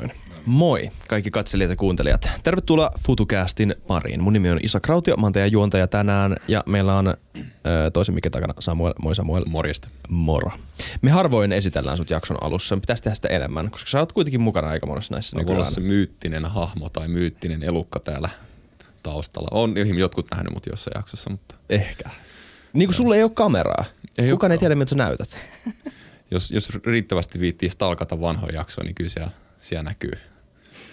noin. Moi kaikki katselijat ja kuuntelijat. Tervetuloa FutuCastin pariin. Mun nimi on Isa Krautio, mä oon teidän juontaja tänään ja meillä on ö, toisen mikä takana Samuel. Moi Samuel. Morjesta. Moro. Me harvoin esitellään sut jakson alussa. Pitäisi tehdä sitä enemmän, koska sä oot kuitenkin mukana aika monessa näissä No, olla nykyään. se myyttinen hahmo tai myyttinen elukka täällä taustalla. On jotkut nähnyt mut jossain jaksossa, mutta Ehkä. Niin kuin sulle ei ole kameraa. Ei Kukaan ei tiedä, miltä sä näytät. jos, jos riittävästi viittii stalkata vanhoja jaksoja, niin kyllä siellä, siellä näkyy.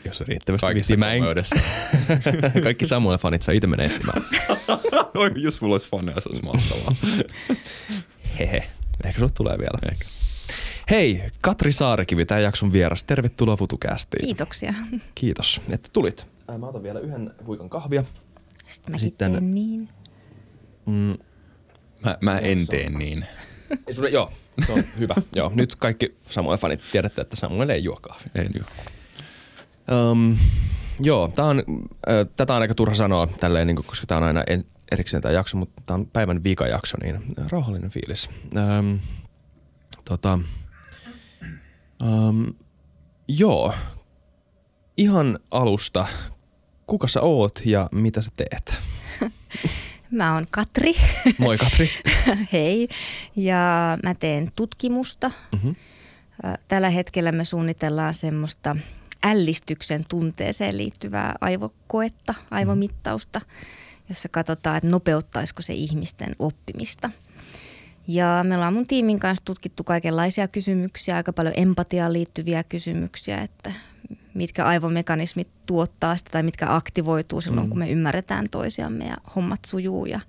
Jos se riittävästi Kaikissa viittii. Mä en, kaikki Samuel-fanit saa itse mennä etsimään. Oi, jos mulla olisi faneja, se olisi mahtavaa. Hehe. Ehkä sulle tulee vielä. Ehkä. Hei, Katri Saarikivi, tämän jakson vieras. Tervetuloa FutuCastiin. Kiitoksia. Kiitos, että tulit. Ää, Mä otan vielä yhden huikan kahvia. Sitten mäkin Sitten- teen niin. Mm, Mä, mä en tee niin. Ei sulle, joo, se on hyvä. joo, nyt kaikki Samuel-fanit tiedätte, että Samuel ei juo kahvia. En juo. Um, joo, tää on, äh, tätä on aika turha sanoa tälleen, niin koska tämä on aina en, erikseen tämä jakso, mutta tämä on päivän vikajakso, niin rauhallinen fiilis. Um, tota, um, joo, ihan alusta, kuka sä oot ja mitä sä teet? Mä oon Katri. Moi Katri. Hei. Ja mä teen tutkimusta. Mhm. Ö, Tällä hetkellä me suunnitellaan semmoista ällistyksen tunteeseen liittyvää aivokoetta, aivomittausta, jossa katsotaan, että nopeuttaisiko se ihmisten oppimista. Ja me ollaan mun tiimin kanssa tutkittu kaikenlaisia kysymyksiä, aika paljon empatiaan liittyviä kysymyksiä, että mitkä aivomekanismit tuottaa sitä tai mitkä aktivoituu silloin, Mm. kun me ymmärretään toisiamme ja hommat sujuu. Ja,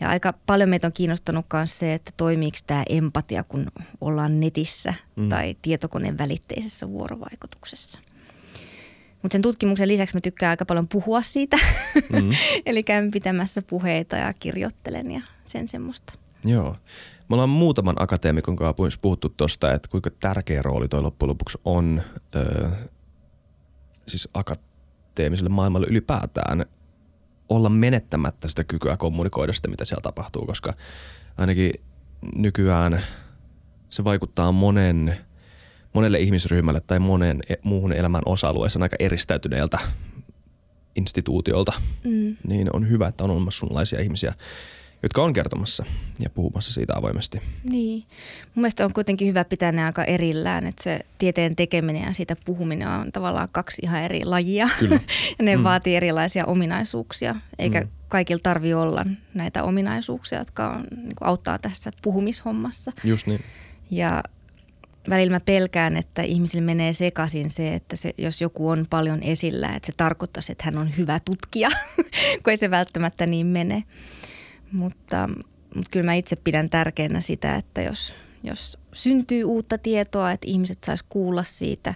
ja aika paljon meitä on kiinnostanut myös se, että toimiiko tämä empatia, kun ollaan netissä Mm. tai tietokoneen välitteisessä vuorovaikutuksessa. Mutta sen tutkimuksen lisäksi mä tykkään aika paljon puhua siitä. Mm. Eli käyn pitämässä puheita ja kirjoittelen ja sen semmoista. Joo. Me ollaan muutaman akateemikon kanssa puhuttu tuosta, että kuinka tärkeä rooli toi loppujen lopuksi on ö, siis akateemiselle maailmalle ylipäätään olla menettämättä sitä kykyä kommunikoida sitä, mitä siellä tapahtuu, koska ainakin nykyään se vaikuttaa monen, monelle ihmisryhmälle tai monen e- muuhun elämän osa-alueessa aika eristäytyneeltä instituutiolta, Mm. niin on hyvä, että on olemassa sunlaisia ihmisiä, jotka on kertomassa ja puhumassa siitä avoimesti. Niin. Mun mielestä on kuitenkin hyvä pitää ne aika erillään, että se tieteen tekeminen ja siitä puhuminen on tavallaan kaksi ihan eri lajia. Kyllä. ja ne Mm. vaatii erilaisia ominaisuuksia, eikä Mm. kaikilla tarvi olla näitä ominaisuuksia, jotka on, niin auttaa tässä puhumishommassa. Just niin. Ja välillä mä pelkään, että ihmisillä menee sekaisin se, että se, jos joku on paljon esillä, että se tarkoittaisi, että hän on hyvä tutkija, kun ei se välttämättä niin mene. Mutta, mutta kyllä mä itse pidän tärkeänä sitä, että jos, jos syntyy uutta tietoa, että ihmiset sais kuulla siitä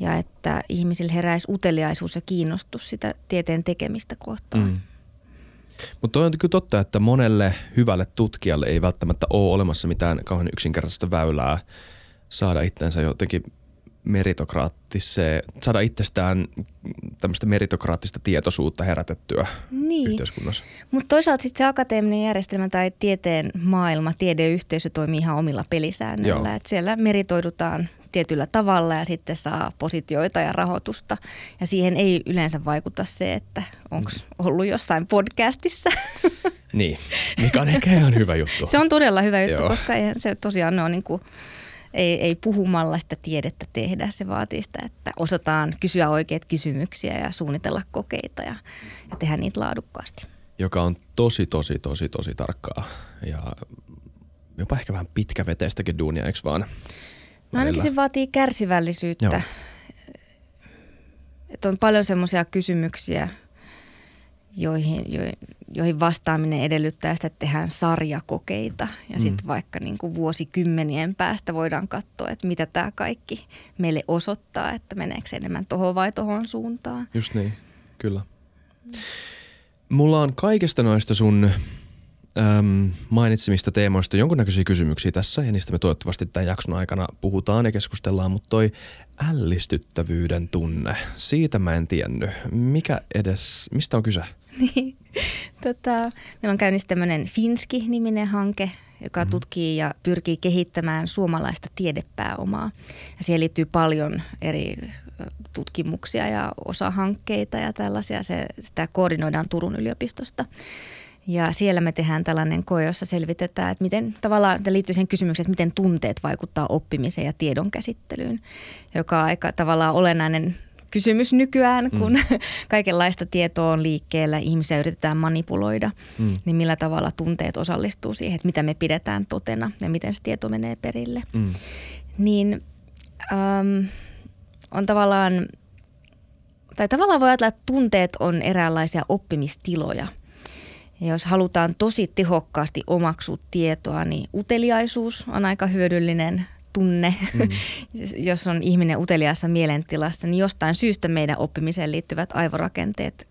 ja että ihmisillä heräisi uteliaisuus ja kiinnostus sitä tieteen tekemistä kohtaan. Mm. Mutta on kyllä totta, että monelle hyvälle tutkijalle ei välttämättä ole olemassa mitään kauhean yksinkertaista väylää saada itsensä jotenkin meritokraattiseen, saada itsestään tämmöistä meritokraattista tietoisuutta herätettyä Niin. yhteiskunnassa. Mutta toisaalta sitten se akateeminen järjestelmä tai tieteen maailma, tiedeyhteisö toimii ihan omilla pelisäännöillä. Joo. Et siellä meritoidutaan tietyllä tavalla ja sitten saa positioita ja rahoitusta. Ja siihen ei yleensä vaikuta se, että onko ollut jossain podcastissa. Niin, mikä on ehkä ihan hyvä juttu. se on todella hyvä juttu, Joo. koska eihän se tosiaan ole niin kuin, ei, ei puhumalla sitä tiedettä tehdä. Se vaatii sitä, että osataan kysyä oikeat kysymyksiä ja suunnitella kokeita ja, ja tehdä niitä laadukkaasti. joka on tosi, tosi, tosi, tosi tarkkaa ja jopa ehkä vähän pitkäveteistäkin duunia, eikö vaan? No ainakin se vaatii kärsivällisyyttä. Joo. Että on paljon semmoisia kysymyksiä, joihin, jo, joihin vastaaminen edellyttää sitä, että tehdään sarjakokeita. Ja Mm. sitten vaikka niin kuin vuosikymmenien päästä voidaan katsoa, että mitä tämä kaikki meille osoittaa, että meneekö se enemmän tohon vai tohon suuntaan. Just niin, kyllä. Mulla on kaikesta noista sun äm, mainitsemista teemoista jonkunnäköisiä kysymyksiä tässä ja niistä me toivottavasti tämän jakson aikana puhutaan ja keskustellaan, mutta toi ällistyttävyyden tunne, siitä mä en tiennyt. Mikä edes, mistä on kyse? Niin. Tota, meillä on käynnissä tämmöinen Finski-niminen hanke, joka mm-hmm. tutkii ja pyrkii kehittämään suomalaista tiedepääomaa. Ja siihen liittyy paljon eri tutkimuksia ja osa hankkeita ja tällaisia. Se, sitä koordinoidaan Turun yliopistosta. Ja siellä me tehdään tällainen koe, jossa selvitetään, että miten tavallaan, tämä liittyy siihen kysymykseen, että miten tunteet vaikuttaa oppimiseen ja tiedon käsittelyyn, joka on aika tavallaan olennainen kysymys nykyään, kun mm. kaikenlaista tietoa on liikkeellä, ihmisiä yritetään manipuloida, mm. niin millä tavalla tunteet osallistuu siihen, että mitä me pidetään totena ja miten se tieto menee perille. Mm. Niin ähm, on tavallaan, tai tavallaan voi ajatella, että tunteet on eräänlaisia oppimistiloja – ja jos halutaan tosi tehokkaasti omaksua tietoa, niin uteliaisuus on aika hyödyllinen tunne. Mm. jos on ihminen uteliaassa mielentilassa, niin jostain syystä meidän oppimiseen liittyvät aivorakenteet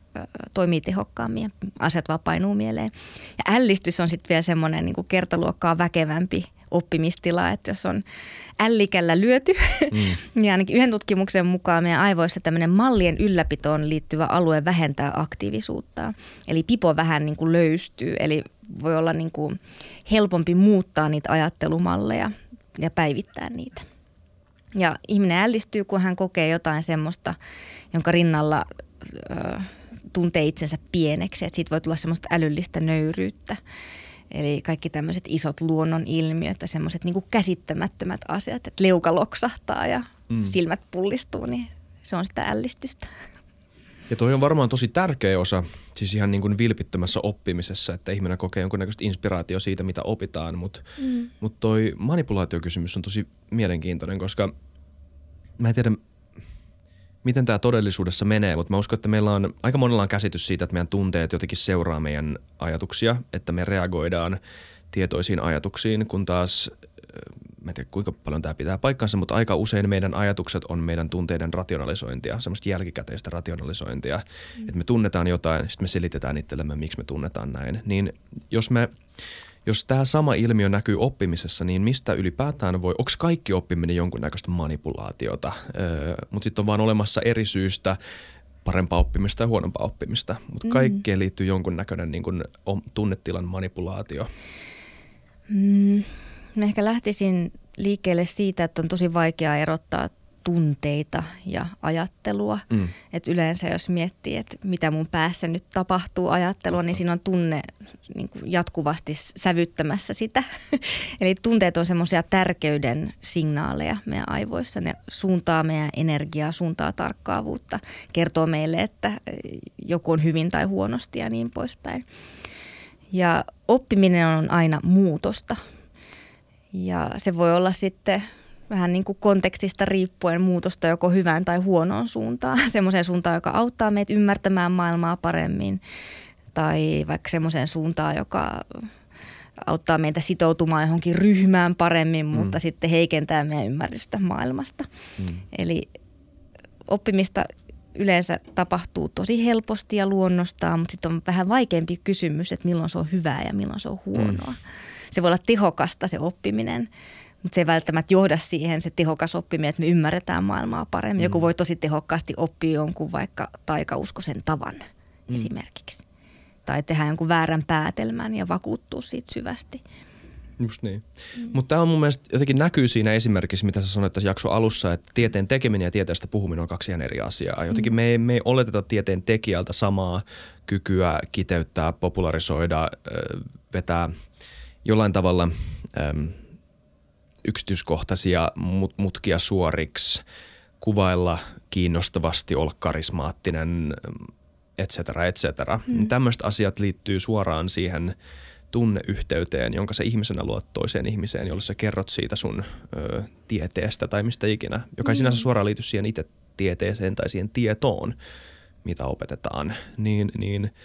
toimii tehokkaammin ja asiat vaan painuu mieleen. Ja ällistys on sitten vielä semmoinen niin kertaluokkaa väkevämpi oppimistila, että jos on ällikällä lyöty, mm. niin ainakin yhden tutkimuksen mukaan meidän aivoissa tämmöinen mallien ylläpitoon liittyvä alue vähentää aktiivisuutta. Eli pipo vähän niin kuin löystyy, eli voi olla niin kuin helpompi muuttaa niitä ajattelumalleja ja päivittää niitä. Ja ihminen ällistyy, kun hän kokee jotain semmoista, jonka rinnalla ö, tuntee itsensä pieneksi, että siitä voi tulla semmoista älyllistä nöyryyttä. Eli kaikki tämmöiset isot luonnon ilmiöt ja semmoiset niin käsittämättömät asiat, että leuka loksahtaa ja mm. silmät pullistuu, niin se on sitä ällistystä. Ja toi on varmaan tosi tärkeä osa, siis ihan niin kuin vilpittömässä oppimisessa, että ihminen kokee jonkunnäköistä inspiraatio siitä, mitä opitaan, mutta mm. mut toi manipulaatiokysymys on tosi mielenkiintoinen, koska mä en tiedä, miten tämä todellisuudessa menee, mutta mä uskon, että meillä on aika monella on käsitys siitä, että meidän tunteet jotenkin seuraa meidän ajatuksia, että me reagoidaan tietoisiin ajatuksiin, kun taas mä en tiedä kuinka paljon tämä pitää paikkansa, mutta aika usein meidän ajatukset on meidän tunteiden rationalisointia, semmoista jälkikäteistä rationalisointia, mm. että me tunnetaan jotain, sitten me selitetään itsellemme, miksi me tunnetaan näin. Niin jos me jos tämä sama ilmiö näkyy oppimisessa, niin mistä ylipäätään voi, onko kaikki oppiminen jonkunnäköistä manipulaatiota, öö, mutta sitten on vaan olemassa eri syystä parempaa oppimista ja huonompaa oppimista, mutta mm. kaikkeen liittyy jonkunnäköinen niin kuin, tunnetilan manipulaatio. Mm, mä ehkä lähtisin liikkeelle siitä, että on tosi vaikea erottaa tunteita ja ajattelua. Mm. Et yleensä jos miettii, että mitä mun päässä nyt tapahtuu ajattelua, niin siinä on tunne niin kuin jatkuvasti sävyttämässä sitä. Eli tunteet on semmoisia tärkeyden signaaleja meidän aivoissa. Ne suuntaa meidän energiaa, suuntaa tarkkaavuutta, kertoo meille, että joku on hyvin tai huonosti ja niin poispäin. Ja oppiminen on aina muutosta. Ja se voi olla sitten vähän niin kuin kontekstista riippuen muutosta joko hyvään tai huonoon suuntaan. Semmoiseen suuntaan, joka auttaa meitä ymmärtämään maailmaa paremmin tai vaikka semmoiseen suuntaan, joka auttaa meitä sitoutumaan johonkin ryhmään paremmin, mm. mutta sitten heikentää meidän ymmärrystä maailmasta. Mm. Eli oppimista yleensä tapahtuu tosi helposti ja luonnostaan, mutta sitten on vähän vaikeampi kysymys, että milloin se on hyvää ja milloin se on huonoa. Mm. Se voi olla tehokasta se oppiminen, mutta se ei välttämättä johda siihen se tehokas oppiminen, että me ymmärretään maailmaa paremmin. Mm. Joku voi tosi tehokkaasti oppia jonkun vaikka taikauskoisen tavan mm. esimerkiksi. Tai tehdä jonkun väärän päätelmän ja vakuuttua siitä syvästi. Just niin. Mm. Mutta tämä on mun mielestä jotenkin näkyy siinä esimerkissä, mitä sä sanoit tässä jakso alussa, että tieteen tekeminen ja tieteestä puhuminen on kaksi ihan eri asiaa. Jotenkin mm. me, ei, me ei oleteta tieteen tekijältä samaa kykyä kiteyttää, popularisoida, vetää jollain tavalla – yksityiskohtaisia mut, mutkia suoriksi, kuvailla kiinnostavasti, olla karismaattinen, et cetera, et cetera. Mm. Tämmöiset asiat liittyy suoraan siihen tunneyhteyteen, jonka sä ihmisenä luot toiseen ihmiseen, jolle sä kerrot siitä sun ö, tieteestä tai mistä ikinä, joka mm. sinänsä suoraan liity siihen itse tieteeseen tai siihen tietoon, mitä opetetaan. Niin, niin –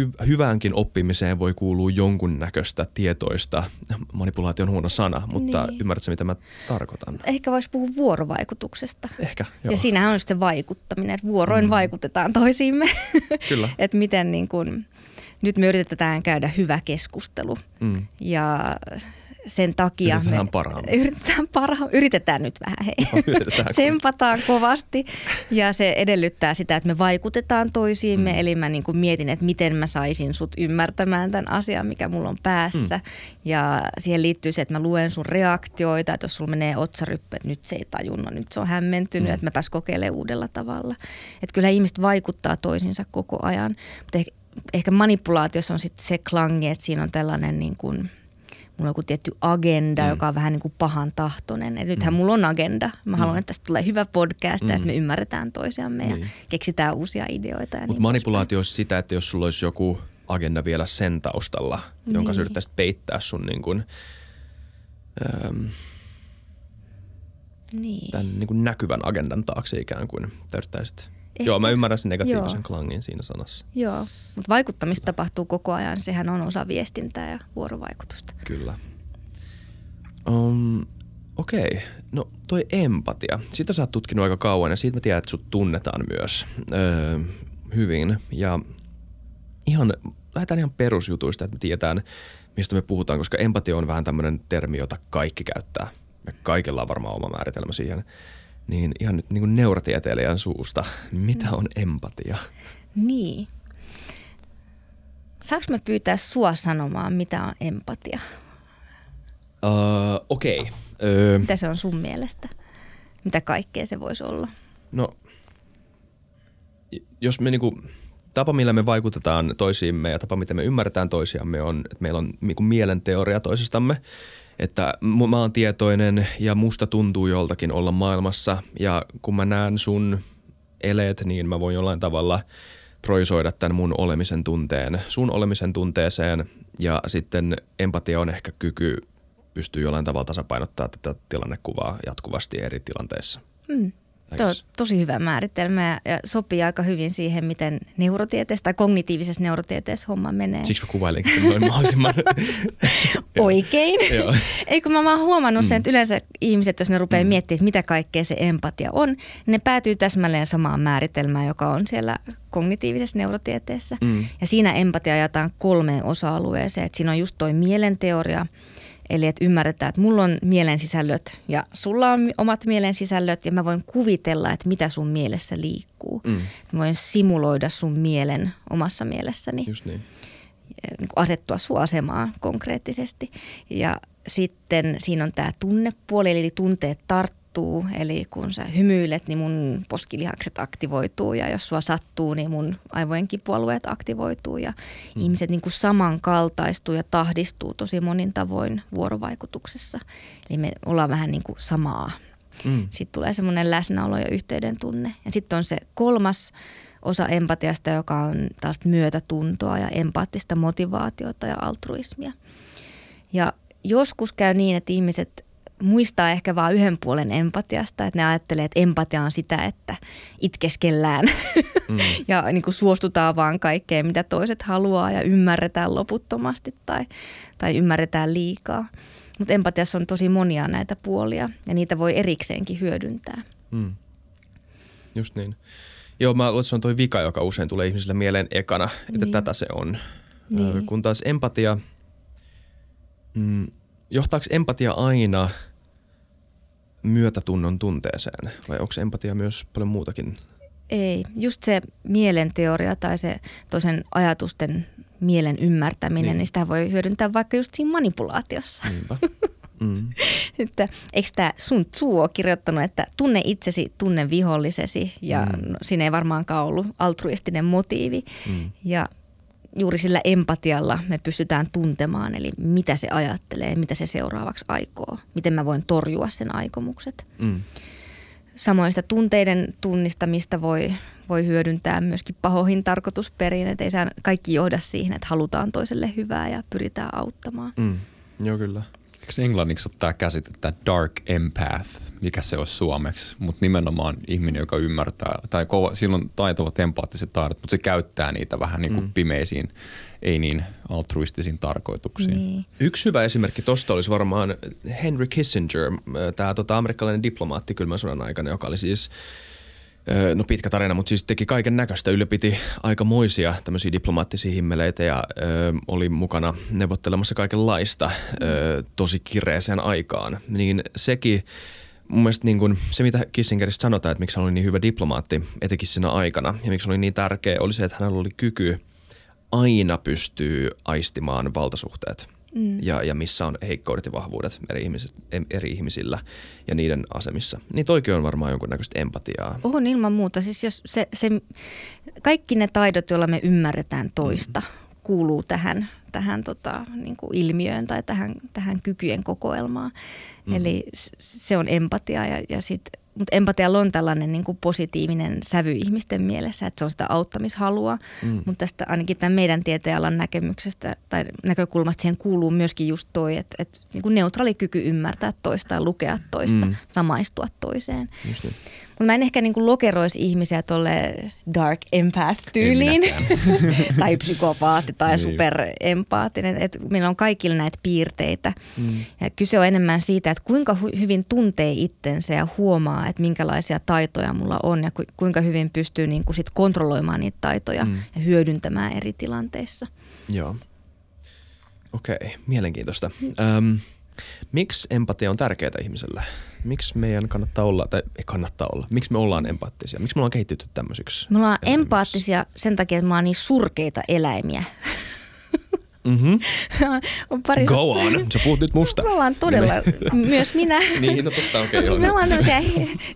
hy- hyväänkin oppimiseen voi kuulua jonkunnäköistä tietoista, manipulaation huono sana, mutta niin. ymmärrätkö mitä mä tarkoitan? Ehkä voisi puhua vuorovaikutuksesta. Ehkä, joo. Ja siinähän on se vaikuttaminen, että vuoroin mm. vaikutetaan toisiimme. Kyllä. että miten niin kun, nyt me yritetään käydä hyvä keskustelu. Mm. Ja sen takia Yritetään me parhaamme. yritetään, parha, yritetään nyt vähän hei. Sempataan kovasti ja se edellyttää sitä, että me vaikutetaan toisiimme. Mm. Eli mä niin kuin mietin, että miten mä saisin sut ymmärtämään tämän asian, mikä mulla on päässä. Mm. Ja siihen liittyy se, että mä luen sun reaktioita, että jos sulla menee otsaryppy, että nyt se ei tajunnut, nyt se on hämmentynyt, mm. että mä pääs kokeilemaan uudella tavalla. Että kyllä ihmiset vaikuttaa toisiinsa koko ajan. Mutta ehkä, ehkä manipulaatiossa on sitten se klangi, että siinä on tällainen niin kuin – mulla on joku tietty agenda, mm. joka on vähän niin kuin pahan tahtoinen. Et nythän mm. mulla on agenda. Mä mm. haluan, että tästä tulee hyvä podcast mm. että me ymmärretään toisiamme niin. ja keksitään uusia ideoita. Mutta niin manipulaatio olisi sitä, että jos sulla olisi joku agenda vielä sen taustalla, niin. jonka sä yrittäisit peittää sun niin kuin, ähm, niin. tämän niin kuin näkyvän agendan taakse ikään kuin. Yrittäisit Ehkä. Joo, mä ymmärrän sen negatiivisen Joo. klangin siinä sanassa. Joo, mutta vaikuttamista tapahtuu koko ajan. Sehän on osa viestintää ja vuorovaikutusta. Kyllä. Um, Okei, okay. no toi empatia. Sitä sä oot tutkinut aika kauan ja siitä mä tiedän, että sut tunnetaan myös öö, hyvin. Ja ihan, lähdetään ihan perusjutuista, että me tiedetään, mistä me puhutaan, koska empatia on vähän tämmöinen termi, jota kaikki käyttää. Ja kaikilla on varmaan oma määritelmä siihen niin ihan nyt niin kuin neurotieteilijän suusta, mitä on empatia? Niin. Saanko mä pyytää sua sanomaan, mitä on empatia? Uh, Okei. Okay. Mitä se on sun mielestä? Mitä kaikkea se voisi olla? No, jos me niinku, tapa millä me vaikutetaan toisiimme ja tapa miten me ymmärretään toisiamme on, että meillä on niinku mielenteoria toisistamme – että mä oon tietoinen ja musta tuntuu joltakin olla maailmassa ja kun mä näen sun eleet, niin mä voin jollain tavalla proisoida tämän mun olemisen tunteen sun olemisen tunteeseen ja sitten empatia on ehkä kyky pystyy jollain tavalla tasapainottaa tätä tilannekuvaa jatkuvasti eri tilanteissa. Mm. Tuo on tosi hyvä määritelmä ja sopii aika hyvin siihen, miten neurotieteessä tai kognitiivisessa neurotieteessä homma menee. Siksi mä kuvailinkin noin mahdollisimman. Oikein. Eikö mä vaan huomannut mm. sen, että yleensä ihmiset, jos ne rupeaa mm. miettimään, että mitä kaikkea se empatia on, niin ne päätyy täsmälleen samaan määritelmään, joka on siellä kognitiivisessa neurotieteessä. Mm. Ja siinä empatia jaetaan kolmeen osa-alueeseen. Että siinä on just toi mielenteoria – Eli että ymmärretään, että mulla on mielen sisällöt ja sulla on omat mielen sisällöt ja mä voin kuvitella, että mitä sun mielessä liikkuu. Mm. Mä voin simuloida sun mielen omassa mielessäni. Just niin. niin asettua sun asemaan konkreettisesti. Ja sitten siinä on tämä tunnepuoli, eli tunteet tarttuu sattuu, eli kun sä hymyilet, niin mun poskilihakset aktivoituu ja jos sua sattuu, niin mun aivojen kipualueet aktivoituu ja mm. ihmiset niin kuin samankaltaistuu ja tahdistuu tosi monin tavoin vuorovaikutuksessa. Eli me ollaan vähän niin kuin samaa. Mm. Sitten tulee semmoinen läsnäolo ja yhteyden tunne. Ja sitten on se kolmas osa empatiasta, joka on taas myötätuntoa ja empaattista motivaatiota ja altruismia. Ja joskus käy niin, että ihmiset muistaa ehkä vain yhden puolen empatiasta, että ne ajattelee, että empatia on sitä, että itkeskellään mm. ja niin kuin suostutaan vaan kaikkeen, mitä toiset haluaa ja ymmärretään loputtomasti tai, tai ymmärretään liikaa. Mutta empatiassa on tosi monia näitä puolia ja niitä voi erikseenkin hyödyntää. Mm. Just niin. Joo, mä luulen, että se on toi vika, joka usein tulee ihmisille mieleen ekana, että niin. tätä se on. Niin. Kun taas empatia, mm, johtaako empatia aina – myötätunnon tunteeseen vai onko empatia myös paljon muutakin? Ei, just se mielenteoria tai se toisen ajatusten mielen ymmärtäminen, niin, niin sitä voi hyödyntää vaikka just siinä manipulaatiossa. Niinpä. Mm. että, eikö tämä Sun Tzu ole kirjoittanut, että tunne itsesi, tunne vihollisesi ja mm. no, siinä ei varmaankaan ollut altruistinen motiivi. Mm. Ja juuri sillä empatialla me pystytään tuntemaan, eli mitä se ajattelee, mitä se seuraavaksi aikoo, miten mä voin torjua sen aikomukset. Mm. Samoin sitä tunteiden tunnistamista voi, voi hyödyntää myöskin pahoihin tarkoitusperiin, että ei kaikki johda siihen, että halutaan toiselle hyvää ja pyritään auttamaan. Mm. Joo, kyllä. Eikö englanniksi ole tämä käsite, tämä dark empath, mikä se olisi suomeksi, mutta nimenomaan ihminen, joka ymmärtää, tai kova, silloin taitavat empaattiset taidot, mutta se käyttää niitä vähän niin kuin mm. pimeisiin, ei niin altruistisiin tarkoituksiin. Niin. Yksi hyvä esimerkki tuosta olisi varmaan Henry Kissinger, tämä tota, amerikkalainen diplomaatti kylmän sodan aikana, joka oli siis no pitkä tarina, mutta siis teki kaiken näköistä, ylläpiti aikamoisia tämmöisiä diplomaattisia himmeleitä ja öö, oli mukana neuvottelemassa kaikenlaista öö, tosi kireeseen aikaan. Niin sekin, mun mielestä niin kun, se mitä Kissingeristä sanotaan, että miksi hän oli niin hyvä diplomaatti etenkin siinä aikana ja miksi oli niin tärkeä, oli se, että hänellä oli kyky aina pystyy aistimaan valtasuhteet – mm. ja, ja missä on heikkoudet ja vahvuudet eri, ihmiset, eri ihmisillä ja niiden asemissa. Niin toikin on varmaan jonkunnäköistä empatiaa. On ilman muuta. Siis jos se, se, kaikki ne taidot, joilla me ymmärretään toista, mm. kuuluu tähän, tähän tota, niin kuin ilmiöön tai tähän, tähän kykyjen kokoelmaan. Mm. Eli se on empatia ja, ja sitten mutta empatialla on tällainen niin kuin positiivinen sävy ihmisten mielessä, että se on sitä auttamishalua. Mm. Mutta tästä ainakin tämän meidän tieteenalan näkemyksestä tai näkökulmasta siihen kuuluu myöskin just toi, että, että niin kuin neutraali kyky ymmärtää toista ja lukea toista, mm. samaistua toiseen. Just niin. Mutta mä en ehkä niinku lokeroisi ihmisiä tuolle dark empath-tyyliin. tai psykopaatti tai niin. superempaattinen. Et meillä on kaikilla näitä piirteitä. Mm. Ja kyse on enemmän siitä, että kuinka hu- hyvin tuntee itsensä ja huomaa, että minkälaisia taitoja mulla on ja ku- kuinka hyvin pystyy niinku sit kontrolloimaan niitä taitoja mm. ja hyödyntämään eri tilanteissa. Joo. Okei, okay, mielenkiintoista. Öm, miksi empatia on tärkeää ihmiselle? Miksi meidän kannattaa olla, tai ei kannattaa olla, miksi me ollaan empaattisia? Miksi me ollaan kehittynyt tämmöisiksi? Me ollaan eläimiksi? empaattisia sen takia, että me ollaan niin surkeita eläimiä. Mm-hmm. on pari... Go on, sä puhut nyt musta. Me ollaan todella, myös minä. niin, no totta, okei. Okay, me ollaan tämmöisiä,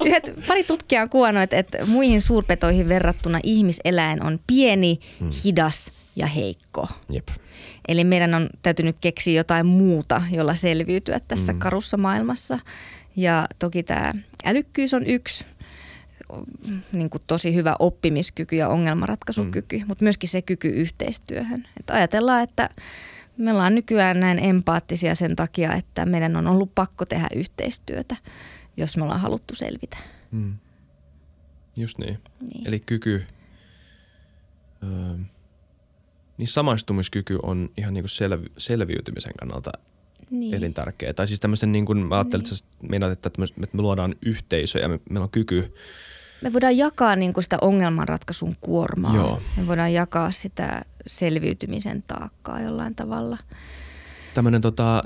yhdet, pari tutkijaa on kuvannut, että, että muihin suurpetoihin verrattuna ihmiseläin on pieni, mm. hidas ja heikko. Jep. Eli meidän on täytynyt keksiä jotain muuta, jolla selviytyä tässä mm. karussa maailmassa. Ja toki tämä älykkyys on yksi niin kuin tosi hyvä oppimiskyky ja ongelmanratkaisukyky, mm. mutta myöskin se kyky yhteistyöhön. Että ajatellaan, että me ollaan nykyään näin empaattisia sen takia, että meidän on ollut pakko tehdä yhteistyötä, jos me ollaan haluttu selvitä. Mm. Just niin. niin. Eli kyky, öö, niin samaistumiskyky on ihan niin kuin selvi, selviytymisen kannalta niin. elintärkeä. Tai siis tämmöisten, niin kuin, mä ajattelin, niin. että meinaat, että, että me luodaan yhteisö ja me, meillä on kyky. Me voidaan jakaa niin kuin sitä ongelmanratkaisun kuormaa. Joo. Me voidaan jakaa sitä selviytymisen taakkaa jollain tavalla. Tämmöinen tota,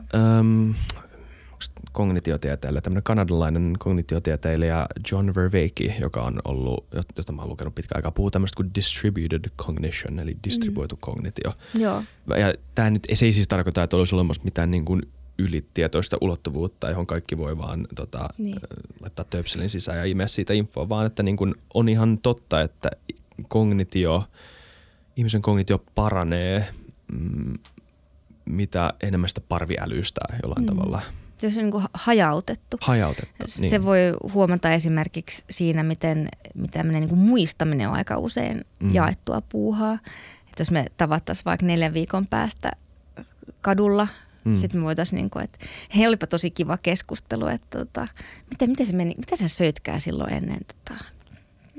kognitiotieteilijä, tämmöinen kanadalainen kognitiotieteilijä John Verveikki, joka on ollut, jota mä oon lukenut pitkään aikaa, puhuu tämmöistä kuin distributed cognition, eli distribuoitu mm. kognitio. Joo. Ja tämä nyt se ei siis tarkoita, että olisi olemassa mitään niin kuin ylitietoista ulottuvuutta, johon kaikki voi vaan tota, niin. laittaa töpselin sisään ja imeä siitä infoa, vaan että niin kuin on ihan totta, että kognitio, ihmisen kognitio paranee mm, mitä enemmän sitä parviälystä jollain mm. tavalla – se on niin hajautettu. Hajautettu, niin. Se voi huomata esimerkiksi siinä, miten, miten niin muistaminen on aika usein mm. jaettua puuhaa. Että jos me tavattaisiin vaikka neljän viikon päästä kadulla, mm. sitten me voitaisiin, niin kuin, että hei olipa tosi kiva keskustelu, että tota, miten, miten, se meni, mitä sä söitkään silloin ennen tota,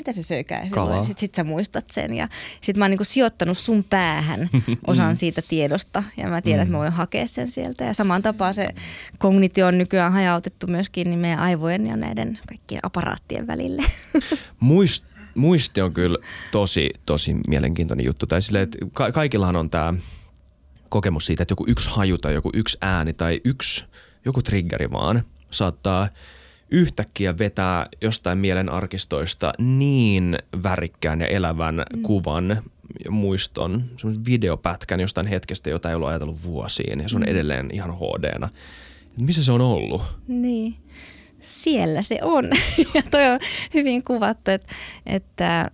mitä se söikää? Sitten sit sä muistat sen. Ja sitten mä oon niinku sijoittanut sun päähän osan mm. siitä tiedosta ja mä tiedän, mm. että mä mm. voin hakea sen sieltä. Ja samaan tapaan se kognitio on nykyään hajautettu myöskin niin meidän aivojen ja näiden kaikkien aparaattien välille. Muist, muisti on kyllä tosi, tosi mielenkiintoinen juttu. Tai sille, että ka- kaikillahan on tämä kokemus siitä, että joku yksi haju tai joku yksi ääni tai yksi, joku triggeri vaan saattaa – yhtäkkiä vetää jostain mielen arkistoista niin värikkään ja elävän mm. kuvan ja muiston, semmoisen videopätkän jostain hetkestä, jota ei ollut ajatellut vuosiin ja se on mm. edelleen ihan hd Missä se on ollut? Niin, siellä se on. ja toi on hyvin kuvattu, että, että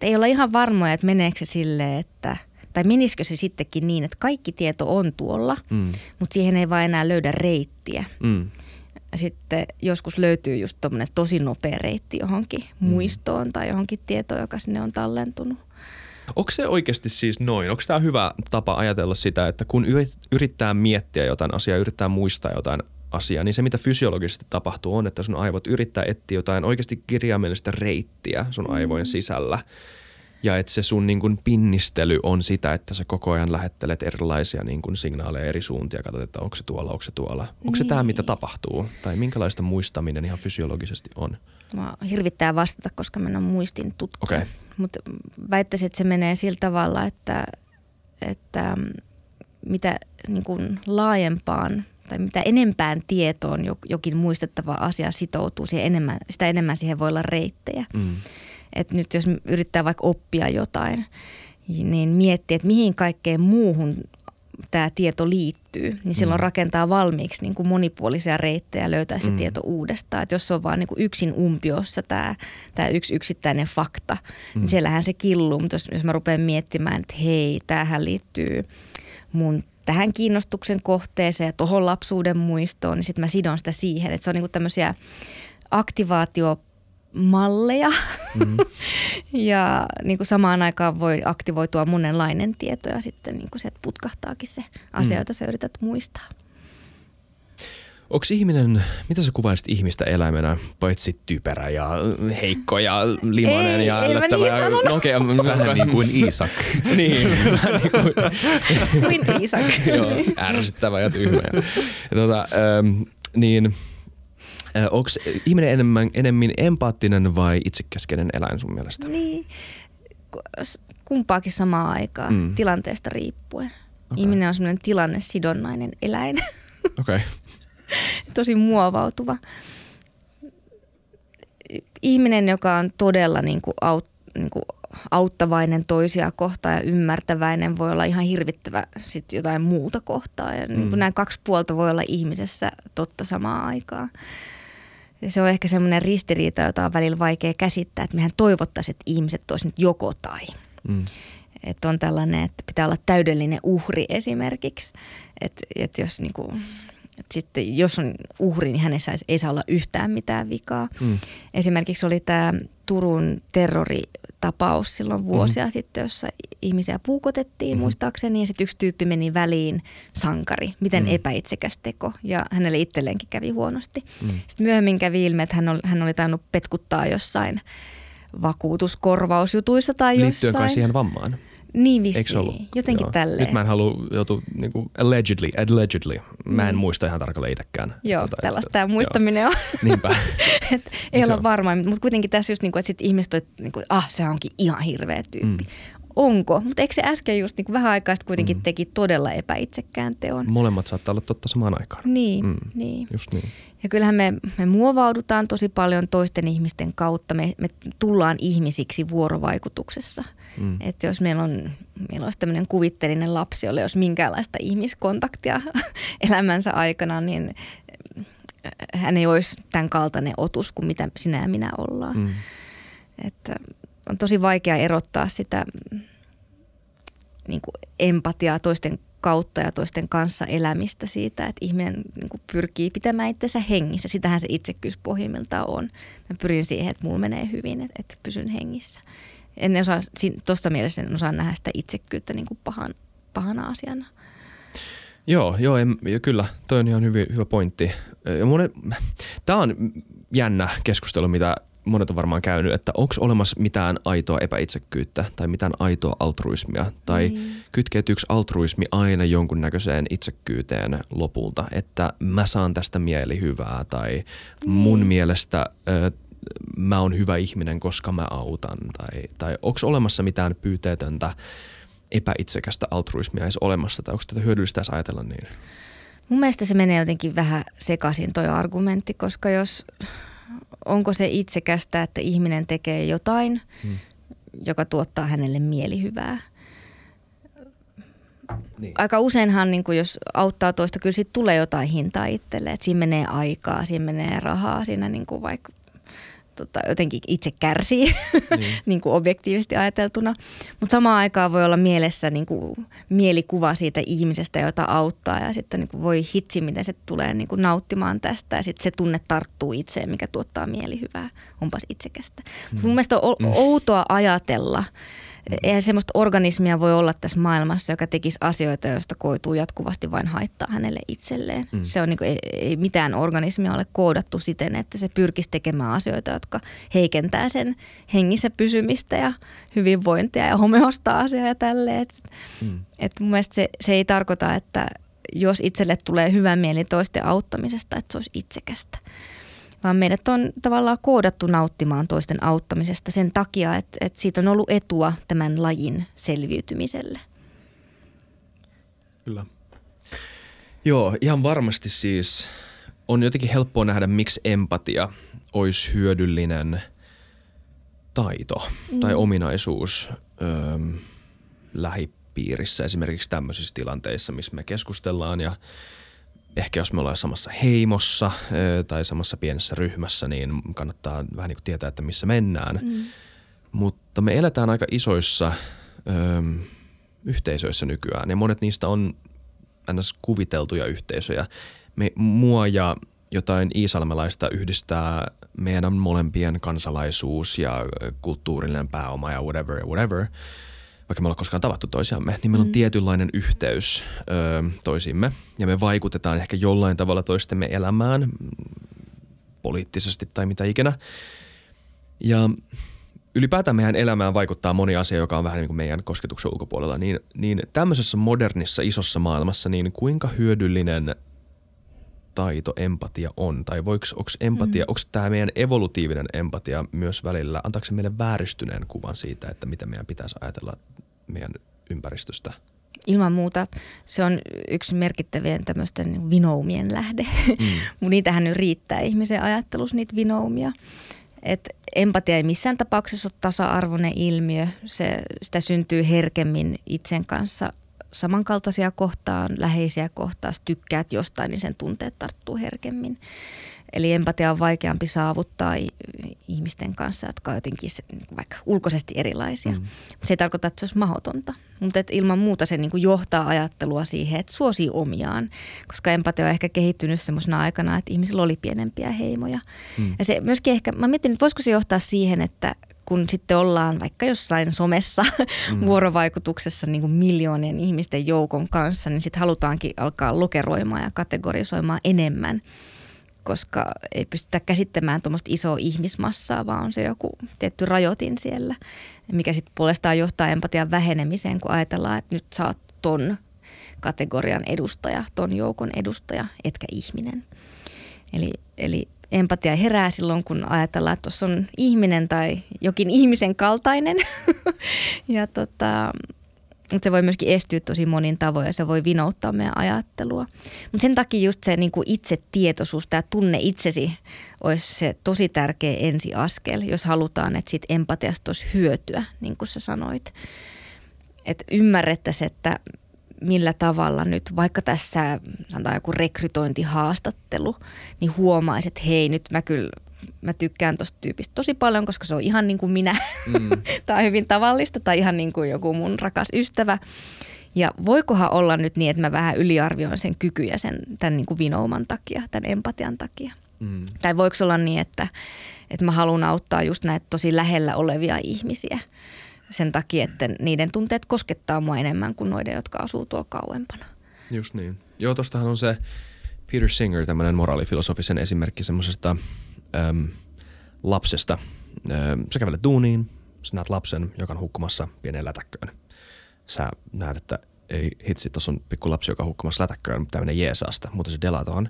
ei olla ihan varmoja, että meneekö se silleen, että tai menisikö se sittenkin niin, että kaikki tieto on tuolla, mm. mutta siihen ei vaan enää löydä reittiä. Mm sitten joskus löytyy just tuommoinen tosi nopea reitti johonkin mm. muistoon tai johonkin tietoon, joka sinne on tallentunut. Onko se oikeasti siis noin? Onko tämä hyvä tapa ajatella sitä, että kun yrittää miettiä jotain asiaa, yrittää muistaa jotain asiaa, niin se mitä fysiologisesti tapahtuu on, että sun aivot yrittää etsiä jotain oikeasti kirjaimellista reittiä sun aivojen mm. sisällä – ja että se sun niin kuin pinnistely on sitä, että sä koko ajan lähettelet erilaisia niin kuin signaaleja eri suuntia, katsot, että onko se tuolla, onko se tuolla. Onko niin. se tämä, mitä tapahtuu? Tai minkälaista muistaminen ihan fysiologisesti on? Mä hirvittää vastata, koska mä en ole muistin tutkija. Okay. Mutta väittäisin, että se menee sillä tavalla, että, että mm, mitä niin kuin laajempaan tai mitä enempään tietoon jokin muistettava asia sitoutuu, siihen enemmän, sitä enemmän siihen voi olla reittejä. Mm. Et nyt jos yrittää vaikka oppia jotain, niin miettiä, että mihin kaikkeen muuhun tämä tieto liittyy, niin silloin mm. rakentaa valmiiksi niin kuin monipuolisia reittejä ja löytää se mm. tieto uudestaan. Et jos se on vain niin yksin umpiossa tämä, tämä yksi yksittäinen fakta, niin mm. niin siellähän se killuu. Mutta jos, jos mä rupean miettimään, että hei, tämähän liittyy mun tähän kiinnostuksen kohteeseen ja tuohon lapsuuden muistoon, niin sitten mä sidon sitä siihen. Että se on niinku tämmöisiä aktivaatiomalleja mm. ja niin kuin samaan aikaan voi aktivoitua monenlainen tieto ja sitten niin kuin se, että putkahtaakin se asia, mm. jota sä yrität muistaa. Onko ihminen, mitä sä kuvaisit ihmistä eläimenä, paitsi typerä ja heikko ja limainen ei, ja ei ällöttävä? Niin ja, no, okay, vähän niin kuin Iisak. niin, vähän niin kuin, kuin Iisak. Joo, ärsyttävä ja tyhmä. Ja, tota, ähm, niin, onko ihminen enemmän, enemmän empaattinen vai itsekäskeinen eläin sun mielestä? Niin, kumpaakin samaan aikaan, mm. tilanteesta riippuen. Okay. Ihminen on semmoinen tilannesidonnainen eläin. Okei. Okay. tosi muovautuva. Ihminen, joka on todella niin kuin aut, niin kuin auttavainen toisia kohtaan ja ymmärtäväinen, voi olla ihan hirvittävä sit jotain muuta kohtaa. Ja niin mm. niin nämä kaksi puolta voi olla ihmisessä totta samaan aikaan. Se on ehkä semmoinen ristiriita, jota on välillä vaikea käsittää, että mehän toivottaisiin, että ihmiset olisivat nyt joko tai. Mm. Että on tällainen, että pitää olla täydellinen uhri esimerkiksi. Että, että jos niinku, et sitten jos on uhri, niin hänessä ei saa olla yhtään mitään vikaa. Mm. Esimerkiksi oli tämä Turun terroritapaus silloin vuosia mm. sitten, jossa ihmisiä puukotettiin mm. muistaakseni. Ja sitten yksi tyyppi meni väliin, sankari, miten mm. epäitsekäs teko. Ja hänelle itselleenkin kävi huonosti. Mm. Sitten myöhemmin kävi ilmi, että hän oli, hän oli tainnut petkuttaa jossain vakuutuskorvausjutuissa tai jossain. Liittyen siihen vammaan? Niin vissiin. ollut? Jotenkin Joo. tälleen. Nyt mä en halua joutua niin kuin allegedly, allegedly. Mä en mm. muista ihan tarkalleen itsekään. Joo, tota, tällaista tämä muistaminen Joo. on. Niinpä. Et ei olla varma, mutta kuitenkin tässä just niin kuin, että sit ihmiset on, niin kuin, ah se onkin ihan hirveä tyyppi. Mm. Onko? Mutta eikö se äsken just niin kuin vähän aikaa kuitenkin mm. teki todella epäitsekkään teon? Molemmat saattaa olla totta samaan aikaan. Niin, mm. niin. Just niin. Ja kyllähän me, me muovaudutaan tosi paljon toisten ihmisten kautta. Me, me tullaan ihmisiksi vuorovaikutuksessa. Mm. Että jos meillä on, meillä olisi tämmöinen kuvitteellinen lapsi, jolle jos minkäänlaista ihmiskontaktia elämänsä aikana, niin hän ei olisi tämän kaltainen otus kuin mitä sinä ja minä ollaan. Mm. Että on tosi vaikea erottaa sitä niin kuin empatiaa toisten kautta ja toisten kanssa elämistä siitä, että ihminen niin kuin pyrkii pitämään itsensä hengissä. Sitähän se itsekkyys pohjimmiltaan on. Mä pyrin siihen, että mulla menee hyvin, että, että pysyn hengissä. En osaa, tuosta mielessä en osaa nähdä sitä itsekkyyttä niin kuin pahan, pahana asiana. Joo, joo en, kyllä, toi on ihan hyvä, hyvä pointti. Tämä on jännä keskustelu, mitä monet on varmaan käynyt, että onko olemassa mitään aitoa epäitsekkyyttä tai mitään aitoa altruismia tai mm. kytkeytyykö altruismi aina jonkunnäköiseen itsekkyyteen lopulta, että mä saan tästä mielihyvää tai mm. mun mielestä ö, mä oon hyvä ihminen, koska mä autan tai, tai onko olemassa mitään pyyteetöntä epäitsekästä altruismia edes olemassa tai onko tätä hyödyllistä edes ajatella niin? Mun mielestä se menee jotenkin vähän sekaisin toi argumentti, koska jos onko se itsekästä, että ihminen tekee jotain, hmm. joka tuottaa hänelle mielihyvää. Niin. Aika useinhan, niin kuin jos auttaa toista, kyllä siitä tulee jotain hintaa itselle. Että siinä menee aikaa, siinä menee rahaa, siinä niin kuin vaikka tota, jotenkin itse kärsii niin. niin kuin objektiivisesti ajateltuna. Mutta samaan aikaan voi olla mielessä niin kuin mielikuva siitä ihmisestä, jota auttaa ja sitten niin kuin voi hitsi, miten se tulee niin kuin nauttimaan tästä ja sitten se tunne tarttuu itseen, mikä tuottaa mielihyvää. Onpas itsekästä. Mm. Mun mielestä on mm. outoa ajatella, Eihän semmoista organismia voi olla tässä maailmassa, joka tekisi asioita, joista koituu jatkuvasti vain haittaa hänelle itselleen. Mm. Se on niin kuin, ei, ei mitään organismia ole koodattu siten, että se pyrkisi tekemään asioita, jotka heikentää sen hengissä pysymistä ja hyvinvointia ja homeostaasia ja tälleen. Et, mm. et mun mielestä se, se ei tarkoita, että jos itselle tulee hyvä mieli toisten auttamisesta, että se olisi itsekästä vaan meidät on tavallaan koodattu nauttimaan toisten auttamisesta sen takia, että, että siitä on ollut etua tämän lajin selviytymiselle. Kyllä. Joo, ihan varmasti siis on jotenkin helppoa nähdä, miksi empatia olisi hyödyllinen taito mm. tai ominaisuus öö, lähipiirissä, esimerkiksi tämmöisissä tilanteissa, missä me keskustellaan ja ehkä jos me ollaan samassa heimossa tai samassa pienessä ryhmässä, niin kannattaa vähän niin kuin tietää, että missä mennään. Mm. Mutta me eletään aika isoissa ö, yhteisöissä nykyään ja monet niistä on ns. kuviteltuja yhteisöjä. Me, mua ja jotain iisalmelaista yhdistää meidän molempien kansalaisuus ja kulttuurillinen pääoma ja whatever ja whatever – vaikka me ollaan koskaan tavattu toisiamme, niin meillä on mm. tietynlainen yhteys ö, toisimme ja me vaikutetaan ehkä jollain tavalla toistemme elämään poliittisesti tai mitä ikinä. Ja ylipäätään meidän elämään vaikuttaa moni asia, joka on vähän niin kuin meidän kosketuksen ulkopuolella, niin, niin tämmöisessä modernissa isossa maailmassa, niin kuinka hyödyllinen taito empatia on? Tai voiko, onko empatia, mm. onko tämä meidän evolutiivinen empatia myös välillä, antaako se meille vääristyneen kuvan siitä, että mitä meidän pitäisi ajatella meidän ympäristöstä? Ilman muuta se on yksi merkittävien tämmöisten vinoumien lähde. Mm. Niitähän nyt riittää ihmisen ajattelussa niitä vinoumia. Et empatia ei missään tapauksessa ole tasa-arvoinen ilmiö. Se, sitä syntyy herkemmin itsen kanssa samankaltaisia kohtaan, läheisiä kohtaan. Jos tykkäät jostain, niin sen tunteet tarttuu herkemmin. Eli empatia on vaikeampi saavuttaa ihmisten kanssa, jotka on jotenkin niin vaikka ulkoisesti erilaisia. Mm. Se ei tarkoita, että se olisi mahdotonta, mutta että ilman muuta se niin kuin johtaa ajattelua siihen, että suosii omiaan. Koska empatia on ehkä kehittynyt semmoisena aikana, että ihmisillä oli pienempiä heimoja. Mm. Ja se myöskin ehkä, mä mietin, että voisiko se johtaa siihen, että kun sitten ollaan vaikka jossain somessa mm. vuorovaikutuksessa niin kuin miljoonien ihmisten joukon kanssa, niin sitten halutaankin alkaa lokeroimaan ja kategorisoimaan enemmän – koska ei pystytä käsittämään tuommoista isoa ihmismassaa, vaan on se joku tietty rajoitin siellä, mikä sitten puolestaan johtaa empatian vähenemiseen, kun ajatellaan, että nyt sä oot ton kategorian edustaja, ton joukon edustaja, etkä ihminen. Eli, eli empatia herää silloin, kun ajatellaan, että tuossa on ihminen tai jokin ihmisen kaltainen. ja tota, mutta se voi myöskin estyä tosi monin tavoin ja se voi vinouttaa meidän ajattelua. Mutta sen takia just se niin itsetietoisuus, tämä tunne itsesi olisi se tosi tärkeä ensiaskel, jos halutaan, että siitä empatiasta olisi hyötyä, niin kuin sä sanoit. Että ymmärrettäisiin, että millä tavalla nyt, vaikka tässä sanotaan joku rekrytointihaastattelu, niin huomaisi, että hei nyt mä kyllä mä tykkään tosta tyypistä tosi paljon, koska se on ihan niin kuin minä. Mm. Tämä on hyvin tavallista tai ihan niin kuin joku mun rakas ystävä. Ja voikohan olla nyt niin, että mä vähän yliarvioin sen kykyjä sen, tämän niin kuin vinouman takia, tämän empatian takia. Mm. Tai voiko olla niin, että, että mä haluan auttaa just näitä tosi lähellä olevia ihmisiä sen takia, että niiden tunteet koskettaa mua enemmän kuin noiden, jotka asuu tuolla kauempana. Just niin. Joo, tostahan on se Peter Singer, tämmöinen moraalifilosofisen esimerkki semmoisesta äm, lapsesta. Äm, sä kävelet duuniin, sä näet lapsen, joka on hukkumassa pieneen lätäkköön. Sä näet, että ei hitsi, tuossa on pikku lapsi, joka on hukkumassa lätäkköön, tämmöinen jeesaasta, mutta se delatoon.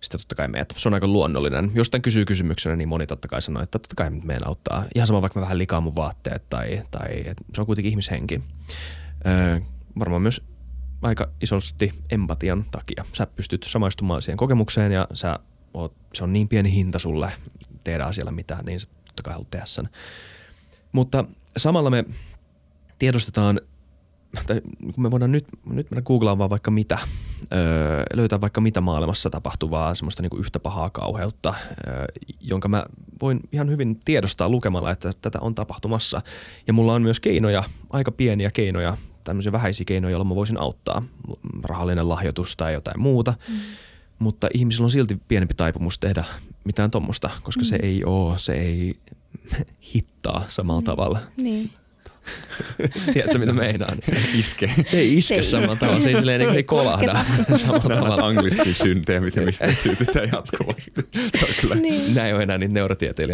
Sitten totta kai meet. Se on aika luonnollinen. Jos tämän kysyy kysymyksenä, niin moni totta kai sanoo, että totta kai meidän auttaa. Ihan sama vaikka mä vähän likaan mun vaatteet tai, tai se on kuitenkin ihmishenki. Öö, varmaan myös aika isosti empatian takia. Sä pystyt samaistumaan siihen kokemukseen ja sä oot, se on niin pieni hinta sulle tehdä asialla mitään, niin sä totta kai haluat tehdä sen. Mutta samalla me tiedostetaan, tai kun me voidaan nyt, nyt mennä googlaamaan vaikka mitä, öö, löytää vaikka mitä maailmassa tapahtuvaa semmoista niin kuin yhtä pahaa kauheutta, öö, jonka mä voin ihan hyvin tiedostaa lukemalla, että tätä on tapahtumassa. Ja mulla on myös keinoja, aika pieniä keinoja, tämmöisiä vähäisiä keinoja, joilla mä voisin auttaa, rahallinen lahjoitus tai jotain muuta. Mm mutta ihmisillä on silti pienempi taipumus tehdä mitään tuommoista, koska mm. se ei ole, se ei hittaa samalla mm. tavalla. Niin. Tiedätkö mitä meinaan? Iske. Se ei iske Se samalla tavalla, se ei, silleen, se ei ei kolahda samalla tavalla. Anglismin syntejä, miten mistä syytetään jatkuvasti. Kyllä Niin. Näin on enää niitä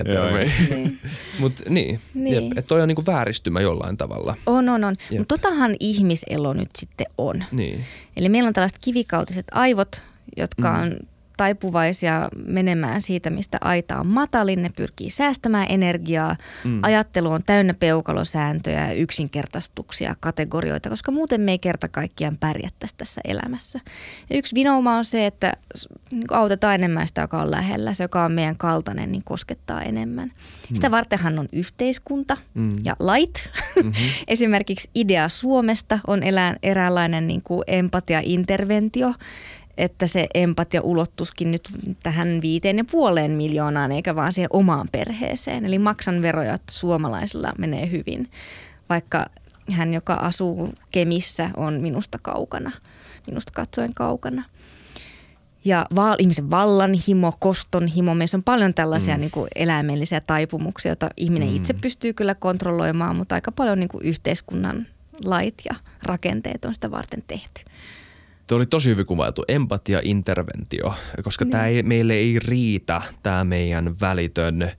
termejä. Niin. Mutta niin, Niin. Jep, että toi on niinku vääristymä jollain tavalla. On, on, on. Mutta totahan ihmiselo nyt sitten on. Niin. Eli meillä on tällaiset kivikautiset aivot, jotka Mm. on taipuvaisia menemään siitä, mistä aita on matalin. Ne pyrkii säästämään energiaa. Mm. Mm. Ajattelu on täynnä peukalosääntöjä, yksinkertaistuksia, kategorioita, koska muuten me ei kerta kaikkiaan pärjättäisi tässä elämässä. Ja yksi vinouma on se, että niin autetaan enemmän sitä, joka on lähellä. Se, joka on meidän kaltainen, niin koskettaa enemmän. Sitä vartenhan on yhteiskunta Mm. ja lait. Mhm. Esimerkiksi idea Suomesta on eräänlainen niin kuin empatia-interventio, että se empatia ulottuskin nyt tähän viiteen ja puoleen miljoonaan, eikä vaan siihen omaan perheeseen. Eli maksan veroja, että suomalaisilla menee hyvin, vaikka hän, joka asuu Kemissä, on minusta kaukana, minusta katsoen kaukana. Ja val, ihmisen vallanhimo, kostonhimo, meissä on paljon tällaisia mm. niin kuin eläimellisiä taipumuksia, joita ihminen Mm. itse pystyy kyllä kontrolloimaan, mutta aika paljon niin kuin yhteiskunnan lait ja rakenteet on sitä varten tehty. Tuo oli tosi hyvin kuvailtu, empatia, interventio, koska Niin. tää ei, meille ei riitä tämä meidän välitön,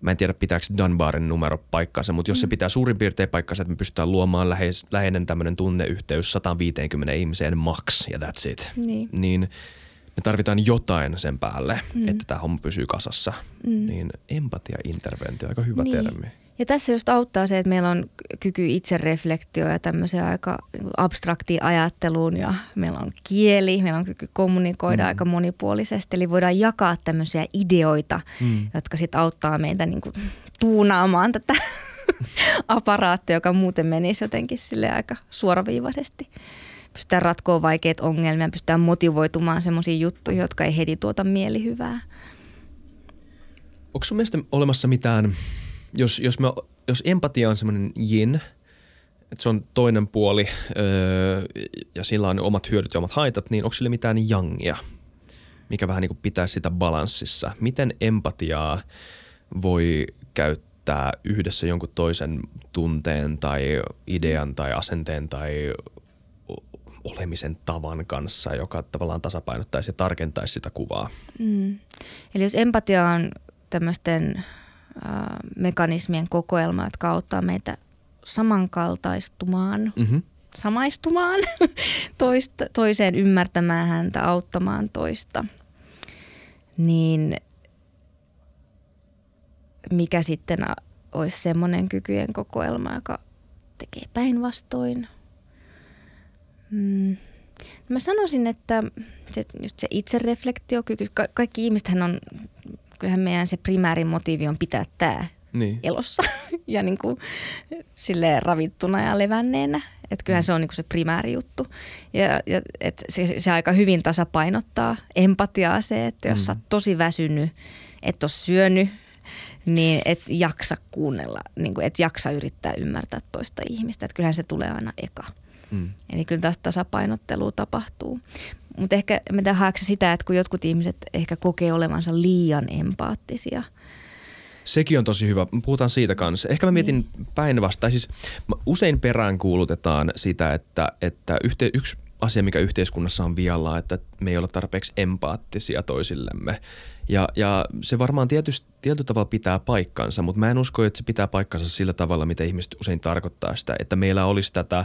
mä en tiedä pitääkö Dunbarin numero paikkansa, mutta jos se pitää suurin piirtein paikkansa, että me pystytään luomaan läheis, läheinen tämmöinen tunneyhteys 150 ihmiseen max ja that's it, Niin. niin me tarvitaan jotain sen päälle, mm. että tämä homma pysyy kasassa. Mm. Niin empatia, interventio, aika hyvä Niin. termi. Ja tässä just auttaa se, että meillä on kyky itsereflektio ja tämmöiseen aika niin abstraktiin ajatteluun ja meillä on kieli, meillä on kyky kommunikoida mm. aika monipuolisesti. Eli voidaan jakaa tämmöisiä ideoita, mm. jotka sitten auttaa meitä niin kuin tuunaamaan tätä aparaattia, joka muuten menisi jotenkin sille aika suoraviivaisesti. Pystytään ratkoa vaikeita ongelmia, pystytään motivoitumaan semmoisia juttuja, jotka ei heti tuota mielihyvää. Onko sun mielestä olemassa mitään, jos, jos, me, jos empatia on semmoinen yin, että se on toinen puoli öö, ja sillä on omat hyödyt ja omat haitat, niin onko sille mitään jangia, mikä vähän niin pitää sitä balanssissa? Miten empatiaa voi käyttää yhdessä jonkun toisen tunteen tai idean tai asenteen tai olemisen tavan kanssa, joka tavallaan tasapainottaisi ja tarkentaisi sitä kuvaa? Mm. Eli jos empatia on tämmöisten mekanismien kokoelma, jotka auttaa meitä samankaltaistumaan, Mm-hmm. samaistumaan toista, toiseen, ymmärtämään häntä, auttamaan toista, niin mikä sitten olisi semmoinen kykyjen kokoelma, joka tekee päinvastoin? Mm. Mä sanoisin, että se, just se itsereflektiokyky, ka- kaikki ihmisethän on, kyllähän meidän se primäärin motiivi on pitää tämä Niin. elossa ja niin kuin, silleen ravittuna ja levänneenä. Että kyllähän se on niin kuin se primääri juttu. Ja, ja et se, se aika hyvin tasapainottaa empatiaa se, että jos mm. sä oot tosi väsynyt, et ole syönyt, niin et jaksa kuunnella, niin kuin et jaksa yrittää ymmärtää toista ihmistä. Että kyllähän se tulee aina eka. Mm. Eli kyllä tästä tasapainottelua tapahtuu. Mutta ehkä haetko sä sitä, että kun jotkut ihmiset ehkä kokee olevansa liian empaattisia. Sekin on tosi hyvä. Puhutaan siitä kanssa. Ehkä mä mietin niin. päinvastoin. Siis usein perään kuulutetaan sitä, että, että yhte, yksi asia, mikä yhteiskunnassa on vialla, että me ei olla tarpeeksi empaattisia toisillemme. Ja, ja se varmaan tietysti, tietyllä tavalla pitää paikkansa, mutta mä en usko, että se pitää paikkansa sillä tavalla, mitä ihmiset usein tarkoittaa sitä, että meillä olisi tätä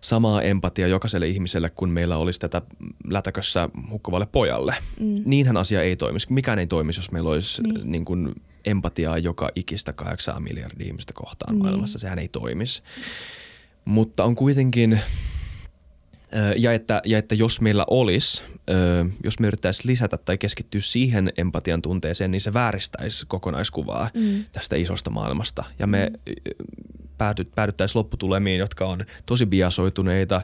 samaa empatia jokaiselle ihmiselle, kun meillä olisi tätä lätäkössä hukkuvalle pojalle. Mm. Niinhän asia ei toimisi. Mikään ei toimisi, jos meillä olisi niin. Niin. Kuin empatiaa joka ikistä kahdeksaa miljardia ihmistä kohtaan Niin. maailmassa. Sehän ei toimisi. Mutta on kuitenkin, ja että, ja että jos meillä olisi, jos me yrittäisiin lisätä tai keskittyä siihen empatian tunteeseen, niin se vääristäisi kokonaiskuvaa Mm. tästä isosta maailmasta. Ja me päädy, päädyttäisiin lopputulemiin, jotka on tosi biasoituneita,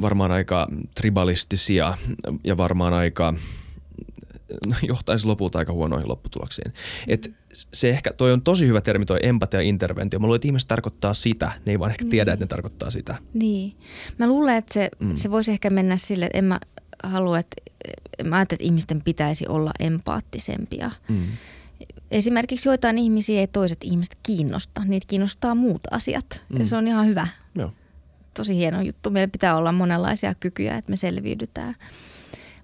varmaan aika tribalistisia ja varmaan aika johtaisi lopulta aika huonoihin lopputuloksiin. Et se ehkä, toi on tosi hyvä termi toi empatia ja interventio. Mä luulen, että ihmiset tarkoittaa sitä, ne ei vaan ehkä tiedä, että ne tarkoittaa sitä. Niin. Mä luulen, että se, Mm. mm. se voisi ehkä mennä sille, että en mä halua, että mä ajattelen, että ihmisten pitäisi olla empaattisempia. Mm. Esimerkiksi joitain ihmisiä ei toiset ihmiset kiinnosta. Niitä kiinnostaa muut asiat mm. ja se on ihan hyvä. Joo. Tosi hieno juttu. Meillä pitää olla monenlaisia kykyjä, että me selviydytään.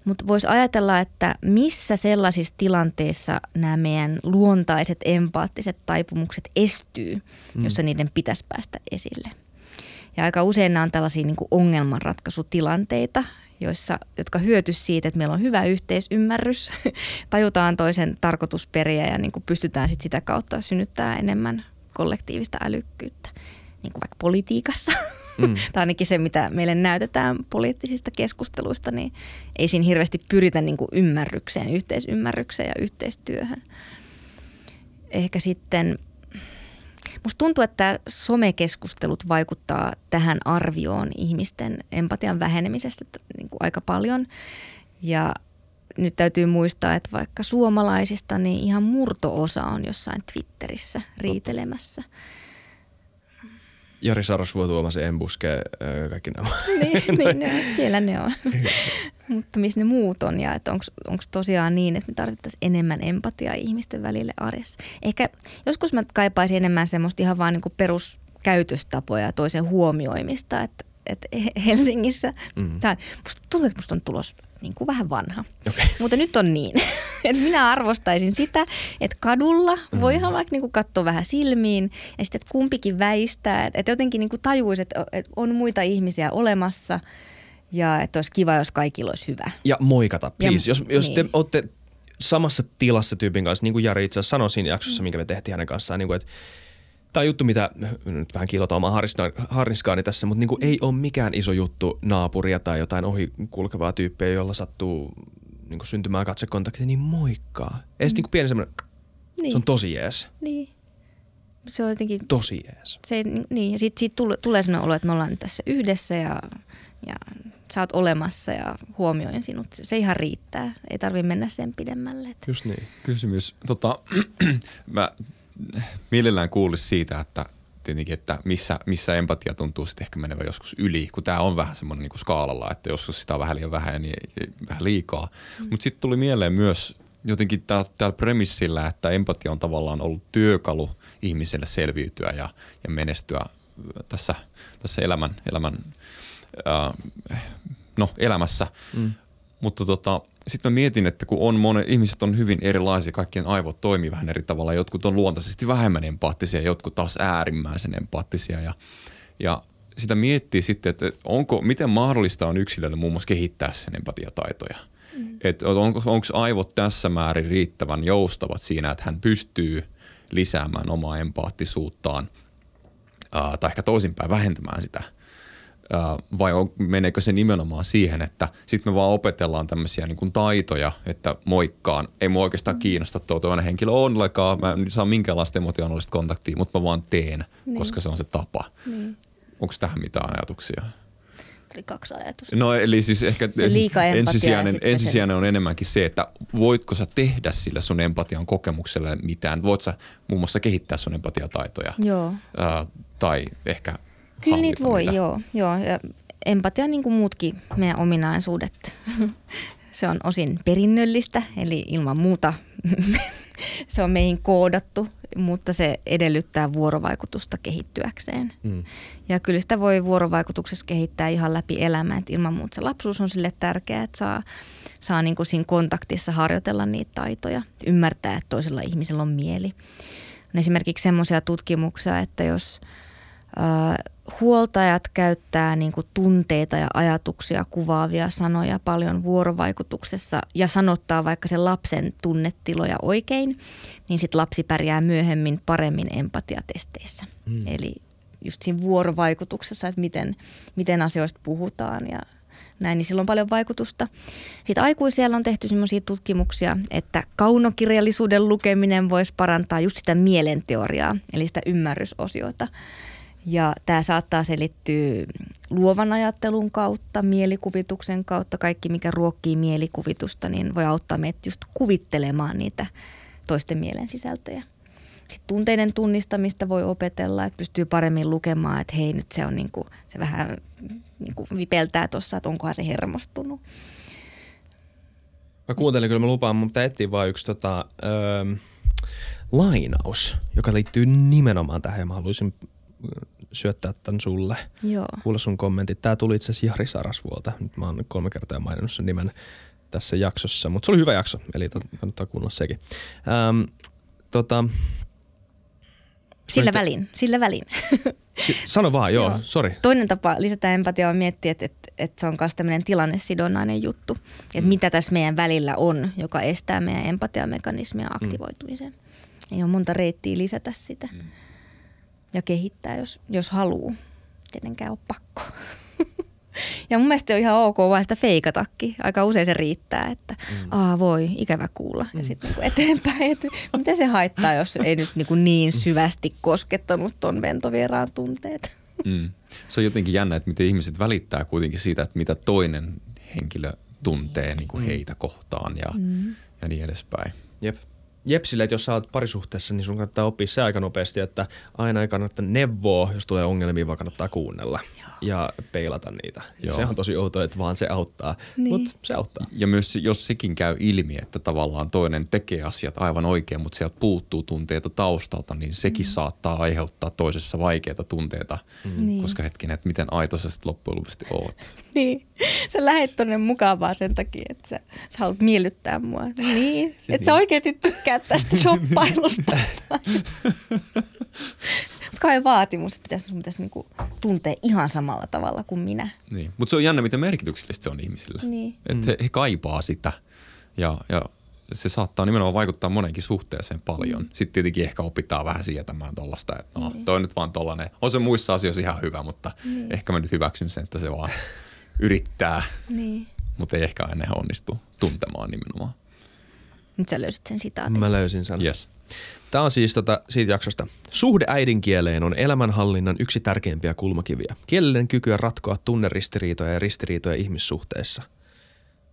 Mutta voisi ajatella, että missä sellaisissa tilanteissa nämä meidän luontaiset empaattiset taipumukset estyy, mm. jossa niiden pitäisi päästä esille. Ja aika usein nämä on tällaisia niin ongelmanratkaisutilanteita, joissa, jotka hyöty siitä, että meillä on hyvä yhteisymmärrys, tajutaan toisen tarkoitusperiä ja niin kuin pystytään sit sitä kautta synnyttää enemmän kollektiivista älykkyyttä, niin kuin vaikka politiikassa. Mm. tai ainakin se, mitä meille näytetään poliittisista keskusteluista, niin ei siinä hirveästi pyritä niin kuin ymmärrykseen, yhteisymmärrykseen ja yhteistyöhön. Ehkä sitten – Musta tuntuu, että somekeskustelut vaikuttaa tähän arvioon ihmisten empatian vähenemisestä niin kuin aika paljon. Ja nyt täytyy muistaa, että vaikka suomalaisista, niin ihan murtoosa on jossain Twitterissä riitelemässä. Jari Sarasvuo, Tuomas Embuske, kaikki nämä. niin, niin ne, siellä ne on. Mutta missä ne muut on ja että onko tosiaan niin, että me tarvittaisiin enemmän empatiaa ihmisten välille arjessa. Ehkä joskus mä kaipaisin enemmän semmoista ihan vaan niin peruskäytöstapoja ja toisen huomioimista, että, että Helsingissä, mm. tämä, musta tuntuu, että musta on tulos niin kuin vähän vanha. Okay. Mutta nyt on niin, että minä arvostaisin sitä, että kadulla mm. voihan vaikka niin kuin katsoa vähän silmiin ja sitten, että kumpikin väistää, että, että jotenkin niin kuin tajuisi, että, että on muita ihmisiä olemassa – ja että olisi kiva, jos kaikilla olisi hyvä. Ja moikata, please. Ja, jos jos niin. te olette samassa tilassa tyypin kanssa, niin kuin Jari itse asiassa sanoi siinä jaksossa, mm. minkä me tehtiin hänen kanssaan, niin kuin, että tämä on juttu, mitä nyt vähän kiilotaan omaa harniskaani tässä, mutta niin kuin ei ole mikään iso juttu naapuria tai jotain ohi kulkevaa tyyppiä, jolla sattuu niin kuin syntymään katsekontakti, niin moikkaa. Edes mm. niin kuin pieni semmoinen, niin. se on tosi jees. Niin. Se on jotenkin... Tosi jees. Se, niin, ja sitten siitä tulee, tulee sellainen olo, että me ollaan tässä yhdessä ja, ja sä oot olemassa ja huomioin sinut. Se ihan riittää. Ei tarvi mennä sen pidemmälle. Just niin. Kysymys. Tota, mä mielellään kuulisin siitä, että tietenkin, että missä, missä empatia tuntuu sitten ehkä menevä joskus yli, kun tämä on vähän semmoinen niin skaalalla, että joskus sitä on vähän liian vähän niin vähän liikaa. Mm. Mutta sitten tuli mieleen myös jotenkin täällä premissillä, että empatia on tavallaan ollut työkalu ihmiselle selviytyä ja, ja menestyä tässä, tässä elämän, elämän äh, no, elämässä. Mm. Mutta tota, sitten mä mietin, että kun on monet, ihmiset on hyvin erilaisia, kaikkien aivot toimii vähän eri tavalla. Jotkut on luontaisesti vähemmän empaattisia, jotkut taas äärimmäisen empaattisia. Ja, ja sitä miettii sitten, että onko, miten mahdollista on yksilölle muun muassa kehittää sen empatiataitoja. Mm. Että onko, onko aivot tässä määrin riittävän joustavat siinä, että hän pystyy lisäämään omaa empaattisuuttaan tai ehkä toisinpäin vähentämään sitä – vai on, meneekö se nimenomaan siihen, että sitten me vaan opetellaan tämmöisiä niin kuin taitoja, että moikkaan, ei mua oikeastaan kiinnosta tuo toinen henkilö ollenkaan, mä en saa minkäänlaista emotionaalista kontaktia, mutta mä vaan teen, niin. koska se on se tapa. Niin. Onko tähän mitään ajatuksia? Oli kaksi ajatusta. No eli siis ehkä ensisijainen, ensisijainen on enemmänkin se, että voitko sä tehdä sillä sun empatian kokemuksella mitään. Voit sä muun muassa kehittää sun empatiataitoja. Joo. Ää, tai ehkä Kyllä niitä voi, niitä. joo. joo. Ja empatia niin kuin muutkin meidän ominaisuudet. se on osin perinnöllistä, eli ilman muuta se on meihin koodattu, mutta se edellyttää vuorovaikutusta kehittyäkseen. Mm. Ja kyllä sitä voi vuorovaikutuksessa kehittää ihan läpi elämää, että ilman muuta se lapsuus on sille tärkeää, että saa, saa niin kuin siinä kontaktissa harjoitella niitä taitoja, ymmärtää, että toisella ihmisellä on mieli. On esimerkiksi semmoisia tutkimuksia, että jos huoltajat käyttää niin kuin tunteita ja ajatuksia kuvaavia sanoja paljon vuorovaikutuksessa ja sanottaa vaikka sen lapsen tunnetiloja oikein, niin sitten lapsi pärjää myöhemmin paremmin empatiatesteissä. Mm. Eli just siinä vuorovaikutuksessa, että miten, miten asioista puhutaan ja näin, niin sillä on paljon vaikutusta. Sitten aikuisilla on tehty sellaisia tutkimuksia, että kaunokirjallisuuden lukeminen voisi parantaa just sitä mielenteoriaa, eli sitä ymmärrysosiota. Ja tämä saattaa selittyä luovan ajattelun kautta, mielikuvituksen kautta, kaikki mikä ruokkii mielikuvitusta, niin voi auttaa meitä just kuvittelemaan niitä toisten mielen sisältöjä. Sitten tunteiden tunnistamista voi opetella, että pystyy paremmin lukemaan, että hei nyt se on niinku, se vähän niinku vipeltää tuossa, että onkohan se hermostunut. Mä kuuntelin kyllä, mä lupaan, mun pitää etsiä vaan yksi tota, öö, lainaus, joka liittyy nimenomaan tähän mä haluaisin syöttää tämän sulle. Joo. Kuulla sun kommentit. Tää tuli itse asiassa Jari Sarasvuolta. Nyt mä oon kolme kertaa maininnut sen nimen tässä jaksossa, mutta se oli hyvä jakso, eli kannattaa kuunnella sekin. Ähm, tota, sillä välin, sillä välin. sano vaan, joo, Joo. sori. Toinen tapa lisätä empatiaa on miettiä, että, että, että se on myös tämmöinen tilannesidonnainen juttu. Että mitä tässä meidän välillä on, joka estää meidän empatiamekanismia aktivoitumisen. Ei ole monta reittiä lisätä sitä ja kehittää, jos, jos haluaa. Tietenkään ole pakko. ja mun mielestä on ihan ok vain sitä feikatakin. Aika usein se riittää, että mm. aa voi, ikävä kuulla. Ja sitten niinku eteenpäin. Et mitä se haittaa, jos ei nyt niinku niin syvästi koskettanut ton ventovieraan tunteet. Mm. Se on jotenkin jännä, että miten ihmiset välittää kuitenkin siitä, että mitä toinen henkilö tuntee niin kuin heitä kohtaan ja, mm. ja niin edespäin. Jep. Jep, sille, että jos sä oot parisuhteessa, niin sun kannattaa oppia se aika nopeasti, että aina ei kannata neuvoa, jos tulee ongelmia, vaan kannattaa kuunnella. Ja peilata niitä. Ja Joo. se on tosi outoa, että vaan se auttaa, Niin. mutta se auttaa. Ja myös jos sekin käy ilmi, että tavallaan toinen tekee asiat aivan oikein, mutta sieltä puuttuu tunteita taustalta, niin sekin mm. saattaa aiheuttaa toisessa vaikeita tunteita, mm. Niin. koska hetkinen, että miten aito sä sitten loppujen lopuksi oot. Niin, sä lähet tonne mukaan vaan sen takia, että sä, sä haluat miellyttää mua. Niin, että sä niin. oikeasti tykkää tästä shoppailusta. Mutta kai vaatimus, että pitäisi, sun pitäisi niinku tuntea ihan samalla tavalla kuin minä. Niin. Mutta se on jännä, miten merkityksellistä se on ihmisille. Niin. Että he, he kaipaa sitä ja, ja se saattaa nimenomaan vaikuttaa monenkin suhteeseen paljon. Sitten tietenkin ehkä opitaan vähän sietämään tuollaista, että no toi on nyt vaan tollanen. On se muissa asioissa ihan hyvä, mutta ehkä mä nyt hyväksyn sen, että se vaan yrittää, Niin. mutta ei ehkä aina onnistu tuntemaan nimenomaan. Nyt sä löysit sen sitaatin. Mä löysin sen. Yes. Tämä on siis tota, siitä jaksosta. Suhde äidinkieleen on elämänhallinnan yksi tärkeimpiä kulmakiviä. Kielellinen kykyä ratkoa tunneristiriitoja ja ristiriitoja ihmissuhteissa.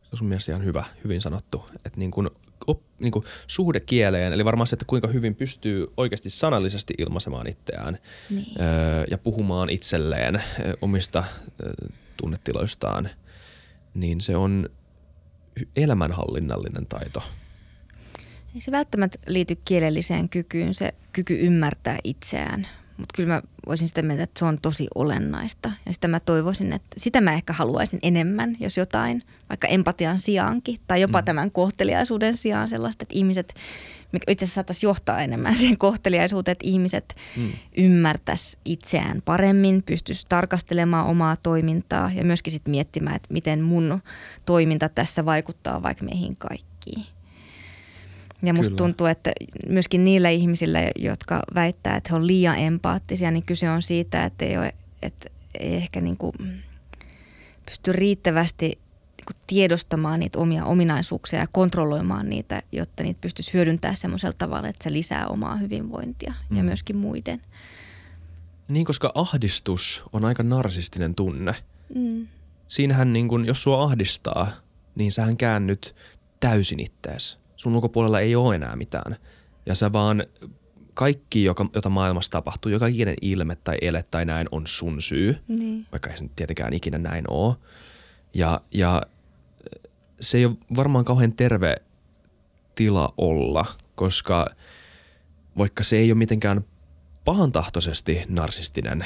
Se on sun mielestä ihan hyvä, hyvin sanottu. Että niin kun, op, niin kun suhde kieleen, eli varmaan se, että kuinka hyvin pystyy oikeasti sanallisesti ilmaisemaan itseään Niin. öö, ja puhumaan itselleen ö, omista ö, tunnetiloistaan, niin se on elämänhallinnallinen taito. Ei se välttämättä liity kielelliseen kykyyn, se kyky ymmärtää itseään. Mutta kyllä mä voisin sitä mieltä, että se on tosi olennaista. Ja sitä mä toivoisin, että sitä mä ehkä haluaisin enemmän, jos jotain, vaikka empatian sijaankin. Tai jopa mm. tämän kohteliaisuuden sijaan sellaista, että ihmiset, mikä itse asiassa saattaisi johtaa enemmän siihen kohteliaisuuteen, että ihmiset mm. ymmärtäisi itseään paremmin, pystyisi tarkastelemaan omaa toimintaa ja myöskin sitten miettimään, että miten mun toiminta tässä vaikuttaa vaikka meihin kaikkiin. Ja musta Kyllä. tuntuu, että myöskin niillä ihmisillä, jotka väittää, että he on liian empaattisia, niin kyse on siitä, että ei, ole, että ei ehkä niin kuin pysty riittävästi niin kuin tiedostamaan niitä omia ominaisuuksia ja kontrolloimaan niitä, jotta niitä pystyisi hyödyntämään semmoisella tavalla, että se lisää omaa hyvinvointia mm. ja myöskin muiden. Niin, koska ahdistus on aika narsistinen tunne. Mm. Siinähän niin kun, jos sua ahdistaa, niin sähän käännyt täysin ittees. Sun ulkopuolella ei ole enää mitään. Ja sä vaan, kaikki, joka, jota maailmassa tapahtuu, joka ikinen ilme tai ele tai näin on sun syy. Niin. Vaikka ei se nyt tietenkään ikinä näin ole. Ja, ja se ei ole varmaan kauhean terve tila olla, koska vaikka se ei ole mitenkään pahantahtoisesti narsistinen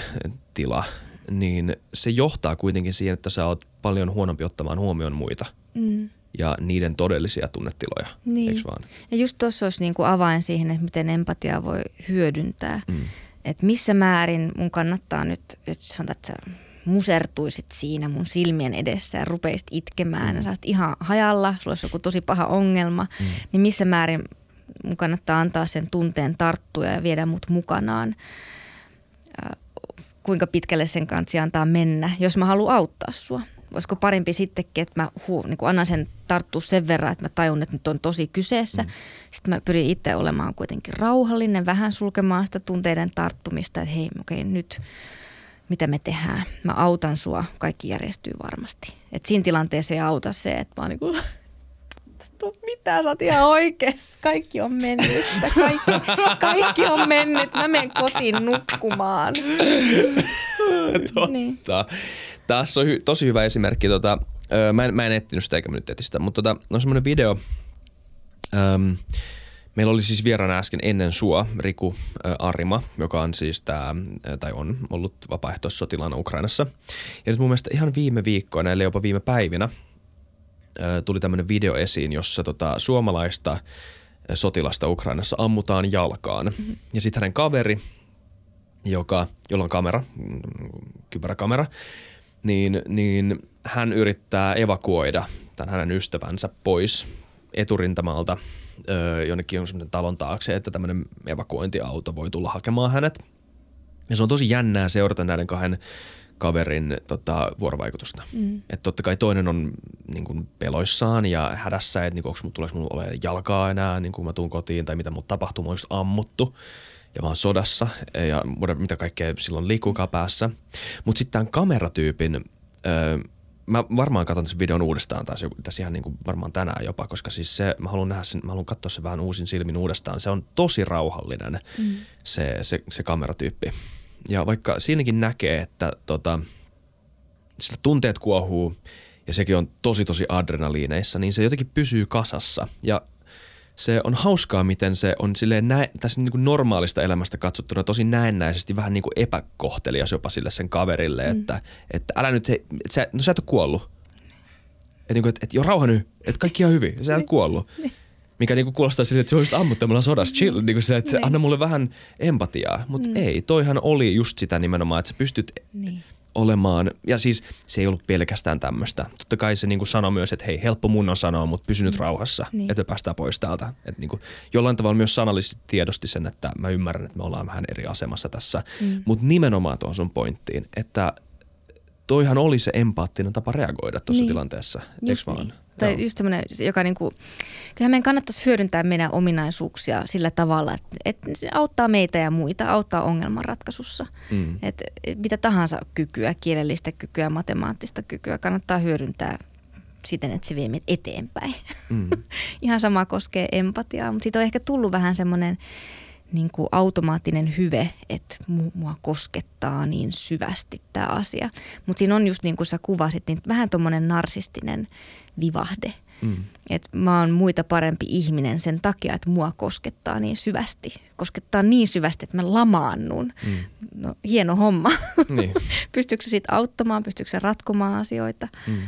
tila, niin se johtaa kuitenkin siihen, että sä oot paljon huonompi ottamaan huomioon muita Mm. Ja niiden todellisia tunnetiloja, Niin. eikö vaan? Ja just tuossa olisi niin kuin avain siihen, että miten empatiaa voi hyödyntää. Mm. Että missä määrin mun kannattaa nyt, että sanotaan, että sä musertuisit siinä mun silmien edessä ja rupeisit itkemään mm. ja sä ihan hajalla, sulla olisi joku tosi paha ongelma, mm. niin missä määrin mun kannattaa antaa sen tunteen tarttua ja viedä mut mukanaan. Äh, Kuinka pitkälle sen kanssa antaa mennä, jos mä haluan auttaa sua. Olisiko parempi sittenkin, että mä huu, niin annan sen tarttua sen verran, että mä tajun, että nyt on tosi kyseessä. Mm. Sitten mä pyrin itse olemaan kuitenkin rauhallinen, vähän sulkemaan sitä tunteiden tarttumista, että hei, okei, okay, nyt mitä me tehdään. Mä autan sua, kaikki järjestyy varmasti. Et siinä tilanteessa ei auta se, että mä oon niinku, tästä mitään, sä oot ihan oikeassa. Kaikki on mennyt. Kaikki, kaikki on mennyt. Mä menen kotiin nukkumaan. niin. Tässä on hy- tosi hyvä esimerkki. Tota, öö, mä, en, mä en etsinyt sitä eikä mä nyt etistä, mutta tota, on semmoinen video, öm, Meillä oli siis vieraana äsken ennen sua Riku äh, Arima, joka on siis tää, tai on ollut vapaaehtoissotilaana Ukrainassa. Ja nyt mun mielestä ihan viime viikkoina, eli jopa viime päivinä, äh, tuli tämmöinen video esiin, jossa tota, suomalaista sotilasta Ukrainassa ammutaan jalkaan. Mm-hmm. Ja sitten hänen kaveri, joka, jolla on kamera, mm, kypäräkamera, niin, niin hän yrittää evakuoida tämän hänen ystävänsä pois eturintamalta ö, jonnekin on semmoinen talon taakse, että tämmöinen evakuointiauto voi tulla hakemaan hänet. Ja se on tosi jännää seurata näiden kahden kaverin tota, vuorovaikutusta. Mm. Että totta kai toinen on niin kuin, peloissaan ja hädässä, että niin mut, tuleeko mulla olemaan jalkaa enää, niin kun mä tuun kotiin tai mitä mut tapahtuu, mä oon ammuttu ja mä oon sodassa ja mitä kaikkea silloin liikkuukaan päässä. Mutta sitten tämän kameratyypin ö, mä varmaan katson sen videon uudestaan taas, tässä ihan niin kuin varmaan tänään jopa, koska siis se, mä haluan nähdä sen, mä haluan katsoa sen vähän uusin silmin uudestaan. Se on tosi rauhallinen mm. se, se, se kameratyyppi. Ja vaikka siinäkin näkee, että tota, sillä tunteet kuohuu ja sekin on tosi tosi adrenaliineissa, niin se jotenkin pysyy kasassa. Ja se on hauskaa, miten se on silleen nä- tässä niin kuin normaalista elämästä katsottuna tosi näennäisesti vähän niin kuin epäkohtelias jopa sille sen kaverille, mm. että, että älä nyt, hei, et sä, no sä et ole kuollut. Että niin et, et jo rauha nyt, että kaikki on hyvin, sä et kuollut. Niin. Mikä niinku kuulostaa siltä, että se olisi ammuttamalla sodassa, chill, niinku se, että niin. anna mulle vähän empatiaa. Mutta mm. ei, toihan oli just sitä nimenomaan, että sä pystyt niin olemaan, ja siis se ei ollut pelkästään tämmöistä. Totta kai se niin sanoi myös, että hei, helppo mun on sanoa, mutta pysy nyt mm. rauhassa, niin. että me päästään pois täältä. Että niin kuin, jollain tavalla myös sanallisesti tiedosti sen, että mä ymmärrän, että me ollaan vähän eri asemassa tässä. Mm. Mutta nimenomaan tuohon sun pointtiin, että toihan oli se empaattinen tapa reagoida tuossa niin. tilanteessa, eikö vaan? Niin. Tai Joo. just semmoinen, joka niin kuin, kyllähän meidän kannattaisi hyödyntää meidän ominaisuuksia sillä tavalla, että, että se auttaa meitä ja muita, auttaa ongelmanratkaisussa. Mm. Että mitä tahansa kykyä, kielellistä kykyä, matemaattista kykyä kannattaa hyödyntää siten, että se vie meitä eteenpäin. Mm. Ihan sama koskee empatiaa, mutta siitä on ehkä tullut vähän semmoinen niin kuin automaattinen hyve, että mua koskettaa niin syvästi tämä asia. Mutta siinä on just niin kuin sä kuvasit, niin vähän tuommoinen narsistinen vivahde. Mm. Että mä oon muita parempi ihminen sen takia, että mua koskettaa niin syvästi. Koskettaa niin syvästi, että mä lamaannun. Mm. No, hieno homma. Niin. Pystyykö se auttamaan, pystyykö se ratkomaan asioita? Mm.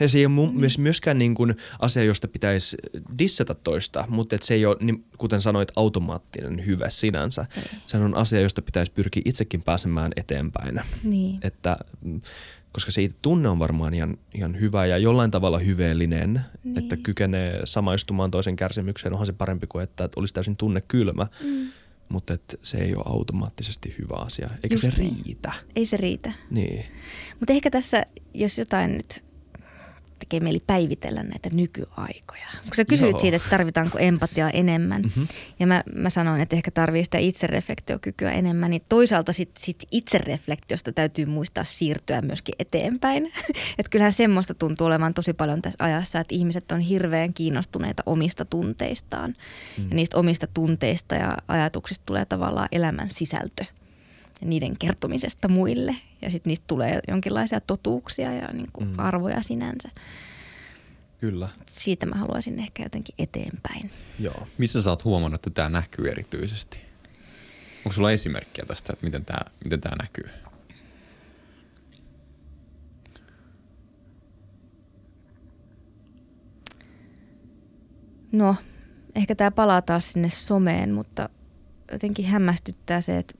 Ja se ei ole mm. myös myöskään niin kuin asia, josta pitäisi dissata toista, mutta se ei ole, niin, kuten sanoit, automaattinen hyvä sinänsä. Ei. Se on asia, josta pitäisi pyrkiä itsekin pääsemään eteenpäin. Niin. Että, mm, koska se itse tunne on varmaan ihan, ihan hyvä ja jollain tavalla hyveellinen, niin. että kykenee samaistumaan toisen kärsimykseen. Onhan se parempi kuin, että olisi täysin tunne kylmä. Mm. Mutta et se ei ole automaattisesti hyvä asia, eikä Just se niin. riitä. Ei se riitä. Niin. Mutta ehkä tässä, jos jotain nyt tekee mieli päivitellä näitä nykyaikoja. Kun sä kysyit Joo. siitä, että tarvitaanko empatiaa enemmän, mm-hmm. ja mä, mä sanoin, että ehkä tarvii sitä itsereflektiokykyä enemmän, niin toisaalta sit, sit itsereflektiosta täytyy muistaa siirtyä myöskin eteenpäin. että kyllähän semmoista tuntuu olevan tosi paljon tässä ajassa, että ihmiset on hirveän kiinnostuneita omista tunteistaan. Mm. Ja niistä omista tunteista ja ajatuksista tulee tavallaan elämän sisältö niiden kertomisesta muille. Ja sitten niistä tulee jonkinlaisia totuuksia ja niin kuin mm. arvoja sinänsä. Kyllä. Siitä mä haluaisin ehkä jotenkin eteenpäin. Joo. Missä sä oot huomannut, että tämä näkyy erityisesti? Onko sulla esimerkkiä tästä, että miten tämä miten tää näkyy? No, ehkä tämä palaa taas sinne someen, mutta jotenkin hämmästyttää se, että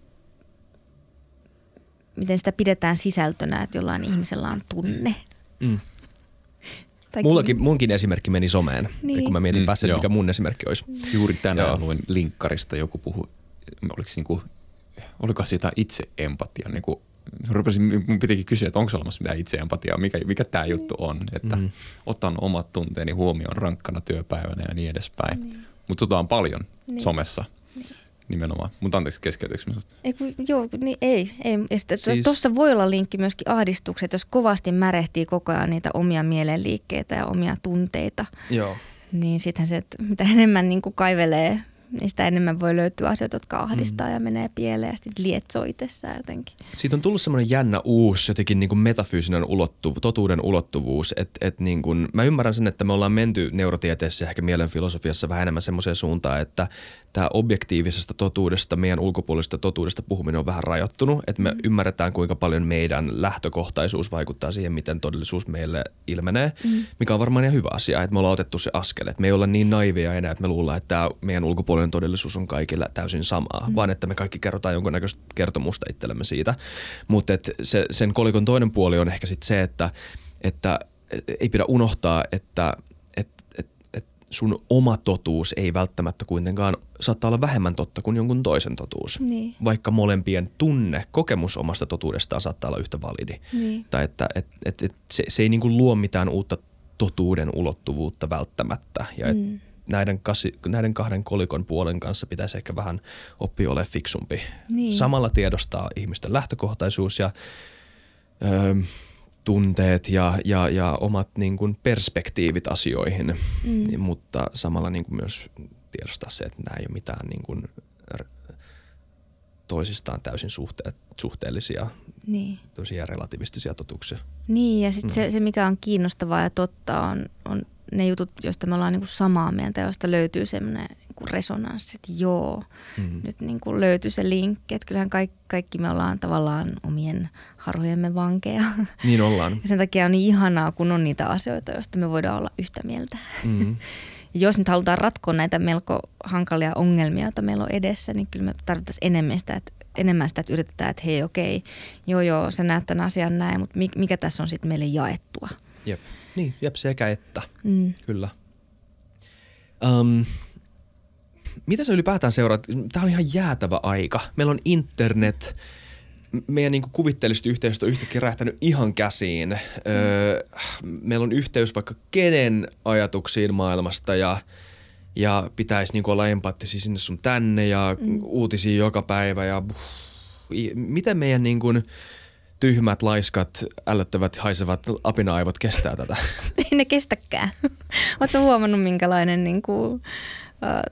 miten sitä pidetään sisältönä, että jollain ihmisellä on tunne. Mm. Mullakin, munkin esimerkki meni someen, niin. kun mä mietin mm, päässä, mikä mun esimerkki olisi. Juuri tänään joo. luin linkkarista, joku puhui, oliko, niinku, oliko siitä itse empatia, niin kuin rupesin, mun pitikin kysyä, että onko olemassa mitään itseempatiaa, mikä, mikä tämä juttu on, että mm. otan omat tunteeni huomioon rankkana työpäivänä ja niin edespäin. Niin. Mutta tota on paljon niin. somessa. Nimenomaan. Mutta anteeksi, keskeytyykö ei, kun, joo, niin ei. ei. Siis... Tuossa voi olla linkki myöskin ahdistukset, jos kovasti märehtii koko ajan niitä omia mielenliikkeitä ja omia tunteita. Joo. Niin sittenhän se, että mitä enemmän niin kuin kaivelee niistä enemmän voi löytyä asioita, jotka ahdistaa mm. ja menee pieleen ja sitten lietsoo itsessään jotenkin. Siitä on tullut semmoinen jännä uusi jotenkin niin kuin metafyysinen ulottuvu, totuuden ulottuvuus. Et, et niin kuin, mä ymmärrän sen, että me ollaan menty neurotieteessä ja ehkä mielenfilosofiassa vähän enemmän semmoiseen suuntaan, että tämä objektiivisesta totuudesta, meidän ulkopuolisesta totuudesta puhuminen on vähän rajoittunut. Että me mm. ymmärretään, kuinka paljon meidän lähtökohtaisuus vaikuttaa siihen, miten todellisuus meille ilmenee, mm. mikä on varmaan ihan hyvä asia, että me ollaan otettu se askel. Että me ei olla niin naivia enää, että me luullaan, että tämä meidän ulkopuolinen todellisuus on kaikilla täysin samaa, mm. vaan että me kaikki kerrotaan jonkunnäköistä kertomusta itsellemme siitä. Mutta se, sen kolikon toinen puoli on ehkä sitten se, että, että ei pidä unohtaa, että sun oma totuus ei välttämättä kuitenkaan saattaa olla vähemmän totta kuin jonkun toisen totuus. Niin. Vaikka molempien tunne, kokemus omasta totuudestaan saattaa olla yhtä validi. Niin. Tai että et, et, et se, se ei niinku luo mitään uutta totuuden ulottuvuutta välttämättä. Ja et mm. näiden, kasi, näiden kahden kolikon puolen kanssa pitäisi ehkä vähän oppia olemaan fiksumpi. Niin. Samalla tiedostaa ihmisten lähtökohtaisuus ja öö, tunteet ja, ja, ja omat niin kuin perspektiivit asioihin, mm. mutta samalla niin kuin myös tiedostaa se, että nämä ei ole mitään niin kuin toisistaan täysin suhteet, suhteellisia, niin. relativistisia totuuksia. Niin ja sitten mm. se, se, mikä on kiinnostavaa ja totta on, on ne jutut, joista me ollaan niin kuin samaa mieltä, joista löytyy semmoinen niin resonanssi, että joo, mm. nyt niin kuin löytyy se linkki, että kyllähän kaikki, kaikki me ollaan tavallaan omien harhojemme vankeja. Niin ollaan. Ja sen takia on niin ihanaa, kun on niitä asioita, joista me voidaan olla yhtä mieltä. Mm-hmm. Jos nyt halutaan ratkoa näitä melko hankalia ongelmia, joita meillä on edessä, niin kyllä me tarvittaisiin enemmän sitä, että enemmän sitä, että yritetään, että hei okei, joo joo, sä näet tämän asian näin, mutta mikä tässä on sitten meille jaettua. Jep. Niin, jep, sekä että. Mm. Kyllä. Um, mitä sä ylipäätään seuraat? Tämä on ihan jäätävä aika. Meillä on internet, meidän niin kuvitteellisesti yhteistyö on yhtäkkiä räjähtänyt ihan käsiin. Öö, meillä on yhteys vaikka kenen ajatuksiin maailmasta ja, ja pitäisi niin olla empaattisia sinne sun tänne ja mm. uutisia joka päivä. Ja, uh, miten meidän niin kuin, tyhmät, laiskat, ällöttävät, haisevat apinaaivot kestää tätä? Ei ne kestäkään. Oletko huomannut, minkälainen niin kuin,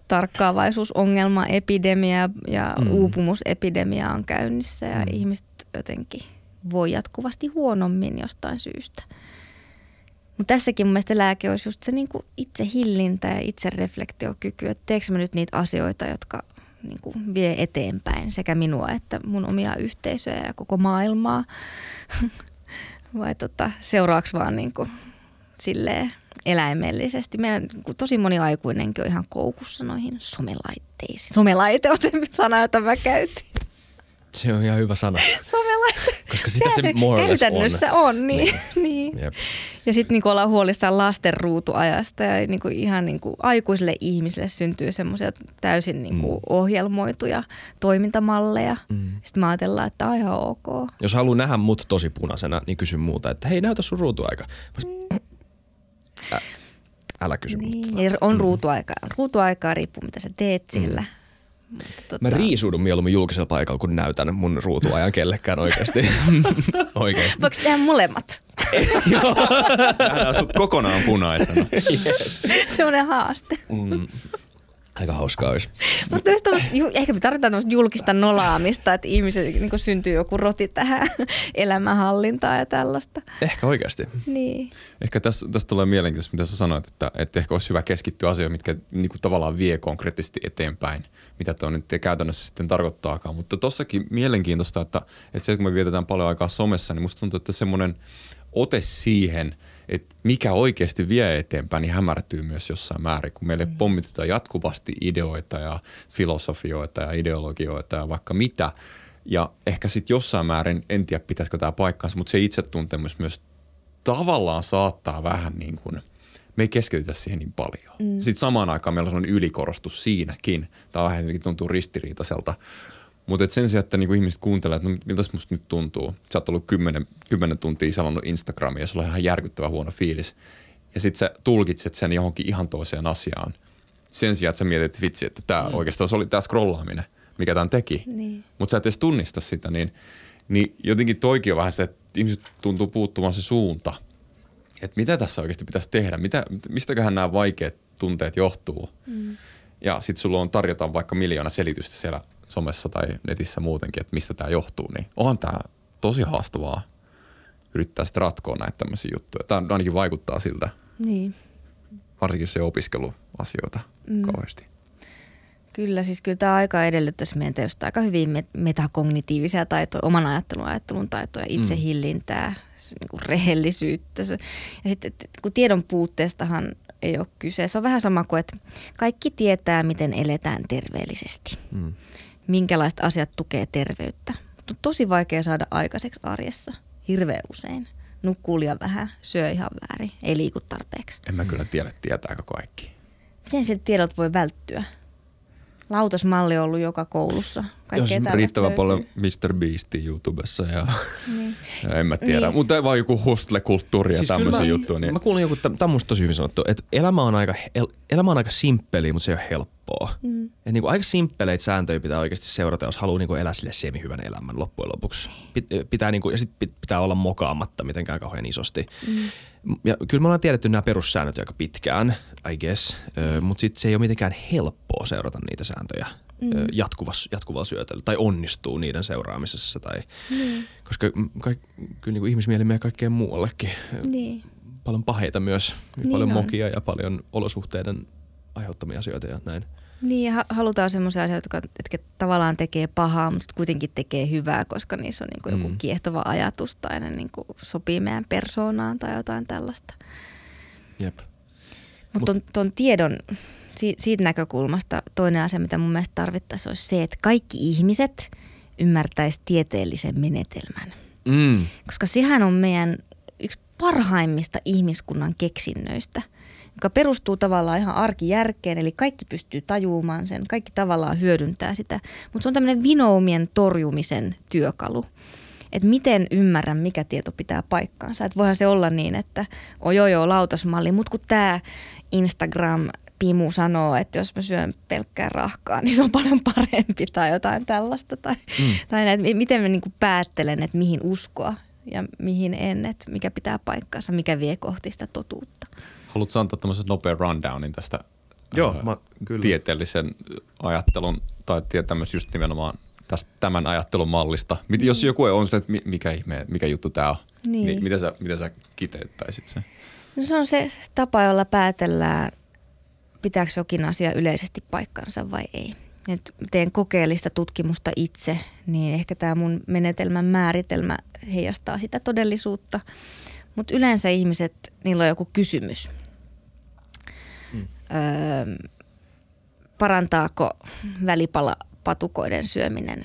tarkkaavaisuusongelma, epidemia ja mm. uupumusepidemia on käynnissä ja mm. ihmiset jotenkin voi jatkuvasti huonommin jostain syystä. Mutta tässäkin mun mielestä lääke olisi just se niinku itse hillintä ja itse reflektiokyky, että teekö mä nyt niitä asioita, jotka niinku vie eteenpäin sekä minua että mun omia yhteisöjä ja koko maailmaa. Vai tota, seuraavaksi vaan niinku silleen eläimellisesti. Meidän tosi moni aikuinenkin on ihan koukussa noihin somelaitteisiin. Somelaite on se sana, jota mä käytin. Se on ihan hyvä sana. Somelaite. Koska sitä se, se more käytännössä on. on niin. niin. niin. Jep. Ja sitten niinku ollaan huolissaan lasten ruutuajasta ja niinku ihan niinku aikuisille ihmisille syntyy semmoisia täysin niinku mm. ohjelmoituja toimintamalleja. Mm. Sitten mä ajatellaan, että on ihan ok. Jos haluaa nähdä mut tosi punaisena, niin kysy muuta, että hei näytä sun ruutuaika. Mm Ä, älä kysy niin, mutta... On ruutuaikaa. Ruutuaikaa riippuu mitä sä teet mm. sillä. Mm. Mutta tota... Mä riisuudun mieluummin julkisella paikalla, kun näytän mun ruutuajan kellekään oikeasti. oikeasti. Voiko tehdä molemmat? Nähdään sut kokonaan punaisena. Se on haaste. Mm. Aika hauskaa olisi. Mutta ehkä me tarvitaan tämmöistä julkista nolaamista, että ihmiset niin syntyy joku roti tähän elämänhallintaan ja tällaista. Ehkä oikeasti. Niin. Ehkä tässä, tässä tulee mielenkiintoista, mitä sä sanoit, että, että ehkä olisi hyvä keskittyä asioihin, mitkä niin kuin tavallaan vie konkreettisesti eteenpäin, mitä tuo nyt käytännössä sitten tarkoittaakaan. Mutta tossakin mielenkiintoista, että, että se, kun me vietetään paljon aikaa somessa, niin musta tuntuu, että semmoinen ote siihen – että mikä oikeasti vie eteenpäin, niin hämärtyy myös jossain määrin, kun meille mm. pommitetaan jatkuvasti ideoita ja filosofioita ja ideologioita ja vaikka mitä. Ja ehkä sitten jossain määrin, en tiedä pitäisikö tämä paikkaansa, mutta se itsetuntemus myös tavallaan saattaa vähän niin kuin, me ei keskitytä siihen niin paljon. Mm. Sitten samaan aikaan meillä on ylikorostus siinäkin. Tämä vähän tuntuu ristiriitaiselta. Mutta sen sijaan, että niinku ihmiset kuuntelee, että no, miltä musta nyt tuntuu. Sä oot ollut kymmenen, kymmenen tuntia selannut Instagramia ja sulla on ihan järkyttävä huono fiilis. Ja sit sä tulkitset sen johonkin ihan toiseen asiaan. Sen sijaan, että sä mietit, että vitsi, että tämä mm. oikeastaan se oli tämä scrollaaminen, mikä tämän teki. Niin. Mutta sä et edes tunnista sitä, niin, niin jotenkin toikin on vähän se, että ihmiset tuntuu puuttumaan se suunta. Että mitä tässä oikeasti pitäisi tehdä, mitä, mistäköhän nämä vaikeat tunteet johtuu. Mm. Ja sitten sulla on tarjota vaikka miljoona selitystä siellä somessa tai netissä muutenkin, että mistä tämä johtuu. Niin onhan tämä tosi haastavaa yrittää sitten ratkoa näitä tämmöisiä juttuja. Tämä ainakin vaikuttaa siltä, Niin. varsinkin se opiskeluasioita mm. kauheasti. Kyllä, siis kyllä tämä aika edellyttäisi meiltä just aika hyvin met- metakognitiivisia taitoja, oman ajattelun ajattelun taitoja, itsehillintää, niin kuin rehellisyyttä. Ja sitten kun tiedon puutteestahan ei ole kyse. Se on vähän sama kuin, että kaikki tietää, miten eletään terveellisesti. Mm. Minkälaiset asiat tukee terveyttä. Mutta on tosi vaikea saada aikaiseksi arjessa. Hirveän usein. Nukkuu liian vähän, syö ihan väärin, ei liiku tarpeeksi. En mä kyllä tiedä, tietääkö kaikki. Miten siltä tiedot voi välttyä? Lautasmalli on ollut joka koulussa. Kaikkea Jos tällaista riittävän löytyy. paljon Mr. Beastia YouTubessa ja, Niin. ja en mä tiedä. Niin. Mutta vaan joku hustle-kulttuuri ja siis tämmöisiä mä, juttuja. Niin Mä kuulin joku, tämä on musta tosi hyvin sanottu, että elämä on aika, el, elämä on aika simppeli, mutta se ei ole helppoa. Mm. Et niinku aika simppeleitä sääntöjä pitää oikeasti seurata, jos haluaa niinku elää sille semi-hyvän elämän loppujen lopuksi. Pit, pitää niinku, ja sit pit, pitää olla mokaamatta mitenkään kauhean isosti. Mm. Ja kyllä me ollaan tiedetty nämä perussäännöt aika pitkään, I guess, mm. mutta sitten se ei ole mitenkään helppoa seurata niitä sääntöjä mm. jatkuvassa, jatkuvalla syötöllä tai onnistuu niiden seuraamisessa. Tai, mm. Koska kaik, kyllä niinku ihmismieli menee kaikkeen muuallekin Niin. paljon paheita myös, Niin paljon on. mokia ja paljon olosuhteiden aiheuttamia asioita ja näin. Niin, ja ha- halutaan semmoisia asioita, jotka, jotka tavallaan tekee pahaa, mutta kuitenkin tekee hyvää, koska niissä on niinku joku Mm. kiehtova ajatus tai ne niinku sopii meidän persoonaan tai jotain tällaista. Jep. Mutta ton, ton tiedon, si, siitä näkökulmasta toinen asia, mitä mun mielestä tarvittaisiin, olisi se, että kaikki ihmiset ymmärtäisi tieteellisen menetelmän. Mm. Koska sehän on meidän yksi parhaimmista ihmiskunnan keksinnöistä, joka perustuu tavallaan ihan arkijärkeen, eli kaikki pystyy tajuumaan sen, kaikki tavallaan hyödyntää sitä, mutta se on tämmöinen vinoumien torjumisen työkalu. Että miten ymmärrän, mikä tieto pitää paikkaansa. Että voihan se olla niin, että oi joo joo lautasmalli, mutta kun tämä Instagram Pimu sanoo, että jos mä syön pelkkää rahkaa, niin se on paljon parempi tai jotain tällaista. Tai, mm. tai näin, että miten mä niinku päättelen, että mihin uskoa ja mihin en, että mikä pitää paikkaansa, mikä vie kohti sitä totuutta. Haluatko antaa tämmöisen nopean rundownin tästä Joo, ää, mä- kyllä. tieteellisen ajattelun tai tämmöisen just nimenomaan tästä, tämän ajattelun mallista? Mit, Jos joku ei on että mi- mikä ihme, mikä juttu tämä on, Niin. niin miten sä, miten sä kiteyttäisit sen? No se on se tapa, jolla päätellään, pitääkö jokin asia yleisesti paikkansa vai ei. Et teen kokeellista tutkimusta itse, niin ehkä tämä mun menetelmän määritelmä heijastaa sitä todellisuutta. Mutta yleensä ihmiset, niillä on joku kysymys. Mm. Öö, parantaako välipalapatukoiden syöminen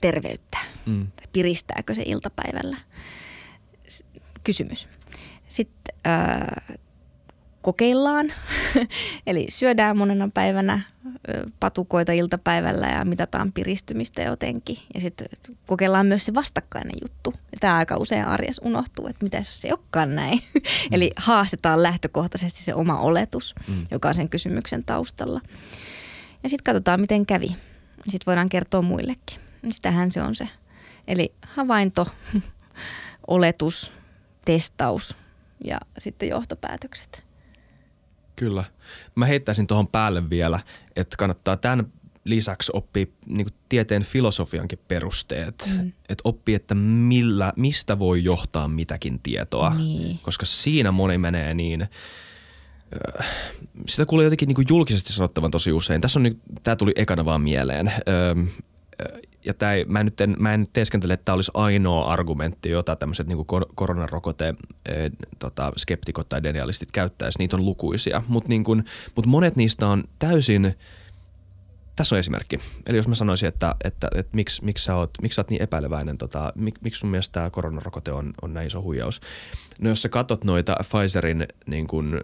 terveyttä? Mm. Piristääkö se iltapäivällä? Kysymys. Sitten äh, kokeillaan, eli syödään monena päivänä patukoita iltapäivällä ja mitataan piristymistä jotenkin. Ja sitten kokeillaan myös se vastakkainen juttu. Tämä aika usein arjessa unohtuu, että mitä jos se ei olekaan näin. eli haastetaan lähtökohtaisesti se oma oletus, Mm. joka on sen kysymyksen taustalla. Ja sitten katsotaan, miten kävi. Sitten voidaan kertoa muillekin. Sitähän se on se. Eli havainto, oletus, testaus ja sitten johtopäätökset. Kyllä. Mä heittäisin tuohon päälle vielä, että kannattaa tämän lisäksi oppia niin tieteen filosofiankin perusteet. Mm. Että oppii, että millä, mistä voi johtaa mitäkin tietoa. Niin. Koska siinä moni menee niin, sitä kuulee jotenkin niin julkisesti sanottavan tosi usein. Tässä on nyt, tämä tuli ekana vaan mieleen. Ja tää ei, mä, nyt en, mä en nyt teeskentele, että tämä olisi ainoa argumentti, jota tämmöiset niin koronarokote eh, tota, skeptikot tai denialistit käyttäisi. Niitä on lukuisia, mutta niin mut monet niistä on täysin tässä on esimerkki. Eli jos mä sanoisin, että, että, että miksi, miksi, sä oot, miksi sä oot niin epäileväinen, tota, mik, miksi sun mielestä tämä koronarokote on, on näin iso huijaus? No jos sä katot noita Pfizerin niin kun,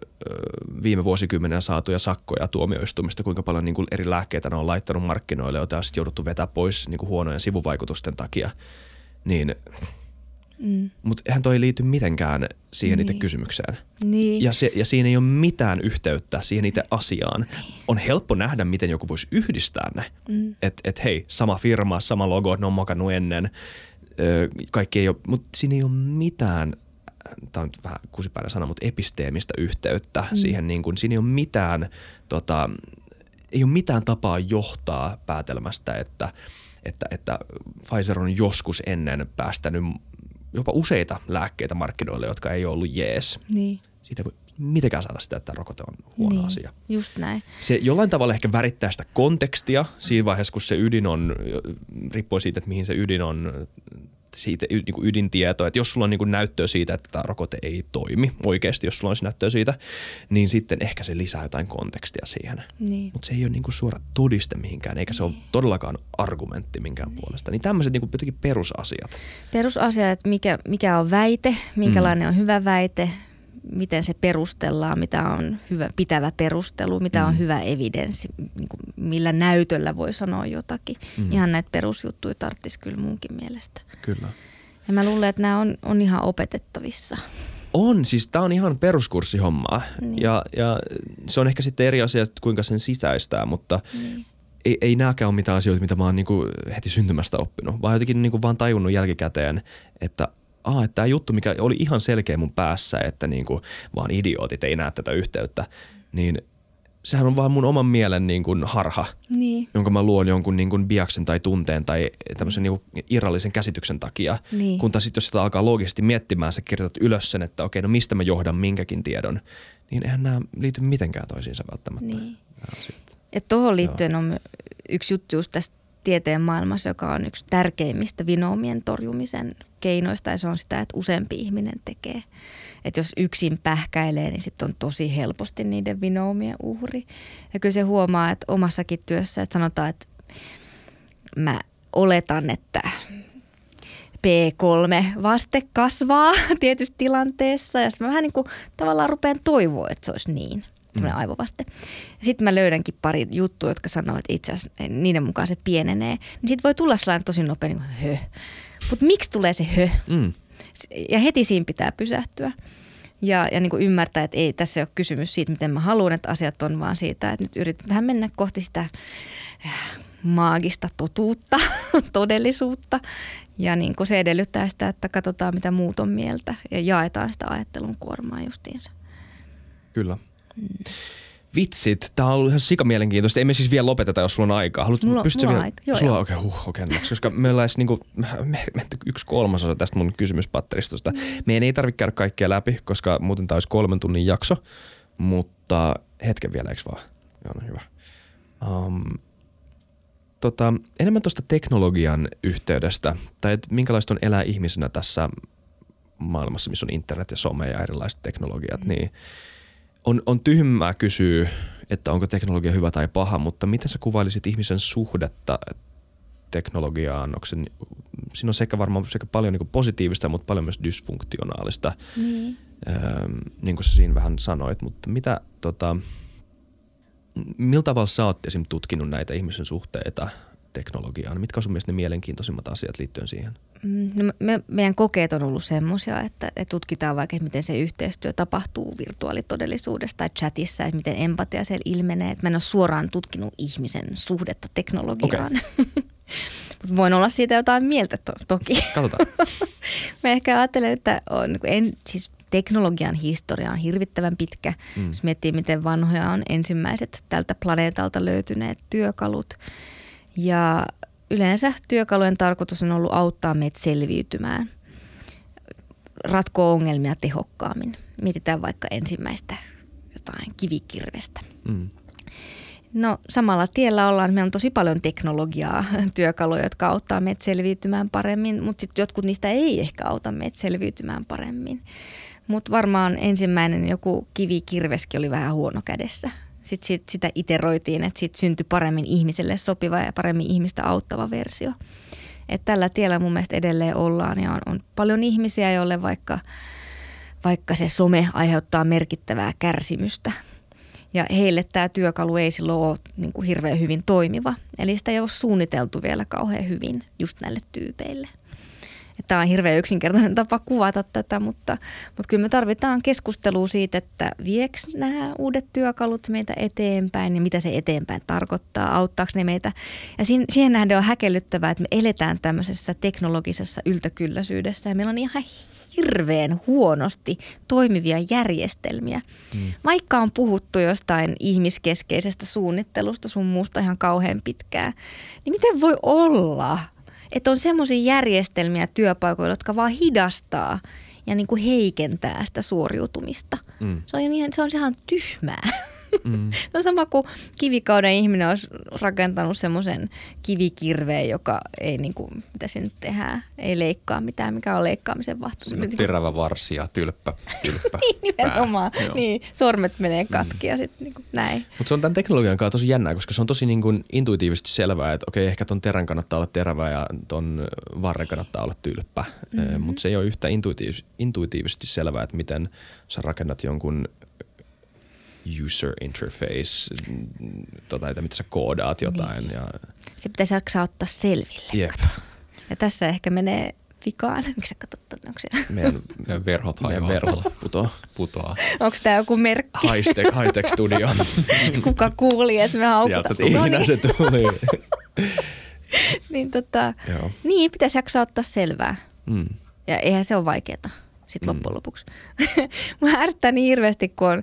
viime vuosikymmenen saatuja sakkoja tuomioistumista, kuinka paljon niin kun eri lääkkeitä ne on laittanut markkinoille, joita on sitten jouduttu vetää pois niin huonojen sivuvaikutusten takia, niin Mm. mutta eihän toi liity mitenkään siihen niin. itse Niin. kysymykseen. Niin. Ja, se, ja siinä ei ole mitään yhteyttä siihen itse asiaan. On helppo nähdä, miten joku voisi yhdistää ne. Mm. Että et, hei, sama firma, sama logo, ne on mokannut ennen. Ö, kaikki ei ole, mutta siinä ei ole mitään, tämä on nyt vähän kusipäinen sana, mutta episteemistä yhteyttä mm. siihen. Niin kuin, siinä ei ole mitään tota, ei ole mitään tapaa johtaa päätelmästä, että, että, että Pfizer on joskus ennen päästänyt jopa useita lääkkeitä markkinoille, jotka ei ollut jees. Niin. Siitä ei voi mitenkään saada sitä, että rokote on huono niin, asia. Just näin. Se jollain tavalla ehkä värittää sitä kontekstia siinä vaiheessa, kun se ydin on, riippuen siitä, että mihin se ydin on siitä niin kuin ydintietoa, että jos sulla on niin kuin näyttöä siitä, että tämä rokote ei toimi oikeasti, jos sulla on näyttöä siitä, niin sitten ehkä se lisää jotain kontekstia siihen. Niin. Mutta se ei ole niin kuin suora todiste mihinkään, eikä se ole todellakaan argumentti minkään niin. puolesta. Niin tämmöiset niin kuin jotenkin perusasiat. Perusasia, että mikä, mikä on väite, minkälainen mm. on hyvä väite, miten se perustellaan, mitä on hyvä pitävä perustelu, mitä mm. on hyvä evidenssi, niin kuin millä näytöllä voi sanoa jotakin. Mm. Ihan näitä perusjuttuja tarvitsisi kyllä munkin mielestä. Kyllä. Ja mä luulen, että nämä on, on ihan opetettavissa. On, siis tämä on ihan peruskurssihommaa. Niin. Ja, ja se on ehkä sitten eri asia, kuinka sen sisäistää, mutta niin. ei, ei nämäkään ole mitään asioita, mitä mä oon niinku heti syntymästä oppinut, vaan jotenkin niinku vaan tajunnut jälkikäteen, että aa, että tämä juttu, mikä oli ihan selkeä mun päässä, että niinku vaan idiootit ei näe tätä yhteyttä, niin sehän on vaan mun oman mielen niin kuin harha, niin. jonka mä luon jonkun niin kuin biaksen tai tunteen tai tämmöisen niin kuin irrallisen käsityksen takia. Niin. Kun taas sitten jos sitä alkaa loogisesti miettimään, sä kirjoitat ylös sen, että okei, no mistä mä johdan minkäkin tiedon, niin eihän nämä liity mitenkään toisiinsa välttämättä. Niin. Ja tuohon liittyen Joo. on yksi juttu just tästä tieteen maailmassa, joka on yksi tärkeimmistä vinoomien torjumisen keinoista ja se on sitä, että useampi ihminen tekee. Että jos yksin pähkäilee, niin sitten on tosi helposti niiden vinoomien uhri. Ja kyllä se huomaa, että omassakin työssä, että sanotaan, että mä oletan, että P3-vaste kasvaa tietyssä tilanteessa ja mä vähän niin kuin tavallaan rupean toivoa, että se olisi niin mm. aivovaste. Sitten mä löydänkin pari juttua, jotka sanoo, että itse asiassa niiden mukaan se pienenee. Niin sitten voi tulla sellainen tosi nopea niin kuin hö. Mutta miksi tulee se hö? Mm. Ja heti siinä pitää pysähtyä. Ja, ja niin kuin ymmärtää, että ei tässä ole kysymys siitä, miten mä haluan, että asiat on, vaan siitä, että nyt yritetään mennä kohti sitä äh, maagista totuutta, todellisuutta. Ja niin kuin se edellyttää sitä, että katsotaan mitä muut on mieltä ja jaetaan sitä ajattelun kuormaa justiinsa. Kyllä. Mm. Vitsit, tämä on ollut ihan sikamielenkiintoista. Ei me siis vielä lopeteta, jos sulla on aikaa. Haluatko mulla, mulla vielä? aika. Joo, sulla on okei, okay, huh, okay, koska meillä olisi niinku, me, me, yksi kolmasosa tästä mun kysymyspatteristosta. Mm. Meidän ei tarvitse käydä kaikkea läpi, koska muuten tämä olisi kolmen tunnin jakso. Mutta hetken vielä, eikö vaan? Joo, no hyvä. Um, tota, enemmän tuosta teknologian yhteydestä, tai että minkälaista on elää ihmisenä tässä maailmassa, missä on internet ja some ja erilaiset teknologiat, mm. niin – on, on tyhmää kysyä, että onko teknologia hyvä tai paha, mutta miten sä kuvailisit ihmisen suhdetta teknologiaan? Onko se, siinä on sekä varmaan sekä paljon niin positiivista, mutta paljon myös dysfunktionaalista, niin. öö, niin kuin sä siinä vähän sanoit. Mutta mitä, tota, millä tavalla sä oot esim. tutkinut näitä ihmisen suhteita teknologiaan? Mitkä on sun mielestä ne mielenkiintoisimmat asiat liittyen siihen? Mm, no me, meidän kokeet on ollut semmoisia, että, että tutkitaan vaikka, että miten se yhteistyö tapahtuu virtuaalitodellisuudessa tai chatissa, että miten empatia siellä ilmenee. Että mä en ole suoraan tutkinut ihmisen suhdetta teknologiaan. Okay. Mutta voin olla siitä jotain mieltä to- toki. Katsotaan. mä ehkä ajattelen, että on, niin en, siis teknologian historia on hirvittävän pitkä. Mm. Jos miettii, miten vanhoja on ensimmäiset tältä planeetalta löytyneet työkalut. Ja yleensä työkalujen tarkoitus on ollut auttaa meitä selviytymään, ratkoa ongelmia tehokkaammin. Mietitään vaikka ensimmäistä jotain kivikirvestä. Mm. No samalla tiellä ollaan, meillä on tosi paljon teknologiaa, työkaluja, jotka auttaa meitä selviytymään paremmin, mutta sitten jotkut niistä ei ehkä auta meitä selviytymään paremmin. Mutta varmaan ensimmäinen joku kivikirveskin oli vähän huono kädessä sitten sit, sitä iteroitiin, että siitä syntyi paremmin ihmiselle sopiva ja paremmin ihmistä auttava versio. Et tällä tiellä mun mielestä edelleen ollaan ja on, on paljon ihmisiä, joille vaikka, vaikka se some aiheuttaa merkittävää kärsimystä. Ja heille tämä työkalu ei silloin ole niin kuin hirveän hyvin toimiva. Eli sitä ei ole suunniteltu vielä kauhean hyvin just näille tyypeille. Tämä on hirveän yksinkertainen tapa kuvata tätä, mutta, mutta kyllä me tarvitaan keskustelua siitä, että vieks nämä uudet työkalut meitä eteenpäin ja mitä se eteenpäin tarkoittaa, auttaako ne meitä. Ja siihen nähden on häkellyttävää, että me eletään tämmöisessä teknologisessa yltäkylläisyydessä ja meillä on ihan hirveän huonosti toimivia järjestelmiä. Mm. Vaikka on puhuttu jostain ihmiskeskeisestä suunnittelusta sun muusta ihan kauhean pitkään, niin miten voi olla, että on semmoisia järjestelmiä työpaikoilla, jotka vaan hidastaa ja niin kuin heikentää sitä suoriutumista. Mm. Se, on ihan, se on ihan tyhmää. Mm. Se on sama kuin kivikauden ihminen olisi rakentanut semmoisen kivikirveen, joka ei, niin kuin, mitä se nyt tehdään, ei leikkaa mitään, mikä on leikkaamisen vahtu. Terävä varsi ja tylppä, tylppä niin, nimenomaan. Niin, sormet menee katki ja sitten niin näin. Mutta se on tämän teknologian kanssa tosi jännää, koska se on tosi niin kuin intuitiivisesti selvää, että okei, ehkä ton terän kannattaa olla terävä ja ton varren kannattaa olla tylppä. Mm-hmm. Mutta se ei ole yhtä intuitiiv- intuitiivisesti selvää, että miten sä rakennat jonkun user interface, tota, että mitä sä koodaat jotain. Niin. Ja... Se pitäisi jaksaa ottaa selville. Yep. Ja tässä ehkä menee vikaan. Miksi sä katsot tonne? Onko siellä? Meidän, meidän verhot Meidän verhot putoaa. putoaa. Onko tämä joku merkki? High-tech, high-tech studio. Kuka kuuli, että me haukutaan? Sieltä siinä se tuli. niin, tota, niin, pitäisi jaksaa ottaa selvää. Mm. Ja eihän se ole vaikeaa sitten mm. loppujen lopuksi. Mä ärsyttää niin hirveästi, kun on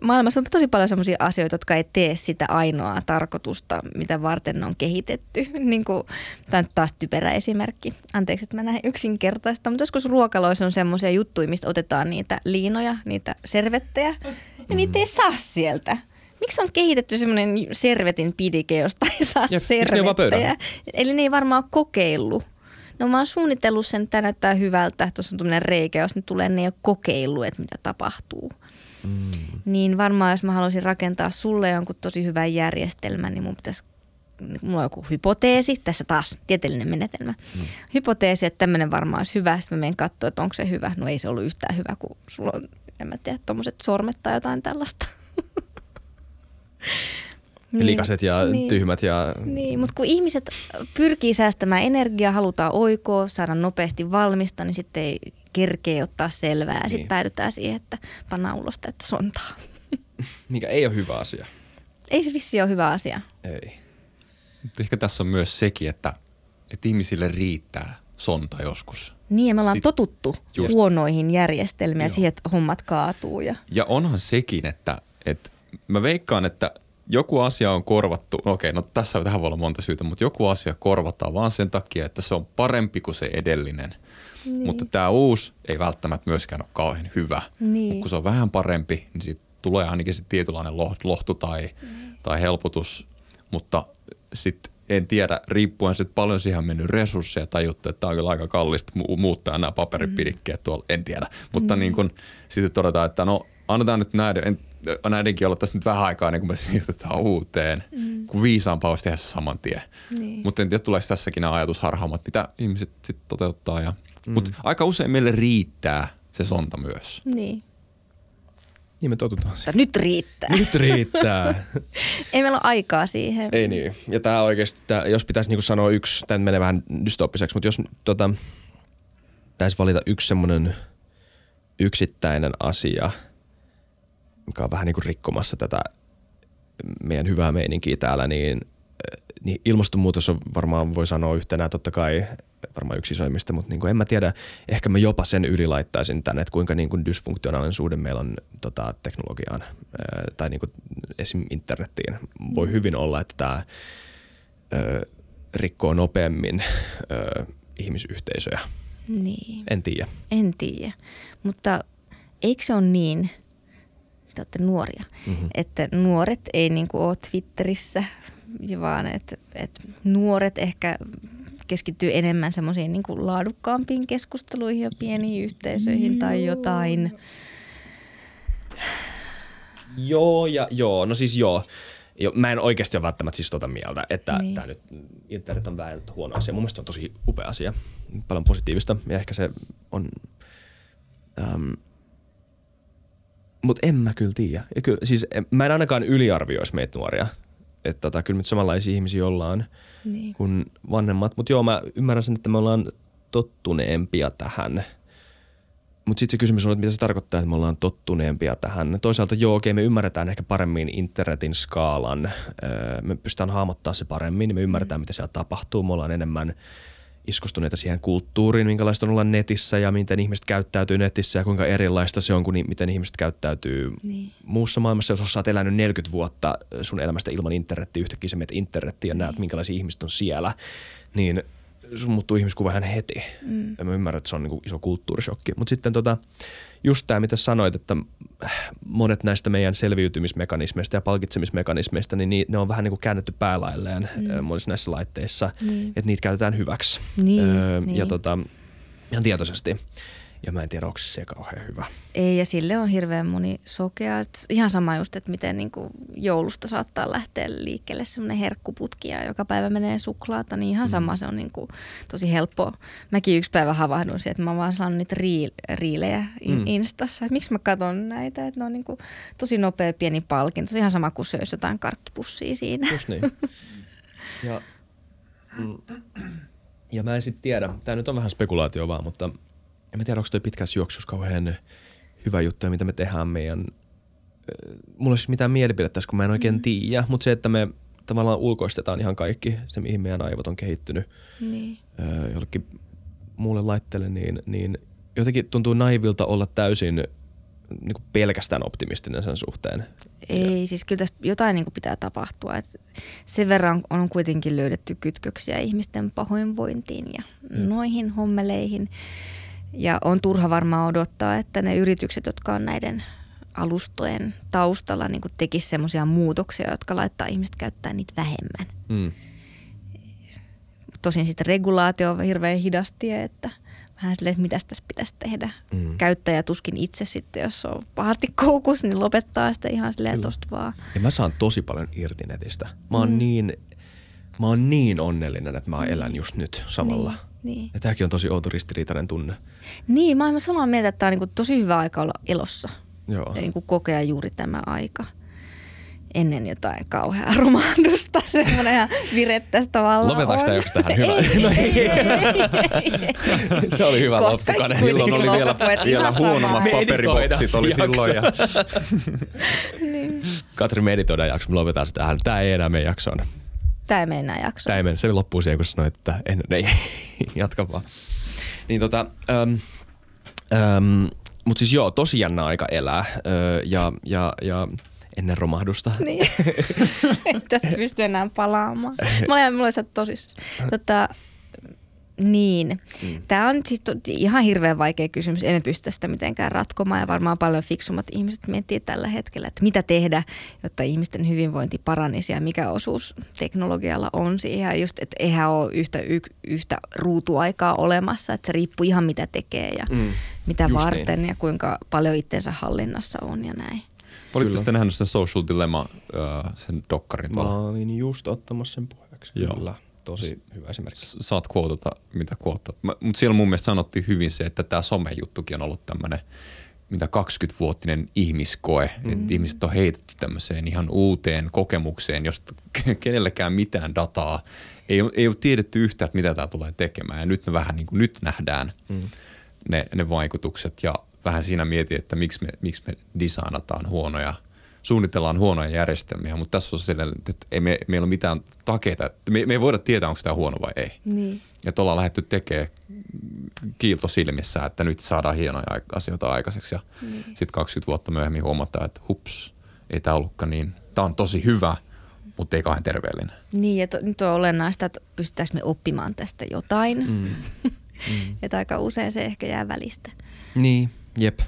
maailmassa on tosi paljon sellaisia asioita, jotka ei tee sitä ainoaa tarkoitusta, mitä varten ne on kehitetty. niin kuin, tämä on taas typerä esimerkki. Anteeksi, että mä näin yksinkertaista, mutta joskus ruokaloissa on semmoisia juttuja, mistä otetaan niitä liinoja, niitä servettejä, ja niitä ei saa sieltä. Miksi on kehitetty semmoinen servetin pidike, josta ei saa Jep, servettejä? Eli ne ei varmaan kokeillut. No mä oon suunnitellut sen, että tämä näyttää hyvältä, tuossa on tuommoinen reikä, jos ne tulee, ne ei ole kokeillut, että mitä tapahtuu. Mm. Niin varmaan jos mä haluaisin rakentaa sulle jonkun tosi hyvän järjestelmän, niin mun pitäisi mulla on joku hypoteesi, tässä taas tieteellinen menetelmä. Mm. Hypoteesi, että tämmöinen varmaan olisi hyvä, sitten mä menen katsoa, että onko se hyvä. No ei se ollut yhtään hyvä, kun sulla on, en mä tiedä, tuommoiset sormet tai jotain tällaista. niin, likaset ja niin, tyhmät. Ja... Niin, mutta kun ihmiset pyrkii säästämään energiaa, halutaan oikoa, saada nopeasti valmista, niin sitten ei kerkee ottaa selvää. Ja niin. sitten päädytään siihen, että pannaan ulos täyttä sontaa. Mikä ei ole hyvä asia. Ei se vissi ole hyvä asia. Ei. Mutta ehkä tässä on myös sekin, että, että ihmisille riittää sonta joskus. Niin, ja me ollaan Sit, totuttu just, huonoihin järjestelmiä siihen, että hommat kaatuu. Ja, ja onhan sekin, että, että mä veikkaan, että joku asia on korvattu, no okei, no tässä tähän voi olla monta syytä, mutta joku asia korvataan vaan sen takia, että se on parempi kuin se edellinen. Niin. Mutta tämä uusi ei välttämättä myöskään ole kauhean hyvä. Niin. kun se on vähän parempi, niin siitä tulee ainakin se tietynlainen lohtu tai, mm. tai helpotus, mutta sitten en tiedä, riippuen sitten paljon siihen on mennyt resursseja tai juttu, että tämä on kyllä aika kallista mu- muuttaa nämä paperipidikkeet tuolla, en tiedä. Mutta mm. niin kun sitten todetaan, että no annetaan nyt näiden, en, näidenkin olla tässä nyt vähän aikaa, niin kun me siirrytään uuteen, mm. kun viisaampaa olisi tehdä se saman tien. Niin. Mutta en tiedä, tuleeko tässäkin nämä ajatusharhaumat, mitä ihmiset sitten toteuttaa. Ja, mm. Mutta aika usein meille riittää se sonta myös. Niin. Niin me totutaan siihen. Nyt riittää. Nyt riittää. Ei meillä ole aikaa siihen. Ei niin. Ja tämä oikeasti, tää, jos pitäisi niinku sanoa yksi, tämä menee vähän dystoppiseksi, mutta jos tota, pitäisi valita yksi semmoinen yksittäinen asia, mikä on vähän niin kuin rikkomassa tätä meidän hyvää meininkiä täällä, niin, niin ilmastonmuutos on varmaan voi sanoa yhtenä totta kai varmaan yksi isoimmista, mutta niin kuin en mä tiedä, ehkä mä jopa sen yli laittaisin tänne, että kuinka niin kuin dysfunktionaalinen suhde meillä on tota, teknologiaan ää, tai niin kuin esim. internettiin. Voi mm. hyvin olla, että tämä ää, rikkoo nopeammin ää, ihmisyhteisöjä. Niin. En tiedä. En tiedä, mutta eikö se ole niin, te olette nuoria, mm-hmm. että nuoret ei niin kuin ole Twitterissä, vaan että, että nuoret ehkä keskittyy enemmän semmoisiin niin laadukkaampiin keskusteluihin ja pieniin yhteisöihin joo. tai jotain. Joo ja joo, no siis joo. Jo, mä en oikeasti ole välttämättä siis tota mieltä, että niin. tämä nyt internet on vähän huono asia. Mun mielestä on tosi upea asia, paljon positiivista ja ehkä se on... Ähm, mutta en mä kyllä tiedä. Ja kyllä, siis mä en ainakaan yliarvioisi meitä nuoria. Että tota, kyllä nyt samanlaisia ihmisiä ollaan – niin. kuin vanhemmat. Mutta joo, mä ymmärrän sen, että me ollaan tottuneempia tähän. Mutta sitten se kysymys on, että mitä se tarkoittaa, että me ollaan tottuneempia tähän. Toisaalta joo, okei, me ymmärretään ehkä paremmin internetin skaalan. Öö, me pystytään hahmottaa se paremmin, me ymmärretään, mitä siellä tapahtuu. Me ollaan enemmän iskostuneita siihen kulttuuriin, minkälaista on olla netissä ja miten ihmiset käyttäytyy netissä ja kuinka erilaista se on kuin miten ihmiset käyttäytyy niin. muussa maailmassa. Jos olet elänyt 40 vuotta sun elämästä ilman internettiä, yhtäkkiä sä menet internettiin ja niin. näet, minkälaisia ihmiset on siellä, niin sun muuttuu ihmiskuva ihan heti. Mm. Ja mä ymmärrän, että se on niin iso kulttuurishokki. Mutta sitten tota, just tämä, mitä sanoit, että monet näistä meidän selviytymismekanismeista ja palkitsemismekanismeista, niin ne on vähän niin kuin käännetty päälailleen mm. monissa näissä laitteissa, niin. että niitä käytetään hyväksi. Niin, öö, niin. Ja tota, ihan tietoisesti. Ja mä en tiedä, onko se kauhean hyvä. Ei, ja sille on hirveän moni sokea. Et ihan sama just, että miten niin kuin joulusta saattaa lähteä liikkeelle semmoinen herkkuputki ja joka päivä menee suklaata, niin ihan mm. sama se on niin kuin tosi helppo. Mäkin yksi päivä havahdun siihen, että mä vaan saan niitä riil- riilejä in- mm. Instassa. Että miksi mä katson näitä, että ne on niin kuin tosi nopea pieni palkinto. Se ihan sama kuin söisi jotain karkkipussia siinä. Just niin. ja, mm, ja mä en sitten tiedä, tämä nyt on vähän spekulaatio vaan, mutta – en mä tiedä, onko toi pitkässä juoksussa kauhean hyvä juttu ja mitä me tehdään meidän, mulla olisi mitään mielipidettä tässä, kun mä en oikein mm. tiedä, mutta se, että me tavallaan ulkoistetaan ihan kaikki, se mihin meidän aivot on kehittynyt niin. jollekin muulle laitteelle, niin, niin jotenkin tuntuu naivilta olla täysin niin kuin pelkästään optimistinen sen suhteen. Ei, ja. siis kyllä tässä jotain niin kuin pitää tapahtua. Et sen verran on kuitenkin löydetty kytköksiä ihmisten pahoinvointiin ja mm. noihin hommeleihin. Ja on turha varmaan odottaa, että ne yritykset, jotka on näiden alustojen taustalla, niin tekisi semmoisia muutoksia, jotka laittaa ihmiset käyttää niitä vähemmän. Mm. Tosin sitten regulaatio on hirveän hidasti, että vähän silleen, että mitä tässä pitäisi tehdä. Mm. Käyttäjä tuskin itse sitten, jos on pahasti koukus, niin lopettaa sitä ihan silleen tosta vaan. Ja mä saan tosi paljon irti netistä. Mä oon, mm. niin, mä oon niin onnellinen, että mä elän just nyt samalla. Niin niin. Ja tämäkin on tosi outo ristiriitainen tunne. Niin, mä olen samaa mieltä, että tämä on niin tosi hyvä aika olla elossa. Joo. Ja niin kokea juuri tämä aika ennen jotain kauheaa romahdusta, semmoinen ihan virettäistä tavallaan Lopetaanko tämä joku tähän? Hyvä. Ei, no ei, ei, ei, Se oli hyvä loppukane. Silloin oli vielä, vielä huonommat paperiboksit oli silloin. Ja... niin. Katri meditoida jakso, me lopetaan sitä tähän. Tämä ei enää meidän jaksoon. Tämä ei mene enää jaksoon. Tämä ei mene. Se loppuu siihen, kun sanoit, että en, ei, jatka vaan. Niin tota, äm, äm, mutta siis joo, tosi jännä aika elää öö, ja, ja, ja ennen romahdusta. Niin. Tästä pysty enää palaamaan. Mä olen, mulla oli tosissaan. Tota, niin. Mm. Tämä on siis to, ihan hirveän vaikea kysymys. Emme pysty sitä mitenkään ratkomaan ja varmaan paljon fiksummat ihmiset miettii tällä hetkellä, että mitä tehdä, jotta ihmisten hyvinvointi paranisi ja mikä osuus teknologialla on siihen. Ja just, että eihän ole yhtä, y, yhtä ruutuaikaa olemassa, että se riippuu ihan mitä tekee ja mm. mitä just varten niin. ja kuinka paljon itsensä hallinnassa on ja näin. Olitko sitten nähnyt sen Social Dilemma, sen dokkarin? Mä olin just ottamassa sen puheeksi, Joo. Tosi hyvä esimerkki. Saat kuotata, mitä kuotat. Mutta siellä mun mielestä sanottiin hyvin se, että tämä somejuttukin on ollut tämmöinen mitä 20-vuotinen ihmiskoe, mm. että ihmiset on heitetty tämmöiseen ihan uuteen kokemukseen, josta kenellekään mitään dataa. Ei, ei ole tiedetty yhtään, että mitä tämä tulee tekemään ja nyt me vähän niin kuin nyt nähdään mm. ne, ne vaikutukset ja vähän siinä mietin, että miksi me, miksi me designataan huonoja – suunnitellaan huonoja järjestelmiä, mutta tässä on sellainen, että ei me, meillä ole mitään takeita. Me, me ei voida tietää, onko tämä huono vai ei. Niin. Ja ollaan lähdetty tekemään kiilto silmissä, että nyt saadaan hienoja asioita aikaiseksi. Ja niin. sitten 20 vuotta myöhemmin huomataan, että hups, ei tämä ollutkaan niin. Tämä on tosi hyvä, mutta ei kauhean terveellinen. Niin, että nyt on olennaista, että pystytäänkö me oppimaan tästä jotain. Mm. Mm. että aika usein se ehkä jää välistä. Niin, jep.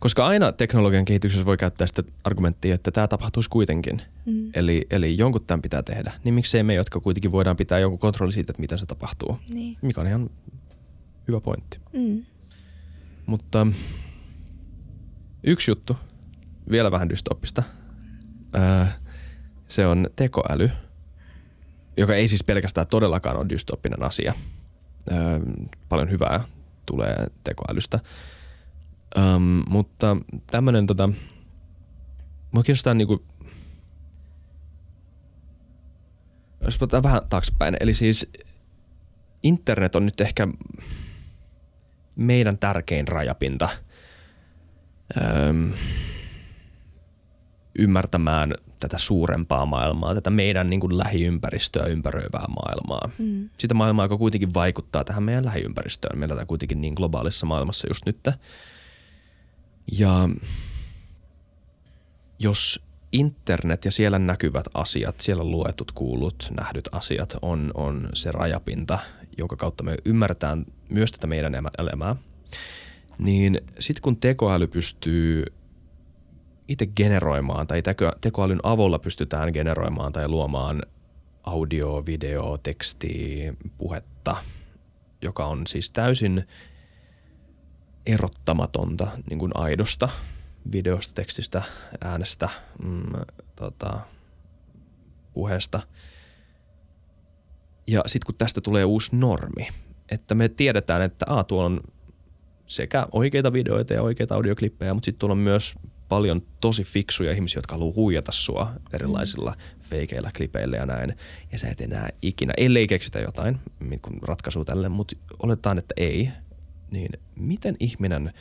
Koska aina teknologian kehityksessä voi käyttää sitä argumenttia, että tämä tapahtuisi kuitenkin. Mm. Eli, eli jonkun tämän pitää tehdä. Niin miksei me, jotka kuitenkin voidaan pitää jonkun kontrolli siitä, että miten se tapahtuu. Niin. Mikä on ihan hyvä pointti. Mm. Mutta yksi juttu, vielä vähän dystoppista. Öö, se on tekoäly, joka ei siis pelkästään todellakaan ole dystoppinen asia. Öö, paljon hyvää tulee tekoälystä – Um, mutta tämmönen tota, mua kiinnostaa niinku, jos otetaan vähän taaksepäin, eli siis internet on nyt ehkä meidän tärkein rajapinta öm, ymmärtämään tätä suurempaa maailmaa, tätä meidän niin kuin lähiympäristöä ympäröivää maailmaa. Mm. Sitä maailmaa, joka kuitenkin vaikuttaa tähän meidän lähiympäristöön. Meillä tämä kuitenkin niin globaalissa maailmassa just nyt. Ja jos internet ja siellä näkyvät asiat, siellä luetut, kuulut, nähdyt asiat on, on se rajapinta, jonka kautta me ymmärretään myös tätä meidän elämää, niin sitten kun tekoäly pystyy itse generoimaan tai tekoälyn avulla pystytään generoimaan tai luomaan audio, video, teksti, puhetta, joka on siis täysin erottamatonta niin kuin aidosta videosta, tekstistä, äänestä, mm, tota, puheesta. Ja sitten kun tästä tulee uusi normi, että me tiedetään, että a, tuolla on sekä oikeita videoita ja oikeita audioklippejä, mutta sitten tuolla on myös paljon tosi fiksuja ihmisiä, jotka haluaa huijata sua erilaisilla mm. feikeillä klipeillä ja näin. Ja sä et enää ikinä, ellei keksitä jotain ratkaisua tälle, mutta oletetaan, että ei, niin miten ihminen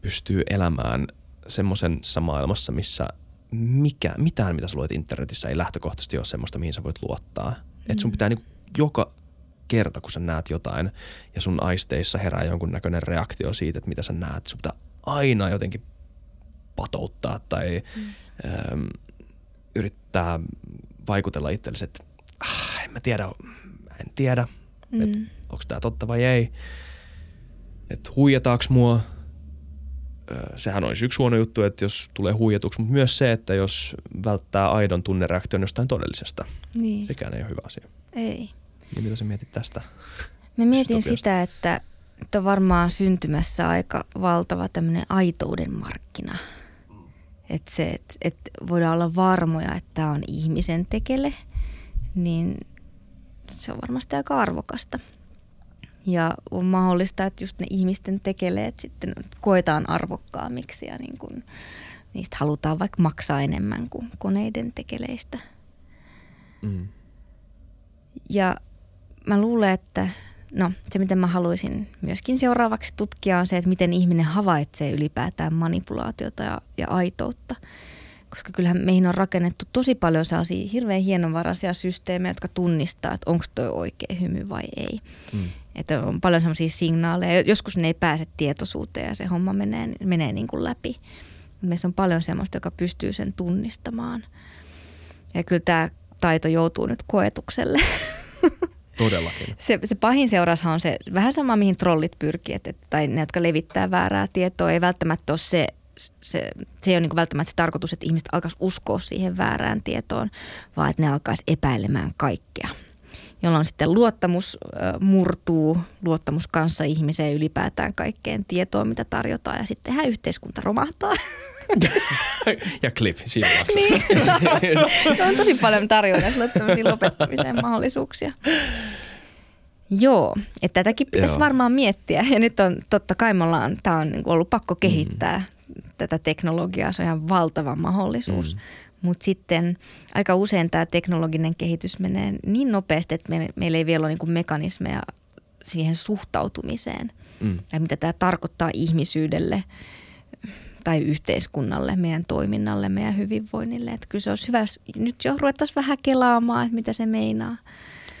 pystyy elämään semmoisessa maailmassa, missä mikä, mitään, mitä sä luet internetissä, ei lähtökohtaisesti ole semmoista, mihin sä voit luottaa. Mm. Että sun pitää niinku joka kerta, kun sä näet jotain ja sun aisteissa herää jonkun näköinen reaktio siitä, että mitä sä näet, sun pitää aina jotenkin patouttaa tai mm. äm, yrittää vaikutella itsellesi, että ah, en mä tiedä, en tiedä, mm. että onko tämä totta vai ei. Että huijataanko mua, sehän olisi yksi huono juttu, että jos tulee huijatuksi, mutta myös se, että jos välttää aidon tunnereaktion jostain todellisesta. Niin. Sekään ei ole hyvä asia. Ei. Niin mitä sä mietit tästä? Mä mietin sitä, että, että on varmaan syntymässä aika valtava tämmöinen aitouden markkina. Että se, että, että voidaan olla varmoja, että tämä on ihmisen tekele, niin se on varmasti aika arvokasta. Ja on mahdollista, että just ne ihmisten tekeleet sitten koetaan arvokkaammiksi ja niin kun, niistä halutaan vaikka maksaa enemmän kuin koneiden tekeleistä. Mm. Ja mä luulen, että no, se mitä mä haluaisin myöskin seuraavaksi tutkia on se, että miten ihminen havaitsee ylipäätään manipulaatiota ja, ja aitoutta. Koska kyllähän meihin on rakennettu tosi paljon sellaisia hirveän hienovaraisia systeemejä, jotka tunnistaa, että onko toi oikea hymy vai ei. Mm. Että on paljon sellaisia signaaleja. Joskus ne ei pääse tietoisuuteen ja se homma menee, menee niin kuin läpi. Meissä on paljon sellaista, joka pystyy sen tunnistamaan. Ja kyllä tämä taito joutuu nyt koetukselle. Todellakin. Se, se pahin seuraushan on se vähän sama, mihin trollit pyrkii, että, tai ne, jotka levittää väärää tietoa, ei välttämättä ole se, se, se ei ole niin välttämättä se tarkoitus, että ihmiset alkaisi uskoa siihen väärään tietoon, vaan että ne alkaisi epäilemään kaikkea – jolloin sitten luottamus murtuu, luottamus kanssa ihmiseen ylipäätään kaikkeen tietoon, mitä tarjotaan ja sittenhän yhteiskunta romahtaa. ja klip siinä Niin, taas. on tosi paljon tarjolla tämmöisiä lopettamisen mahdollisuuksia. Joo, että tätäkin pitäisi Joo. varmaan miettiä. Ja nyt on totta kai me ollaan, tämä on niinku ollut pakko kehittää mm. tätä teknologiaa. Se on ihan valtava mahdollisuus. Mm. Mutta sitten aika usein tämä teknologinen kehitys menee niin nopeasti, että me, meillä ei vielä ole niin mekanismeja siihen suhtautumiseen. Mm. Ja mitä tämä tarkoittaa ihmisyydelle tai yhteiskunnalle, meidän toiminnalle, meidän hyvinvoinnille. Että kyllä se olisi hyvä, jos nyt jo ruvettaisiin vähän kelaamaan, että mitä se meinaa.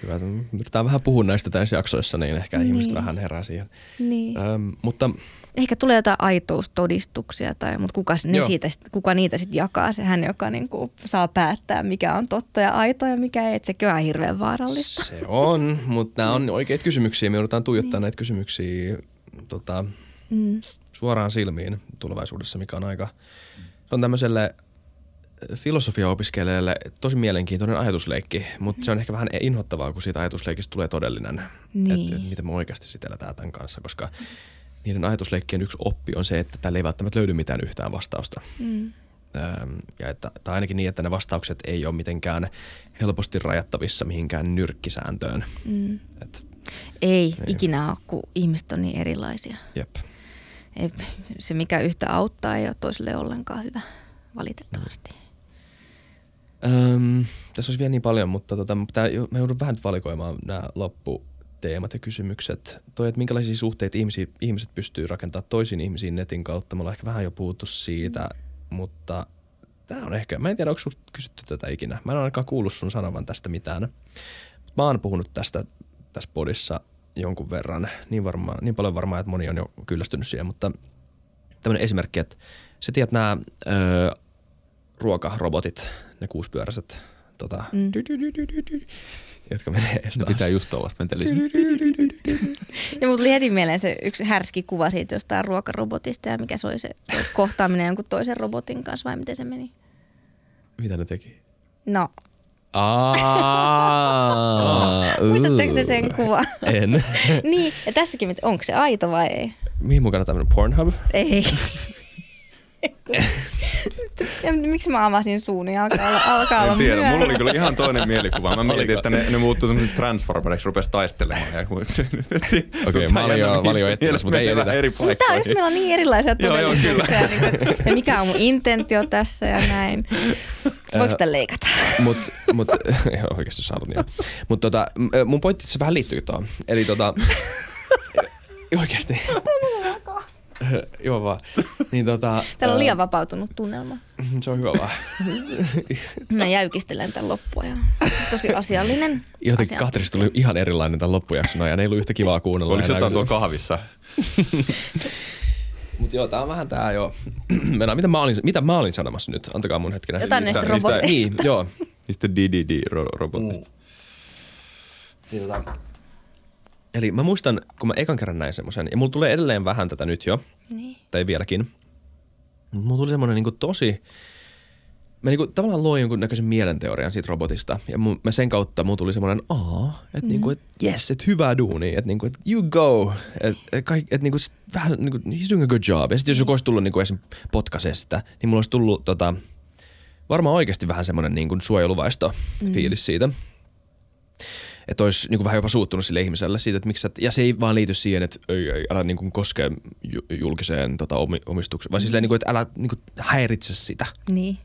Hyvä, yritetään vähän puhua näistä tässä jaksoissa, niin ehkä niin. ihmiset vähän herää siihen. Niin. Öm, mutta Ehkä tulee jotain aitoustodistuksia, tai, mutta kuka, ne siitä, kuka niitä sitten jakaa, se hän, joka niin kuin saa päättää, mikä on totta ja aito ja mikä ei. Sekin on hirveän vaarallista. Se on, mutta nämä on oikeita kysymyksiä. Me joudutaan tuijottaa niin. näitä kysymyksiä tota, mm. suoraan silmiin tulevaisuudessa, mikä on aika, se on tämmöiselle filosofia-opiskelijalle tosi mielenkiintoinen ajatusleikki, mutta se on ehkä vähän inhottavaa, kun siitä ajatusleikistä tulee todellinen. Niin. Että miten me oikeasti sitellään tämän kanssa, koska niiden ajatusleikkien yksi oppi on se, että täällä ei välttämättä löydy mitään yhtään vastausta. Mm. ja että, tai ainakin niin, että ne vastaukset ei ole mitenkään helposti rajattavissa mihinkään nyrkkisääntöön. Mm. Et, ei, ei ikinä ole, kun ihmiset on niin erilaisia. Jep. Se, mikä yhtä auttaa, ei ole toiselle ollenkaan hyvä, valitettavasti. Mm. Öm, tässä olisi vielä niin paljon, mutta tota, mä joudun vähän valikoimaan nämä loppu teemat ja kysymykset. Toi, että minkälaisia suhteita ihmisiä, ihmiset pystyy rakentamaan toisiin ihmisiin netin kautta. Me ollaan ehkä vähän jo puhuttu siitä, mutta tämä on ehkä, mä en tiedä, onko sinulta kysytty tätä ikinä. Mä en ainakaan kuullut sun sanovan tästä mitään. Mä oon puhunut tästä tässä podissa jonkun verran, niin, varma, niin paljon varmaan, että moni on jo kyllästynyt siihen, mutta tämmöinen esimerkki, että sä tiedät nämä öö, ruokarobotit, ne kuuspyöräiset, tota, Mm. jotka menee ees Ne taas. pitää just olla mentelisi. Ja mut tuli heti mieleen se yksi härski kuva siitä jostain ruokarobotista ja mikä se oli se kohtaaminen jonkun toisen robotin kanssa vai miten se meni? Mitä ne teki? No, Aa, muistatteko te sen kuvan? En. niin, ja tässäkin, onko se aito vai ei? Mihin mukana tämmöinen Pornhub? Ei. Ja Miksi mä avasin suun, niin alkaa olla, alkaa olla En tiedä, myöhä. mulla oli kyllä ihan toinen mielikuva. Mä mietin, Oliko? että ne, ne muuttuu tämmöisiksi transformeriksi, rupesi taistelemaan. Ja kun Okei, mä olin jo- mä olin jo etsimässä, mutta ei vähän eri Mutta tää on just, paikkoihin. meillä on niin erilaisia Joo, joo, todellisuuksia. Ja, niin ja mikä on mun intentio tässä ja näin. Voiko sitä leikata? Mut, mut joo, oikeasti sä haluat, niin joo. Mut tota, mun pointti se vähän liittyy tuohon. Eli tota, oikeasti. Joo vaan. Niin tota, Täällä on ää, liian vapautunut tunnelma. Se on hyvä vaan. Mä jäykistelen tämän loppua ja tosi asiallinen. Jotenkin asia. Katris tuli ihan erilainen tämän loppujakson ajan. Ei ollut yhtä kivaa kuunnella. Oliko jotain kun tuo kahvissa? Mut joo, tää on vähän tää jo. Mennään, mitä mä olin, mitä mä olin sanomassa nyt? Antakaa mun hetkenä. Jotain Niistä- näistä roboteista. Niin, joo. Niistä DDD-robotista. Niin, tota, Eli mä muistan, kun mä ekan kerran näin semmoisen, ja mulla tulee edelleen vähän tätä nyt jo, Niin. tai vieläkin. Mut mulla tuli semmoinen niinku tosi, mä niinku tavallaan loin jonkun näköisen mielenteorian siitä robotista. Ja mun, mä sen kautta mulla tuli semmoinen, aa, että niinku, et yes, että hyvää duuni, että niinku, et you go. Että et, et niinku, sit vähän niinku, he's doing a good job. Ja sitten jos joku olisi tullut niinku esim. potkasee sitä, niin mulla olisi tullut tota, varmaan oikeasti vähän semmoinen niinku suojeluvaisto fiilis siitä. Että olisi niin vähän jopa suuttunut sille ihmiselle siitä, että miksi sä, ja se ei vaan liity siihen, että ei, ei, älä niin kuin koske ju- julkiseen tota, omi- omistukseen, vaan siis silleen, niin kuin, että älä niin kuin, häiritse sitä, Niin.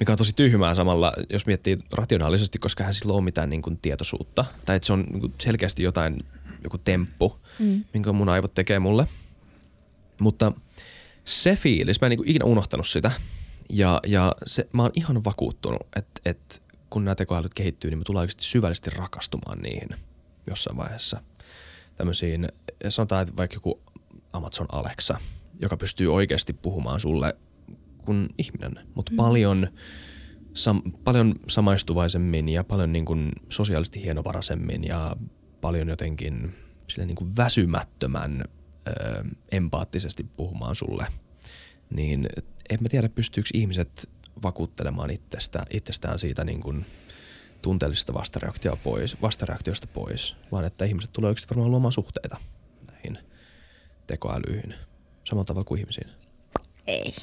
mikä on tosi tyhmää samalla, jos miettii rationaalisesti, koska hän sillä ole mitään niin kuin, tietoisuutta, tai että se on niin kuin, selkeästi jotain, joku temppu, Mm. minkä mun aivot tekee mulle. Mutta se fiilis, mä en niin kuin, ikinä unohtanut sitä, ja, ja se, mä oon ihan vakuuttunut, että, että kun nämä tekoälyt kehittyy, niin me tullaan oikeasti syvällisesti rakastumaan niihin jossain vaiheessa. Tämmöisiin, sanotaan, että vaikka joku Amazon Alexa, joka pystyy oikeasti puhumaan sulle kuin ihminen, mutta mm. paljon, sam, paljon samaistuvaisemmin ja paljon niin kuin sosiaalisesti hienovaraisemmin ja paljon jotenkin sille niin kuin väsymättömän ö, empaattisesti puhumaan sulle. Niin en mä tiedä, pystyykö ihmiset vakuuttelemaan itsestä, itsestään siitä niin kuin tunteellisesta vastareaktiosta pois, vastareaktiosta pois, vaan että ihmiset tulee oikeasti varmaan luomaan suhteita näihin tekoälyihin samalla tavalla kuin ihmisiin. Ei.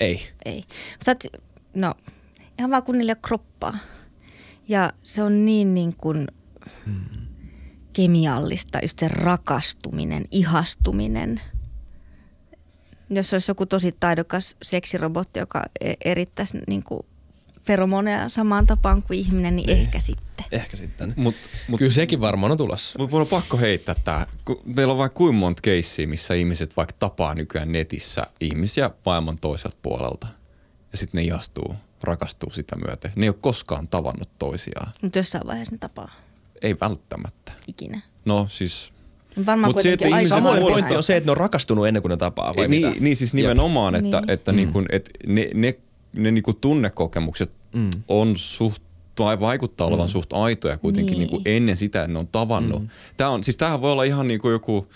Ei. Ei. Oot, no, ihan vaan kun ole kroppaa. Ja se on niin niin kuin kemiallista, just se rakastuminen, ihastuminen. Jos olisi joku tosi taidokas seksirobotti, joka e- erittäisi niin kuin feromoneja samaan tapaan kuin ihminen, niin Niin. ehkä sitten. Ehkä sitten. Mut, mut, Kyllä sekin varmaan on tulossa. mut mun on pakko heittää tää. Kun Meillä on vain kuinka monta keissiä, missä ihmiset vaikka tapaa nykyään netissä ihmisiä maailman toiselta puolelta. Ja sitten ne ihastuu, rakastuu sitä myöten. Ne ei ole koskaan tavannut toisiaan. Mutta jossain vaiheessa ne tapaa Ei välttämättä. ikinä. No siis Varmaan Mut se, että aika Samoin pointti on se, että ne on rakastunut ennen kuin ne tapaa, vai niin, mitä? niin siis nimenomaan, että, Niin. että, niin kuin, että ne, ne, ne niin kuin tunnekokemukset Mm. on suht tai vaikuttaa olevan Mm. suht aitoja kuitenkin Niin. niin. Niin kuin ennen sitä, että ne on tavannut. Mm. Tämä on, siis tämähän voi olla ihan niin kuin joku,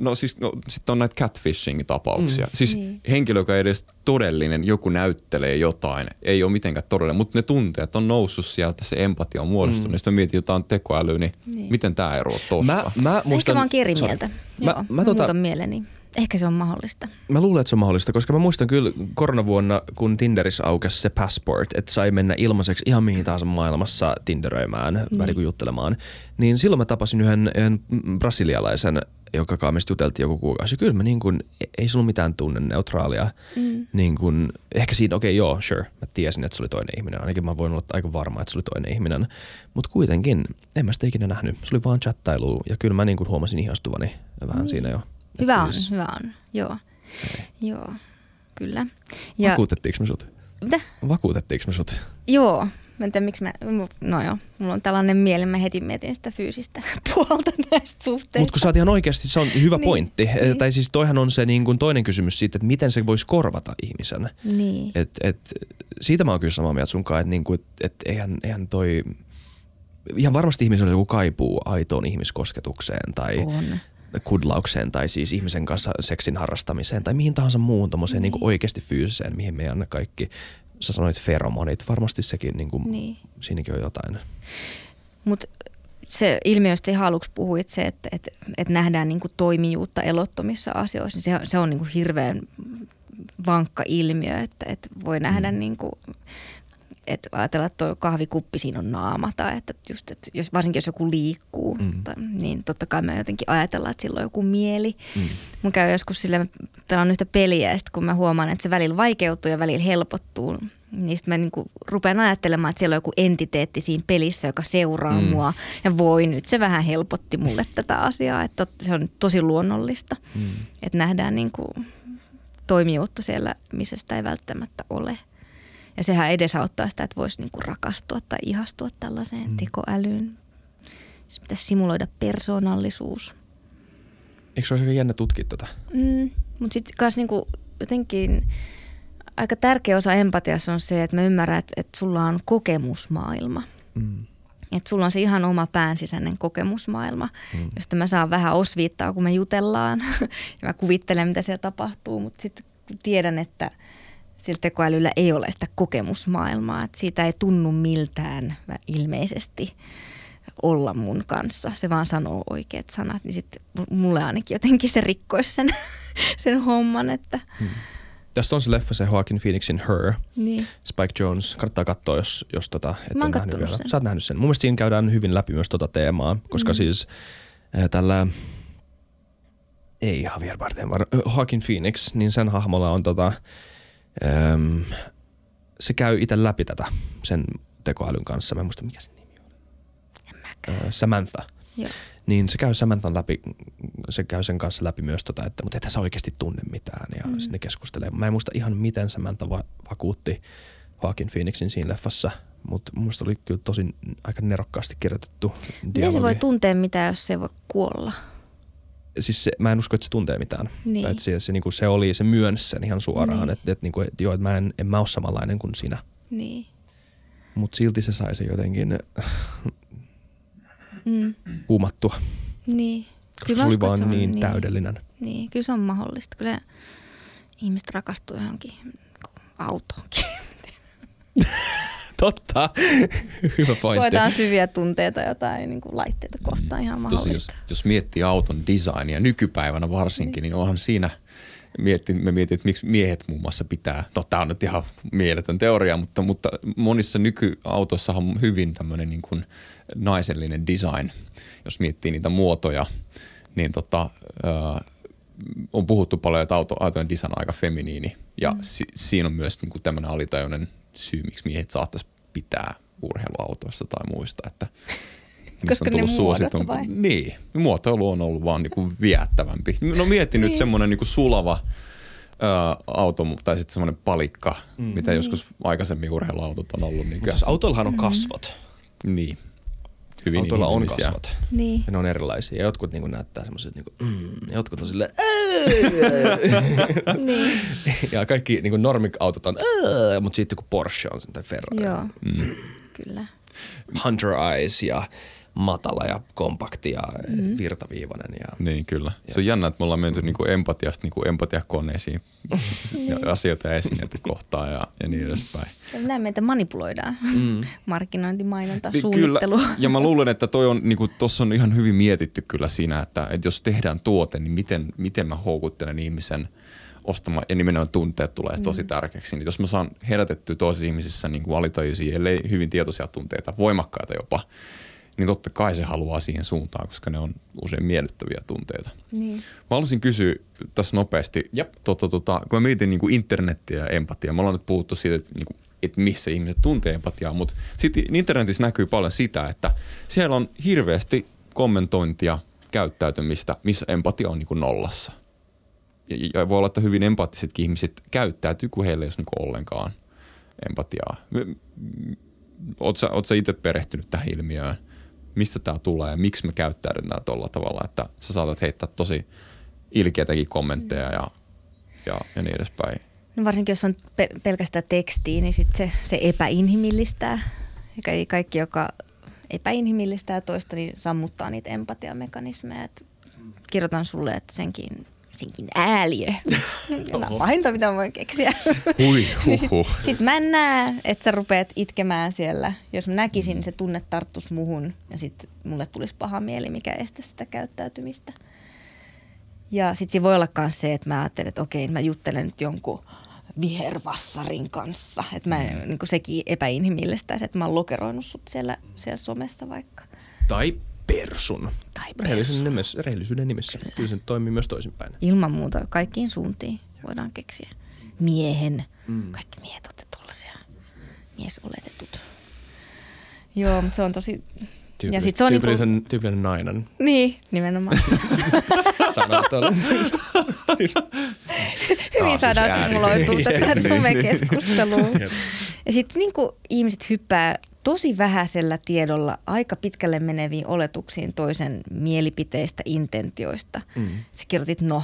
no siis no, sitten on näitä catfishing-tapauksia. Mm. Siis Niin. henkilö, joka ei edes todellinen, joku näyttelee jotain, ei ole mitenkään todellinen, mutta ne tunteet on noussut sieltä, se empatia on muodostunut. Mm. Sitten mä mietin jotain tekoälyä, niin, Niin. miten tämä eroaa tuosta? Mä, mä Ehkä muistan, mä oon eri Sorry. mieltä. Mä- Joo, mä mä, tota- mieleni. Ehkä se on mahdollista. Mä luulen, että se on mahdollista, koska mä muistan kyllä koronavuonna, kun Tinderissä aukesi se passport, että sai mennä ilmaiseksi ihan mihin tahansa maailmassa tinderöimään, niin. vähän niin kuin juttelemaan. Niin silloin mä tapasin yhden, yhden brasilialaisen joka kanssa mistä juteltiin joku kuukausi. Kyllä mä niin kuin, ei sulla mitään tunne neutraalia. Mm. Niin kuin, ehkä siinä, okei okay, joo, sure. Mä tiesin, että se oli toinen ihminen. Ainakin mä voin olla aika varma, että se oli toinen ihminen. Mutta kuitenkin, en mä sitä ikinä nähnyt. Se oli vaan chattailu ja kyllä mä niin kuin huomasin ihastuvani vähän mm. siinä jo. Hyvä siis... on, hyvä on, joo. Ei. Joo, kyllä. Ja... Vakuutettiinko me sut? Mitä? Vakuutettiinko me sut? Joo, Mä en tiedä, miksi mä, no joo, mulla on tällainen mieli, mä heti mietin sitä fyysistä puolta näistä suhteista. Mutta kun sä oot ihan oikeasti, se on hyvä niin, pointti. Niin. Tai siis toihan on se niin kuin toinen kysymys siitä, että miten se voisi korvata ihmisen. Niin. Et, et, siitä mä oon kyllä samaa mieltä sunkaan, että niinku, et, et eihän, eihän toi, ihan varmasti ihmisellä joku kaipuu aitoon ihmiskosketukseen tai on kudlaukseen tai siis ihmisen kanssa seksin harrastamiseen tai mihin tahansa muuhun tommoseen niin. niin oikeasti fyysiseen, mihin meidän kaikki sä sanoit feromonit, varmasti sekin, niin kuin, niin. siinäkin on jotain. Mutta se ilmiö, josta ihan aluksi puhuit, se, että, että, että nähdään niin kuin toimijuutta elottomissa asioissa, niin se, se on niin kuin hirveän vankka ilmiö, että, että voi nähdä mm. niin kuin että ajatellaan, että tuo kahvikuppi siinä on naama tai että just, että jos, varsinkin jos joku liikkuu, mm. tai, niin totta kai me jotenkin ajatellaan, että sillä on joku mieli. Mm. Mun käy joskus sille, mä pelaan yhtä peliä ja sitten kun mä huomaan, että se välillä vaikeutuu ja välillä helpottuu, niin sitten mä niinku rupean ajattelemaan, että siellä on joku entiteetti siinä pelissä, joka seuraa mm. mua. Ja voi nyt, se vähän helpotti mulle tätä asiaa, että se on tosi luonnollista, mm. että nähdään niinku toimijuutta siellä, missä sitä ei välttämättä ole. Ja sehän edesauttaa sitä, että voisi niinku rakastua tai ihastua tällaiseen mm. tekoälyyn. Se pitäisi simuloida persoonallisuus. Eikö se olisi aika jännä tutkia tuota? Mm, mutta sitten kanssa niinku jotenkin aika tärkeä osa empatiassa on se, että mä ymmärrän, että, että sulla on kokemusmaailma. Mm. Että sulla on se ihan oma pään sisäinen kokemusmaailma, mm. josta mä saan vähän osviittaa, kun me jutellaan. ja mä kuvittelen, mitä siellä tapahtuu, mutta sitten tiedän, että – sillä tekoälyllä ei ole sitä kokemusmaailmaa, että siitä ei tunnu miltään ilmeisesti olla mun kanssa. Se vaan sanoo oikeat sanat, niin sitten mulle ainakin jotenkin se rikkoisi sen, sen homman, että... Hmm. Tästä on se leffa, se Joaquin Phoenixin Her. Niin. Spike Jones. Kannattaa katsoa, jos, jos tota, et Mä nähnyt vielä. Sen. Sä oot nähnyt sen. Mun mielestä siinä käydään hyvin läpi myös tota teemaa, koska mm. siis äh, tällä ei Javier Bardem, vaan Joaquin Phoenix, niin sen hahmolla on tota, Öm, se käy itse läpi tätä sen tekoälyn kanssa. Mä en muista, mikä se nimi. Öö, Samantha. Joo. Niin se käy Samanthan läpi, se käy sen kanssa läpi myös tota, että mutta ethän sä oikeasti tunne mitään ja mm. sitten ne keskustelee. Mä en muista ihan miten Samantha va- vakuutti Joaquin Phoenixin siinä leffassa, mutta mun oli kyllä tosi aika nerokkaasti kirjoitettu dialogi. Miten se voi tuntea mitään, jos se ei voi kuolla? Siis se, mä en usko, että se tuntee mitään. Niin. Tai että se, se, niin kuin, se oli, se myönsi sen ihan suoraan, niin. että, että, niin että joo, että mä en, en mä ole samanlainen kuin sinä. Niin. Mutta silti se sai se jotenkin mm. kuumattua. Niin. Koska kyllä se oli vaan se niin, niin täydellinen. Niin, kyllä se on mahdollista. Kyllä ihmiset rakastuu johonkin autoonkin. Totta. Hyvä pointti. Koetaan syviä tunteita jotain niin kuin laitteita kohtaan ihan mahdollista. Tosi, jos, jos miettii auton designia nykypäivänä varsinkin, niin, onhan siinä mietti, me mietin, että miksi miehet muun muassa pitää, no tämä on nyt ihan mieletön teoria, mutta, mutta monissa nykyautoissahan on hyvin tämmöinen niin kuin naisellinen design, jos miettii niitä muotoja, niin tota, äh, on puhuttu paljon, että auto, autojen design on aika feminiini ja mm. si, siinä on myös niin kuin tämmöinen alitajuinen syy, miksi miehet saattaisi pitää urheiluautoista tai muista, että koska on tullut ne suositun. Vai? Niin, muotoilu on ollut vaan niinku viettävämpi. No mietti niin. nyt semmoinen niinku sulava ö, auto tai sitten semmoinen palikka, mm. mitä niin. joskus aikaisemmin urheiluautot on ollut. Niin siis autoillahan on kasvot. Mm. Niin. Hyvin Autoilla on kasvot. Niin. Ja ne on erilaisia. Ja jotkut niin näyttää semmoiset, niin mm, jotkut on silleen, niin. Ja kaikki niin normik-autot on, mutta sitten kun Porsche on tai Ferrari. Joo, mm. kyllä. Hunter Eyes ja matala ja kompakti ja mm. virtaviivainen. Ja, niin, kyllä. Ja. Se on jännä, että me ollaan menty niinku empatiasta niinku empatiakoneisiin asioita ja esineitä kohtaan ja, ja niin edespäin. Näin meitä manipuloidaan. Mm. Markkinointi, mainonta, niin, suunnittelu. Kyllä. Ja mä luulen, että toi on, niinku, tossa on ihan hyvin mietitty kyllä siinä, että, että jos tehdään tuote, niin miten, miten mä houkuttelen ihmisen ostamaan, ja nimenomaan tunteet tulee tosi mm. tärkeäksi. Niin jos mä saan herätettyä toisissa ihmisissä niin kuin alitajuisia, ellei hyvin tietoisia tunteita, voimakkaita jopa, niin totta kai se haluaa siihen suuntaan, koska ne on usein miellyttäviä tunteita. Niin. Mä haluaisin kysyä tässä nopeasti, Jep. tota, tota, kun mä mietin niin kuin internettiä ja empatiaa, me ollaan nyt puhuttu siitä, että, niin kuin, että missä ihmiset tuntee empatiaa, mutta sitten internetissä näkyy paljon sitä, että siellä on hirveästi kommentointia, käyttäytymistä, missä empatia on niin kuin nollassa. Ja, ja voi olla, että hyvin empaattisetkin ihmiset käyttäytyy, kun heillä ei ole niin kuin ollenkaan empatiaa. Oletko itse perehtynyt tähän ilmiöön? Mistä tämä tulee ja miksi me käyttäydytään tuolla tavalla, että sä saatat heittää tosi ilkeätäkin kommentteja ja, ja, ja niin edespäin. No varsinkin jos on pe- pelkästään tekstiä, niin sit se, se epäinhimillistää. Ja kaikki, joka epäinhimillistää toista, niin sammuttaa niitä empatiamekanismeja. Et kirjoitan sulle, että senkin, senkin ääliö. Tämä on pahinta, mitä mä voin keksiä. Hui, huhhuh. sit mä en näe, että sä rupeat itkemään siellä. Jos mä näkisin, niin se tunne tarttus muhun ja sitten mulle tulisi paha mieli, mikä estäisi sitä käyttäytymistä. Ja sitten siinä voi olla myös se, että mä ajattelen, että okei, mä juttelen nyt jonkun vihervassarin kanssa. Että mä, niin sekin epäinhimillistäisi, että mä oon lokeroinut sut siellä, siellä somessa vaikka. Tai persun. Tai Rehellisyyden persun. nimessä, rehellisyyden nimessä. Kyllä se nyt toimii myös toisinpäin. Ilman muuta kaikkiin suuntiin voidaan keksiä. Miehen. Mm. Kaikki miehet olette tollasia miesoletetut. Joo, mutta se on tosi... Tyypillis, sit se on niinku- tyypillisen, tyypillinen nainen. Niin, nimenomaan. Sanoo tuolla. Hyvin saadaan simuloitua Niin, tähän niin, somekeskusteluun. Ja sitten niin ihmiset hyppää tosi vähäisellä tiedolla aika pitkälle meneviin oletuksiin toisen mielipiteistä, intentioista. Mm. Sä kirjoitit no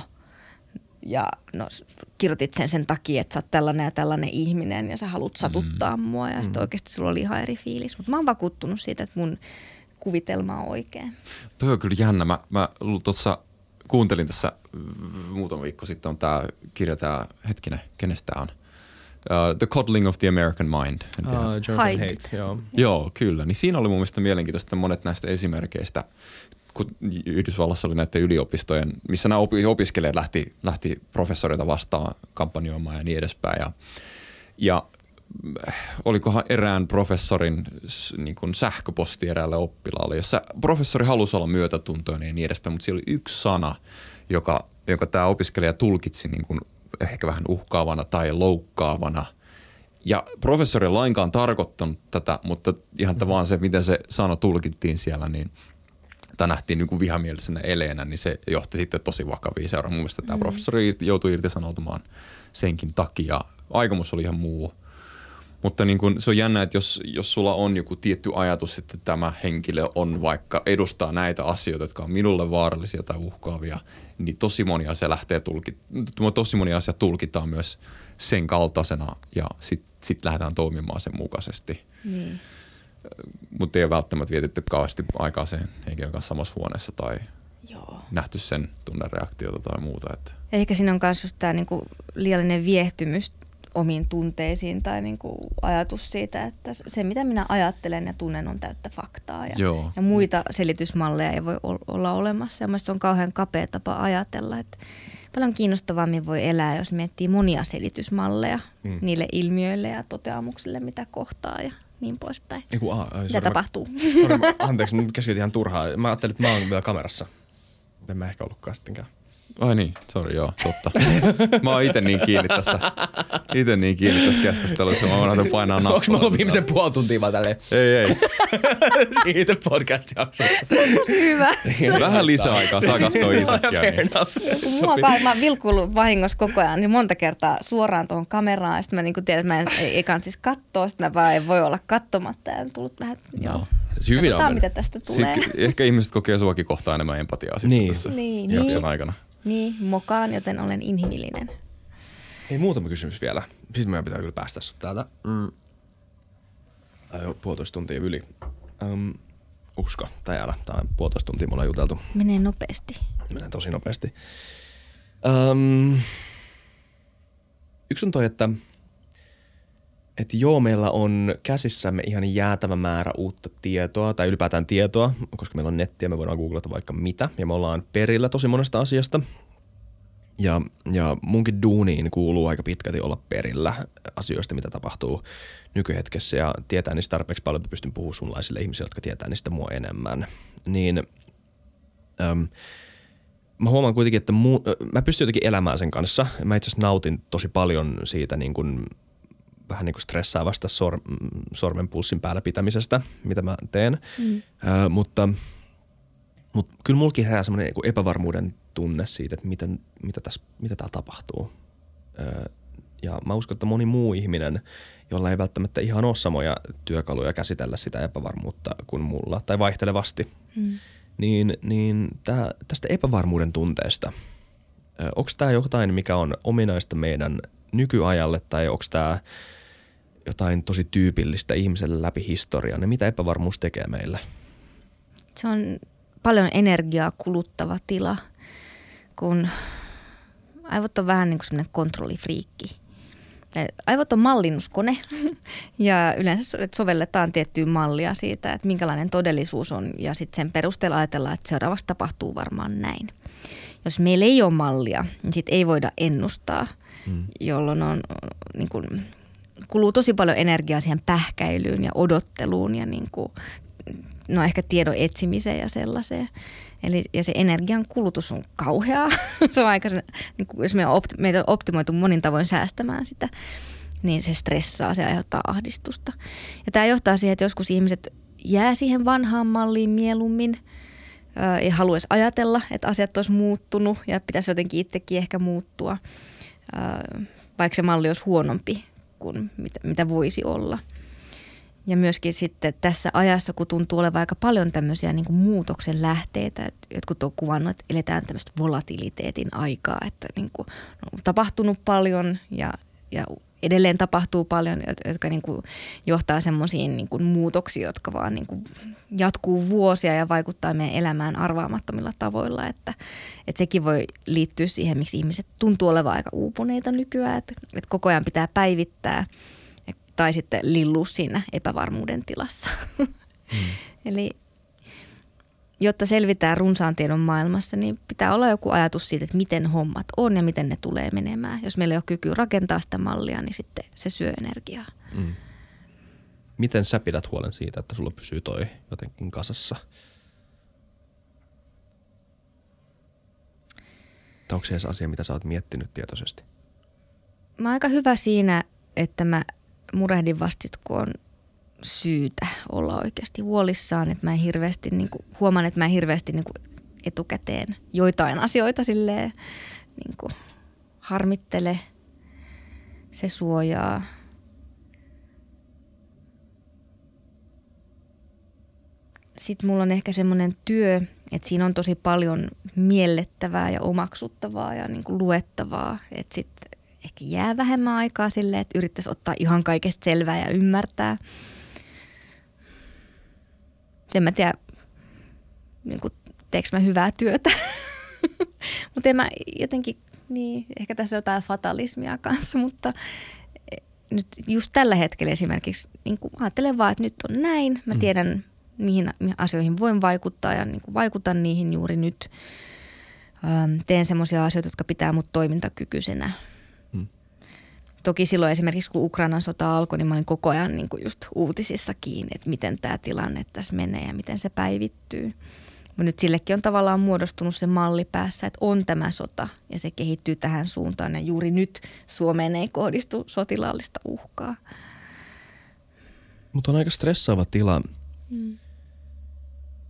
ja no, kirjoitit sen sen takia, että sä oot tällainen ja tällainen ihminen ja sä haluat satuttaa mm. mua ja sitten oikeasti sulla oli ihan eri fiilis. Mutta mä oon vakuuttunut siitä, että mun kuvitelma on oikein. Toi on kyllä jännä. Mä, mä tuossa kuuntelin tässä mm, muutama viikko sitten on tämä kirja, tämä hetkinen, kenestä on? Uh, the Coddling of the American Mind. Uh, Jonathan Haidt. Haidt, joo. Joo, kyllä. Niin siinä oli mun mielestä mielenkiintoista että monet näistä esimerkkeistä, kun Yhdysvallassa oli näiden yliopistojen, missä nämä opi- opiskelijat lähti, lähti professoreita vastaan kampanjoimaan ja niin edespäin. Ja, ja äh, olikohan erään professorin niin kuin sähköposti eräälle oppilaalle, jossa professori halusi olla myötätuntoinen ja niin edespäin, mutta siellä oli yksi sana, joka, joka tämä opiskelija tulkitsi niin kuin ehkä vähän uhkaavana tai loukkaavana – ja professori ei lainkaan tarkoittanut tätä, mutta ihan mm. vaan se, miten se sana tulkittiin siellä, niin tai nähtiin niin kuin vihamielisenä eleenä, niin se johti sitten tosi vakaviin seuraan. Mun mielestä tämä professori irti- joutui irtisanoutumaan senkin takia. Aikomus oli ihan muu. Mutta niin kuin, se on jännä, että jos, jos sulla on joku tietty ajatus, että tämä henkilö on vaikka edustaa näitä asioita, jotka on minulle vaarallisia tai uhkaavia, niin tosi moni asia lähtee tulkit, tosi moni asia tulkitaan myös sen kaltaisena ja sitten sit lähdetään toimimaan sen mukaisesti. Niin. Mutta ei ole välttämättä vietetty kauheasti aikaa sen henkilön kanssa samassa huoneessa tai Joo. nähty sen tunnereaktiota tai muuta. Että. Ehkä siinä on myös just tämä niinku liiallinen viehtymys omiin tunteisiin tai niinku ajatus siitä, että se mitä minä ajattelen ja tunnen on täyttä faktaa. Ja, Joo. ja muita selitysmalleja ei voi ol- olla olemassa. Ja se on kauhean kapea tapa ajatella. Että paljon kiinnostavammin voi elää, jos miettii monia selitysmalleja mm. niille ilmiöille ja toteamuksille, mitä kohtaa ja niin poispäin. Eiku, a, ai, Mitä sorry, tapahtuu? Mä, sorry, anteeksi, nyt keskeytin ihan turhaa. Mä ajattelin, että mä oon vielä kamerassa. En mä ehkä ollutkaan sittenkään. Ai niin, sori joo, totta. Mä oon itse niin kiinni tässä, ite niin kiinni tässä keskustelussa, mä voin painaa nappulaa. Onks mä ollut viimeisen puoli tuntia vaan tälleen Ei, ei. siitä podcast-jaksosta? Tosi hyvä. Vähän lisäaikaa, saa katsoa Isakia. Fair Niin. mua kai, mä oon vilkuillut vahingossa koko ajan niin monta kertaa suoraan tuohon kameraan. Ja sitten mä niinku tiedän, että mä en, ei, ei siis katsoa. Sitten mä vaan en voi olla katsomatta. Ja on tullut vähän, joo. No. Hyvin on Katsotaan, mitä tästä tulee. Sitten ehkä ihmiset kokee suakin kohtaan enemmän empatiaa sitten Niin. tässä Niin, jakson niin. aikana. Niin, mokaan, joten olen inhimillinen. Hei, muutama kysymys vielä. Sitten meidän pitää kyllä päästä sut täältä. Mm. Ai jo puolitoista tuntia yli. Um, usko tai älä. Tää on puolitoista tuntia me ollaan juteltu. Menee nopeasti. Menee tosi nopeasti. Um, yksi on toi, että että joo, meillä on käsissämme ihan jäätävä määrä uutta tietoa, tai ylipäätään tietoa, koska meillä on nettiä, me voidaan googlata vaikka mitä, ja me ollaan perillä tosi monesta asiasta. Ja, ja munkin duuniin kuuluu aika pitkälti olla perillä asioista, mitä tapahtuu nykyhetkessä ja tietää niistä tarpeeksi paljon, että pystyn puhumaan sunlaisille ihmisille, jotka tietää niistä mua enemmän. Niin äm, mä huomaan kuitenkin, että mu, mä pystyn jotenkin elämään sen kanssa. Mä itse asiassa nautin tosi paljon siitä niin kuin, vähän niin kuin stressaavasta sor, sormen pulssin päällä pitämisestä, mitä mä teen. Mm. Äh, mutta, mutta kyllä mulkin herää semmoinen niin epävarmuuden tunne siitä, että miten, mitä, tässä, mitä täällä tapahtuu. Äh, ja mä uskon, että moni muu ihminen, jolla ei välttämättä ihan ole samoja työkaluja käsitellä sitä epävarmuutta kuin mulla, tai vaihtelevasti, mm niin, niin tää, tästä epävarmuuden tunteesta, onko tämä jotain, mikä on ominaista meidän nykyajalle tai onko tämä jotain tosi tyypillistä ihmiselle läpi historian ja mitä epävarmuus tekee meille? Se on paljon energiaa kuluttava tila, kun aivot on vähän niin kuin semmoinen kontrollifriikki aivot on mallinnuskone ja yleensä sovelletaan tiettyä mallia siitä, että minkälainen todellisuus on ja sitten sen perusteella ajatellaan, että seuraavaksi tapahtuu varmaan näin. Jos meillä ei ole mallia, niin sitten ei voida ennustaa, mm. jolloin on, niin kun, kuluu tosi paljon energiaa siihen pähkäilyyn ja odotteluun ja niin kuin, no ehkä tiedon etsimiseen ja sellaiseen. Eli, ja se energian kulutus on kauheaa. se on aika, niin kuin, jos me on opti, meitä on optimoitu monin tavoin säästämään sitä, niin se stressaa, se aiheuttaa ahdistusta. Ja tämä johtaa siihen, että joskus ihmiset jää siihen vanhaan malliin mieluummin ei haluaisi ajatella, että asiat olisi muuttunut ja pitäisi jotenkin itsekin ehkä muuttua, vaikka se malli olisi huonompi kuin mitä, mitä voisi olla – ja myöskin sitten tässä ajassa, kun tuntuu olevan aika paljon tämmöisiä niin kuin muutoksen lähteitä, että jotkut on kuvannut, että eletään tämmöistä volatiliteetin aikaa, että niin kuin on tapahtunut paljon ja, ja edelleen tapahtuu paljon, jotka niin kuin johtaa semmoisiin niin kuin muutoksiin, jotka vaan niin kuin jatkuu vuosia ja vaikuttaa meidän elämään arvaamattomilla tavoilla. Että, että sekin voi liittyä siihen, miksi ihmiset tuntuu olevan aika uupuneita nykyään, että, että koko ajan pitää päivittää – tai sitten lilluu siinä epävarmuuden tilassa. Mm. Eli jotta selvitään runsaan tiedon maailmassa, niin pitää olla joku ajatus siitä, että miten hommat on ja miten ne tulee menemään. Jos meillä ei ole kyky rakentaa sitä mallia, niin sitten se syö energiaa. Mm. Miten sä pidät huolen siitä, että sulla pysyy toi jotenkin kasassa? Tai onko se edes asia, mitä sä oot miettinyt tietoisesti? Mä oon aika hyvä siinä, että mä murehdin vasta kun on syytä olla oikeasti huolissaan, että mä en hirveästi, niin kuin, huomaan, että mä en hirveästi niin kuin etukäteen joitain asioita silleen niin kuin harmittele. Se suojaa. Sitten mulla on ehkä semmoinen työ, että siinä on tosi paljon miellettävää ja omaksuttavaa ja niin kuin luettavaa. Että sitten ehkä jää vähemmän aikaa sille, että yrittäisi ottaa ihan kaikesta selvää ja ymmärtää. En mä tiedä, niin kuin, teekö mä hyvää työtä. mutta en mä jotenkin, niin, ehkä tässä on jotain fatalismia kanssa, mutta nyt just tällä hetkellä esimerkiksi niin kuin ajattelen vaan, että nyt on näin. Mä mm. tiedän, mihin, asioihin voin vaikuttaa ja niin kuin vaikutan niihin juuri nyt. Öm, teen semmoisia asioita, jotka pitää mut toimintakykyisenä Toki silloin esimerkiksi kun Ukrainan sota alkoi, niin mä olin koko ajan niin kuin just uutisissa kiinni, että miten tämä tilanne tässä menee ja miten se päivittyy. Mutta nyt sillekin on tavallaan muodostunut se malli päässä, että on tämä sota ja se kehittyy tähän suuntaan ja juuri nyt Suomeen ei kohdistu sotilaallista uhkaa. Mutta on aika stressaava tila mm.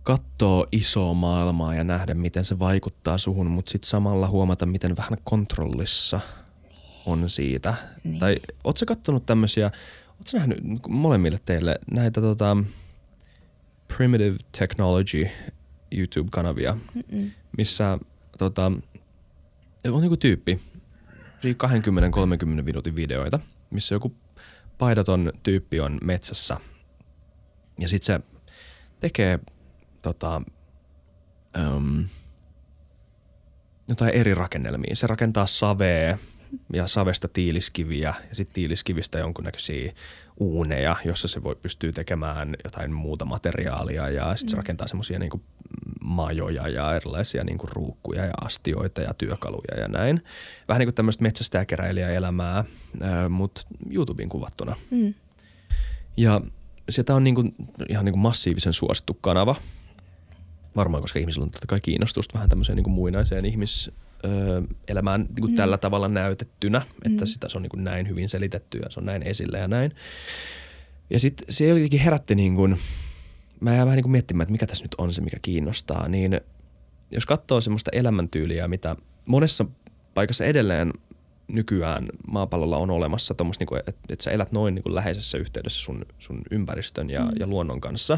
katsoa isoa maailmaa ja nähdä, miten se vaikuttaa suhun, mutta sitten samalla huomata, miten vähän kontrollissa – on siitä. Niin. Tai ootko kattonut tämmöisiä, ootko nähnyt molemmille teille näitä tota, Primitive Technology YouTube-kanavia, Mm-mm. missä tota, on joku tyyppi, 20-30 minuutin videoita, missä joku paidaton tyyppi on metsässä ja sitten se tekee tota, um, jotain eri rakennelmia. Se rakentaa savea ja savesta tiiliskiviä ja sitten tiiliskivistä jonkunnäköisiä uuneja, jossa se voi pystyy tekemään jotain muuta materiaalia ja sitten se rakentaa semmoisia niinku majoja ja erilaisia niinku ruukkuja ja astioita ja työkaluja ja näin. Vähän niin kuin tämmöistä metsästäjäkeräilijäelämää, mutta YouTubeen kuvattuna. Mm. Ja sitä on niinku, ihan niinku massiivisen suosittu kanava. Varmaan, koska ihmisillä on totta kai kiinnostusta vähän tämmöiseen niinku muinaiseen ihmiselämään niinku mm. tällä tavalla näytettynä, että mm. sitä se on niinku näin hyvin selitetty ja se on näin esillä ja näin. Ja sitten se jotenkin herätti niin kuin, mä jään vähän niin kuin miettimään, että mikä tässä nyt on se, mikä kiinnostaa, niin jos katsoo semmoista elämäntyyliä, mitä monessa paikassa edelleen nykyään maapallolla on olemassa, niin että, että sä elät noin niin kuin läheisessä yhteydessä sun, sun ympäristön ja, mm. ja luonnon kanssa.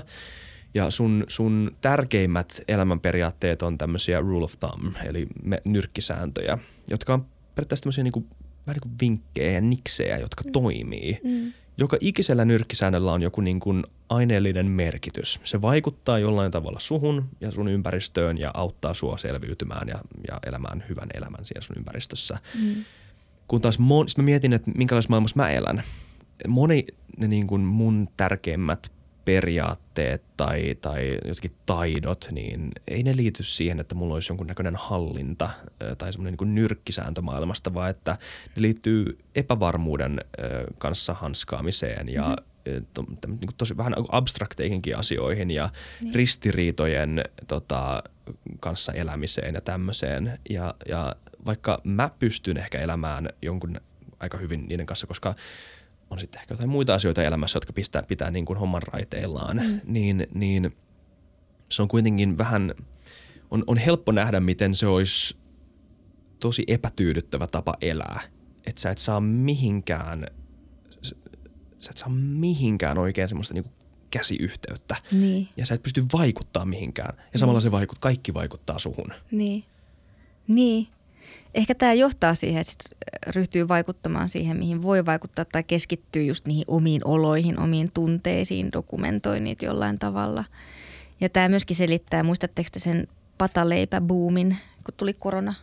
Ja sun, sun tärkeimmät elämänperiaatteet on tämmöisiä rule of thumb, eli me, nyrkkisääntöjä, jotka on periaatteessa tämmöisiä niin kuin, vähän niin kuin vinkkejä ja niksejä, jotka mm. toimii. Mm. Joka ikisellä nyrkkisäännöllä on joku niin kuin aineellinen merkitys. Se vaikuttaa jollain tavalla suhun ja sun ympäristöön ja auttaa sua selviytymään ja, ja elämään hyvän elämän siellä sun ympäristössä. Mm. Kun taas mon, mä mietin, että minkälaisessa maailmassa mä elän. Moni ne niin kuin mun tärkeimmät periaatteet tai, tai jotkin taidot, niin ei ne liity siihen, että mulla olisi jonkunnäköinen hallinta tai semmoinen niin nyrkkisääntö maailmasta, vaan että ne liittyy epävarmuuden kanssa hanskaamiseen ja mm-hmm. to, niin kuin tosi vähän abstrakteihinkin asioihin ja niin. ristiriitojen tota, kanssa elämiseen ja tämmöiseen. Ja, ja vaikka mä pystyn ehkä elämään jonkun aika hyvin niiden kanssa, koska – on sitten ehkä jotain muita asioita elämässä, jotka pistää, pitää niin kuin homman raiteillaan, mm. niin, niin se on kuitenkin vähän, on, on helppo nähdä, miten se olisi tosi epätyydyttävä tapa elää. Että sä et saa mihinkään, sä et saa mihinkään oikein semmoista niin käsiyhteyttä. Niin. Ja sä et pysty vaikuttaa mihinkään. Ja samalla niin. se vaikut, kaikki vaikuttaa suhun. Niin. Niin ehkä tämä johtaa siihen, että sit ryhtyy vaikuttamaan siihen, mihin voi vaikuttaa tai keskittyy just niihin omiin oloihin, omiin tunteisiin, dokumentoi niitä jollain tavalla. Ja tämä myöskin selittää, muistatteko te sen pataleipäbuumin, kun tuli korona?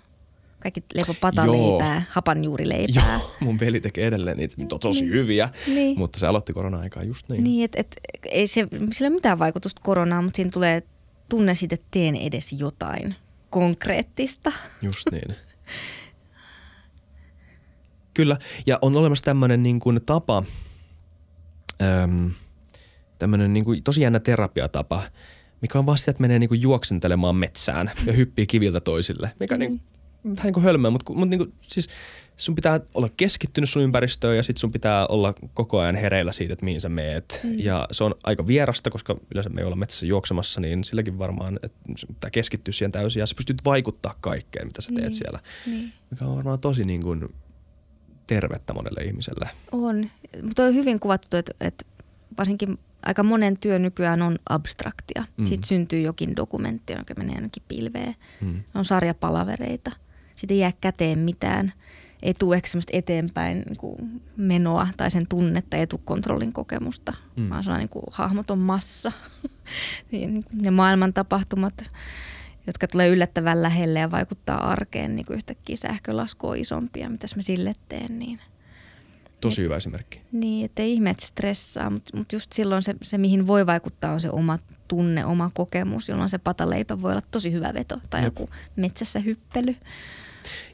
Kaikki leipä pataleipää, Joo. hapanjuurileipää. Joo, mun veli tekee edelleen niitä tosi niin. hyviä, niin. mutta se aloitti korona-aikaa just niin. Niin, että et, ei se, sillä ole mitään vaikutusta koronaan, mutta siinä tulee tunne siitä, että teen edes jotain konkreettista. Just niin. Kyllä, ja on olemassa tämmöinen niin kuin tapa, äm, tämmöinen niin kuin tosi jännä terapiatapa, mikä on vasta, että menee niin kuin juoksentelemaan metsään ja hyppii kiviltä toisille, mikä mm. niin, vähän niin kuin hölmöä, mutta, mutta niin kuin, siis sun pitää olla keskittynyt sun ympäristöön ja sitten sun pitää olla koko ajan hereillä siitä, että mihin sä meet. Mm. Ja se on aika vierasta, koska yleensä me ei olla metsässä juoksemassa, niin silläkin varmaan, että pitää keskittyä siihen täysin ja sä pystyt vaikuttaa kaikkeen, mitä sä teet niin. siellä. Niin. Mikä on varmaan tosi niin kuin tervettä monelle ihmiselle. On, mutta on hyvin kuvattu, että, että varsinkin aika monen työ nykyään on abstraktia. Mm. Sitten syntyy jokin dokumentti, joka menee ainakin pilveen. Mm. On sarjapalavereita. Sitten ei jää käteen mitään. Ei tule ehkä semmoista eteenpäin niin kuin menoa tai sen tunnetta, ei tule kontrollin kokemusta. Mm. Vaan sellainen niin kuin hahmoton massa. Niin, ja maailman tapahtumat jotka tulee yllättävän lähelle ja vaikuttaa arkeen, niin kuin yhtäkkiä sähkölasku on isompia, mitä mä sille teen. Niin. Tosi hyvä esimerkki. Niin, ettei ihme, että stressaa, mutta mut just silloin se, se, mihin voi vaikuttaa, on se oma tunne, oma kokemus, jolloin se pataleipä voi olla tosi hyvä veto tai Jep. joku metsässä hyppely.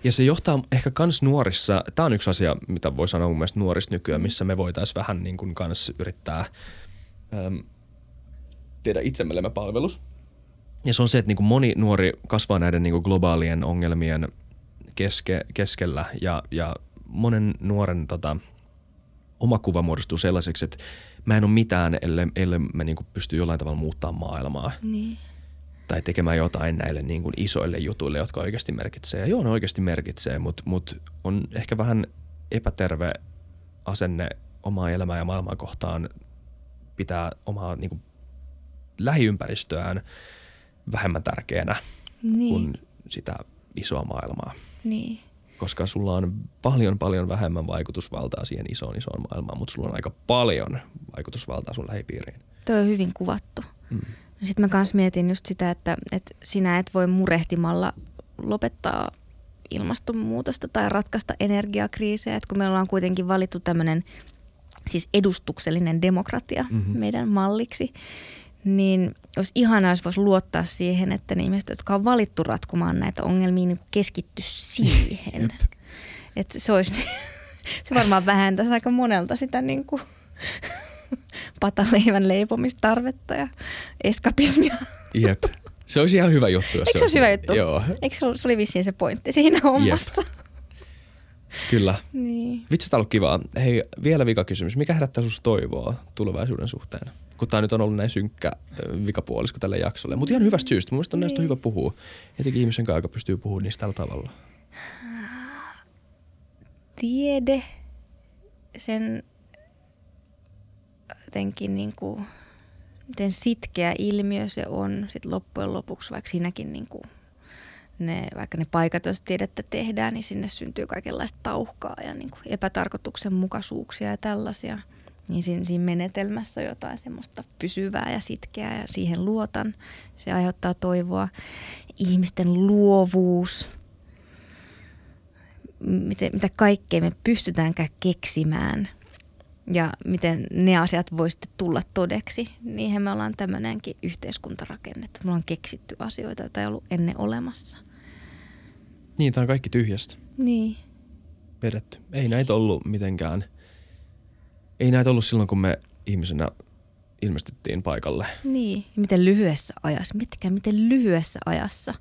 Ja se johtaa ehkä kans nuorissa, tämä on yksi asia, mitä voi sanoa mun mielestä nuorista nykyään, missä me voitaisiin vähän niin kuin kans yrittää äm, tehdä itsemmellemme palvelus. Ja se on se, että niin kuin moni nuori kasvaa näiden niin kuin globaalien ongelmien keske, keskellä ja, ja monen nuoren tota, oma kuva muodostuu sellaiseksi, että mä en ole mitään, ellei, ellei mä niin kuin pysty jollain tavalla muuttaa maailmaa. Niin. Tai tekemään jotain näille niin kuin isoille jutuille, jotka oikeasti merkitsee. Ja joo, ne oikeasti merkitsee, mutta mut on ehkä vähän epäterve asenne omaa elämää ja maailmaa kohtaan pitää omaa niin kuin lähiympäristöään – vähemmän tärkeänä niin. kuin sitä isoa maailmaa. Niin. Koska sulla on paljon paljon vähemmän vaikutusvaltaa siihen isoon isoon maailmaan, mutta sulla on aika paljon vaikutusvaltaa sun lähipiiriin. Tuo on hyvin kuvattu. Mm. Sitten mä kans mietin just sitä, että, että sinä et voi murehtimalla lopettaa ilmastonmuutosta tai ratkaista energiakriisejä. Et kun me ollaan kuitenkin valittu tämmöinen siis edustuksellinen demokratia mm-hmm. meidän malliksi, niin olisi ihanaa, jos voisi luottaa siihen, että ne ihmiset, jotka on valittu ratkomaan näitä ongelmia, niin keskitty siihen. että se, olisi, se varmaan vähentäisi aika monelta sitä niin kuin pataleivän leipomistarvetta ja eskapismia. Jep. Se olisi ihan hyvä juttu. Jos Eikö se olisi hyvä juttu? Joo. Eikö se, se oli vissiin se pointti siinä hommassa? Jep. Kyllä. Niin. Vitsi, tämä on ollut kivaa. Hei, vielä vika kysymys. Mikä herättää sinusta toivoa tulevaisuuden suhteen? Kun tämä nyt on ollut näin synkkä vikapuolisko tälle jaksolle. Mutta ihan hyvästä syystä. Mielestäni niin. näistä on hyvä puhua. Etenkin ihmisen kanssa, joka pystyy puhumaan niistä tällä tavalla. Tiede, sen jotenkin niin kuin, miten sitkeä ilmiö se on sit loppujen lopuksi, vaikka siinäkin niin kuin ne, vaikka ne paikat, jos tiedettä tehdään, niin sinne syntyy kaikenlaista tauhkaa ja niin kuin epätarkoituksenmukaisuuksia ja tällaisia. Niin siinä, siinä menetelmässä on jotain semmoista pysyvää ja sitkeää ja siihen luotan. Se aiheuttaa toivoa. Ihmisten luovuus, miten, mitä kaikkea me pystytäänkään keksimään ja miten ne asiat voi sitten tulla todeksi. Niinhän me ollaan tämmöinenkin yhteiskuntarakennettu. Me ollaan keksitty asioita, joita ei ollut ennen olemassa. Niin, tämä on kaikki tyhjästä. Niin. Vedetty. Ei näitä ollut mitenkään. Ei näitä ollut silloin, kun me ihmisenä ilmestyttiin paikalle. Niin, miten lyhyessä ajassa, mitkään miten lyhyessä ajassa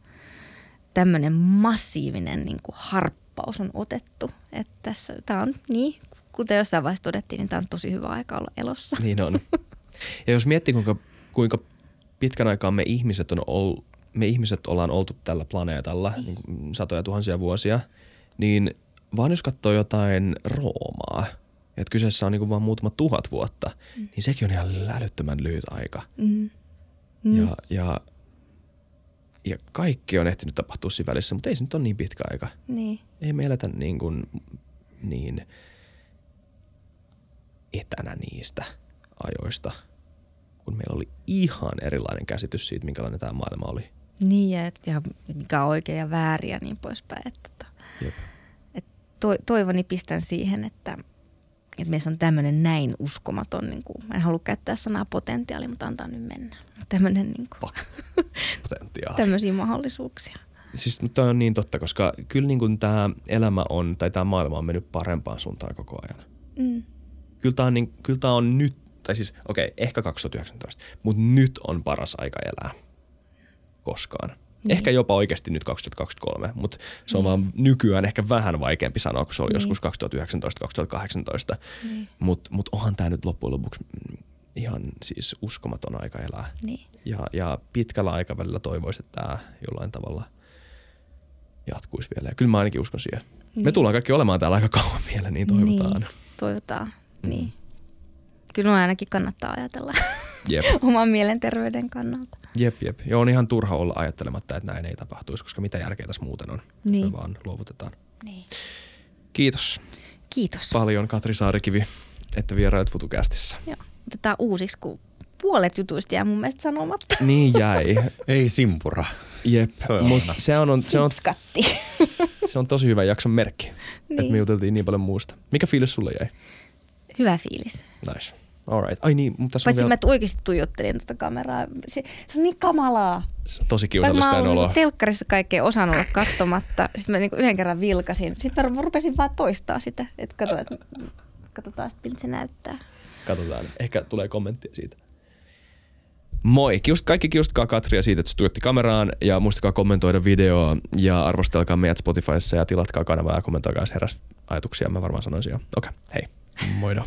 tämmöinen massiivinen niin kuin harppaus on otettu. Että tässä, tämä on niin, kuten jossain vaiheessa todettiin, niin tämä on tosi hyvä aika olla elossa. Niin on. Ja jos miettii, kuinka, kuinka pitkän aikaa me ihmiset on ollut, me ihmiset ollaan oltu tällä planeetalla niin. Kuin satoja tuhansia vuosia, niin vaan jos katsoo jotain Roomaa, että kyseessä on niin kuin vaan muutama tuhat vuotta, mm. niin sekin on ihan älyttömän lyhyt aika. Mm. Mm. Ja, ja, ja kaikki on ehtinyt tapahtua siinä välissä, mutta ei se nyt ole niin pitkä aika. Niin. Ei me eletä niin, kuin, niin etänä niistä ajoista, kun meillä oli ihan erilainen käsitys siitä, minkälainen tämä maailma oli. Niin, ja, ja mikä on oikein ja väärin ja niin poispäin. Että, tota, Jep. et to, toivoni pistän siihen, että, että meissä on tämmöinen näin uskomaton, niin kuin, en halua käyttää sanaa potentiaali, mutta antaa nyt mennä. Tämmöinen niin kuin, potentiaali. tämmöisiä mahdollisuuksia. Siis tämä on niin totta, koska kyllä niin kuin tämä elämä on, tai tämä maailma on mennyt parempaan suuntaan koko ajan. Mm. Kyllä tämä on, niin, kyllä tämä on nyt, tai siis okei, okay, ehkä 2019, mutta nyt on paras aika elää koskaan. Niin. Ehkä jopa oikeasti nyt 2023, mutta se on niin. vaan nykyään ehkä vähän vaikeampi sanoa, kun se oli niin. joskus 2019-2018. Niin. Mutta mut onhan tämä nyt loppujen lopuksi ihan siis uskomaton aika elää. Niin. Ja, ja pitkällä aikavälillä toivoisi, että tämä jollain tavalla jatkuisi vielä. Ja kyllä mä ainakin uskon siihen. Niin. Me tullaan kaikki olemaan täällä aika kauan vielä, niin toivotaan. Niin, toivotaan, mm. niin. Kyllä ainakin kannattaa ajatella Jep. oman mielenterveyden kannalta. Jep, jep. Joo, on ihan turha olla ajattelematta, että näin ei tapahtuisi, koska mitä järkeä tässä muuten on, niin. me vaan luovutetaan. Niin. Kiitos. Kiitos. Paljon Katri Saarikivi, että vierailut FutuCastissa. Joo. Otetaan uusiksi, kun puolet jutuista jää mun mielestä sanomatta. Niin jäi. ei simpura. Jep, mutta se on, se, on, se on tosi hyvä jakson merkki, niin. että me juteltiin niin paljon muusta. Mikä fiilis sulle jäi? Hyvä fiilis. Nice. Alright. Ai niin, mutta tässä Paitsi on vielä... mä oikeasti tuijottelin tuota kameraa. Se, se on niin kamalaa. Se on tosi kiusallista en oloa. telkkarissa kaikkea osannut olla katsomatta. Sitten mä niinku yhden kerran vilkasin. Sitten mä rupesin vaan toistaa sitä. Että katso, et, katsotaan sitten, miltä se näyttää. Katsotaan. Ehkä tulee kommenttia siitä. Moi. Kiust, kaikki kiustakaa Katria siitä, että se tuotti kameraan ja muistakaa kommentoida videoa ja arvostelkaa meidät Spotifyssa ja tilatkaa kanavaa ja kommentoikaa, jos heräs ajatuksia. Mä varmaan sanoisin jo. Okei, okay. hei. Bueno.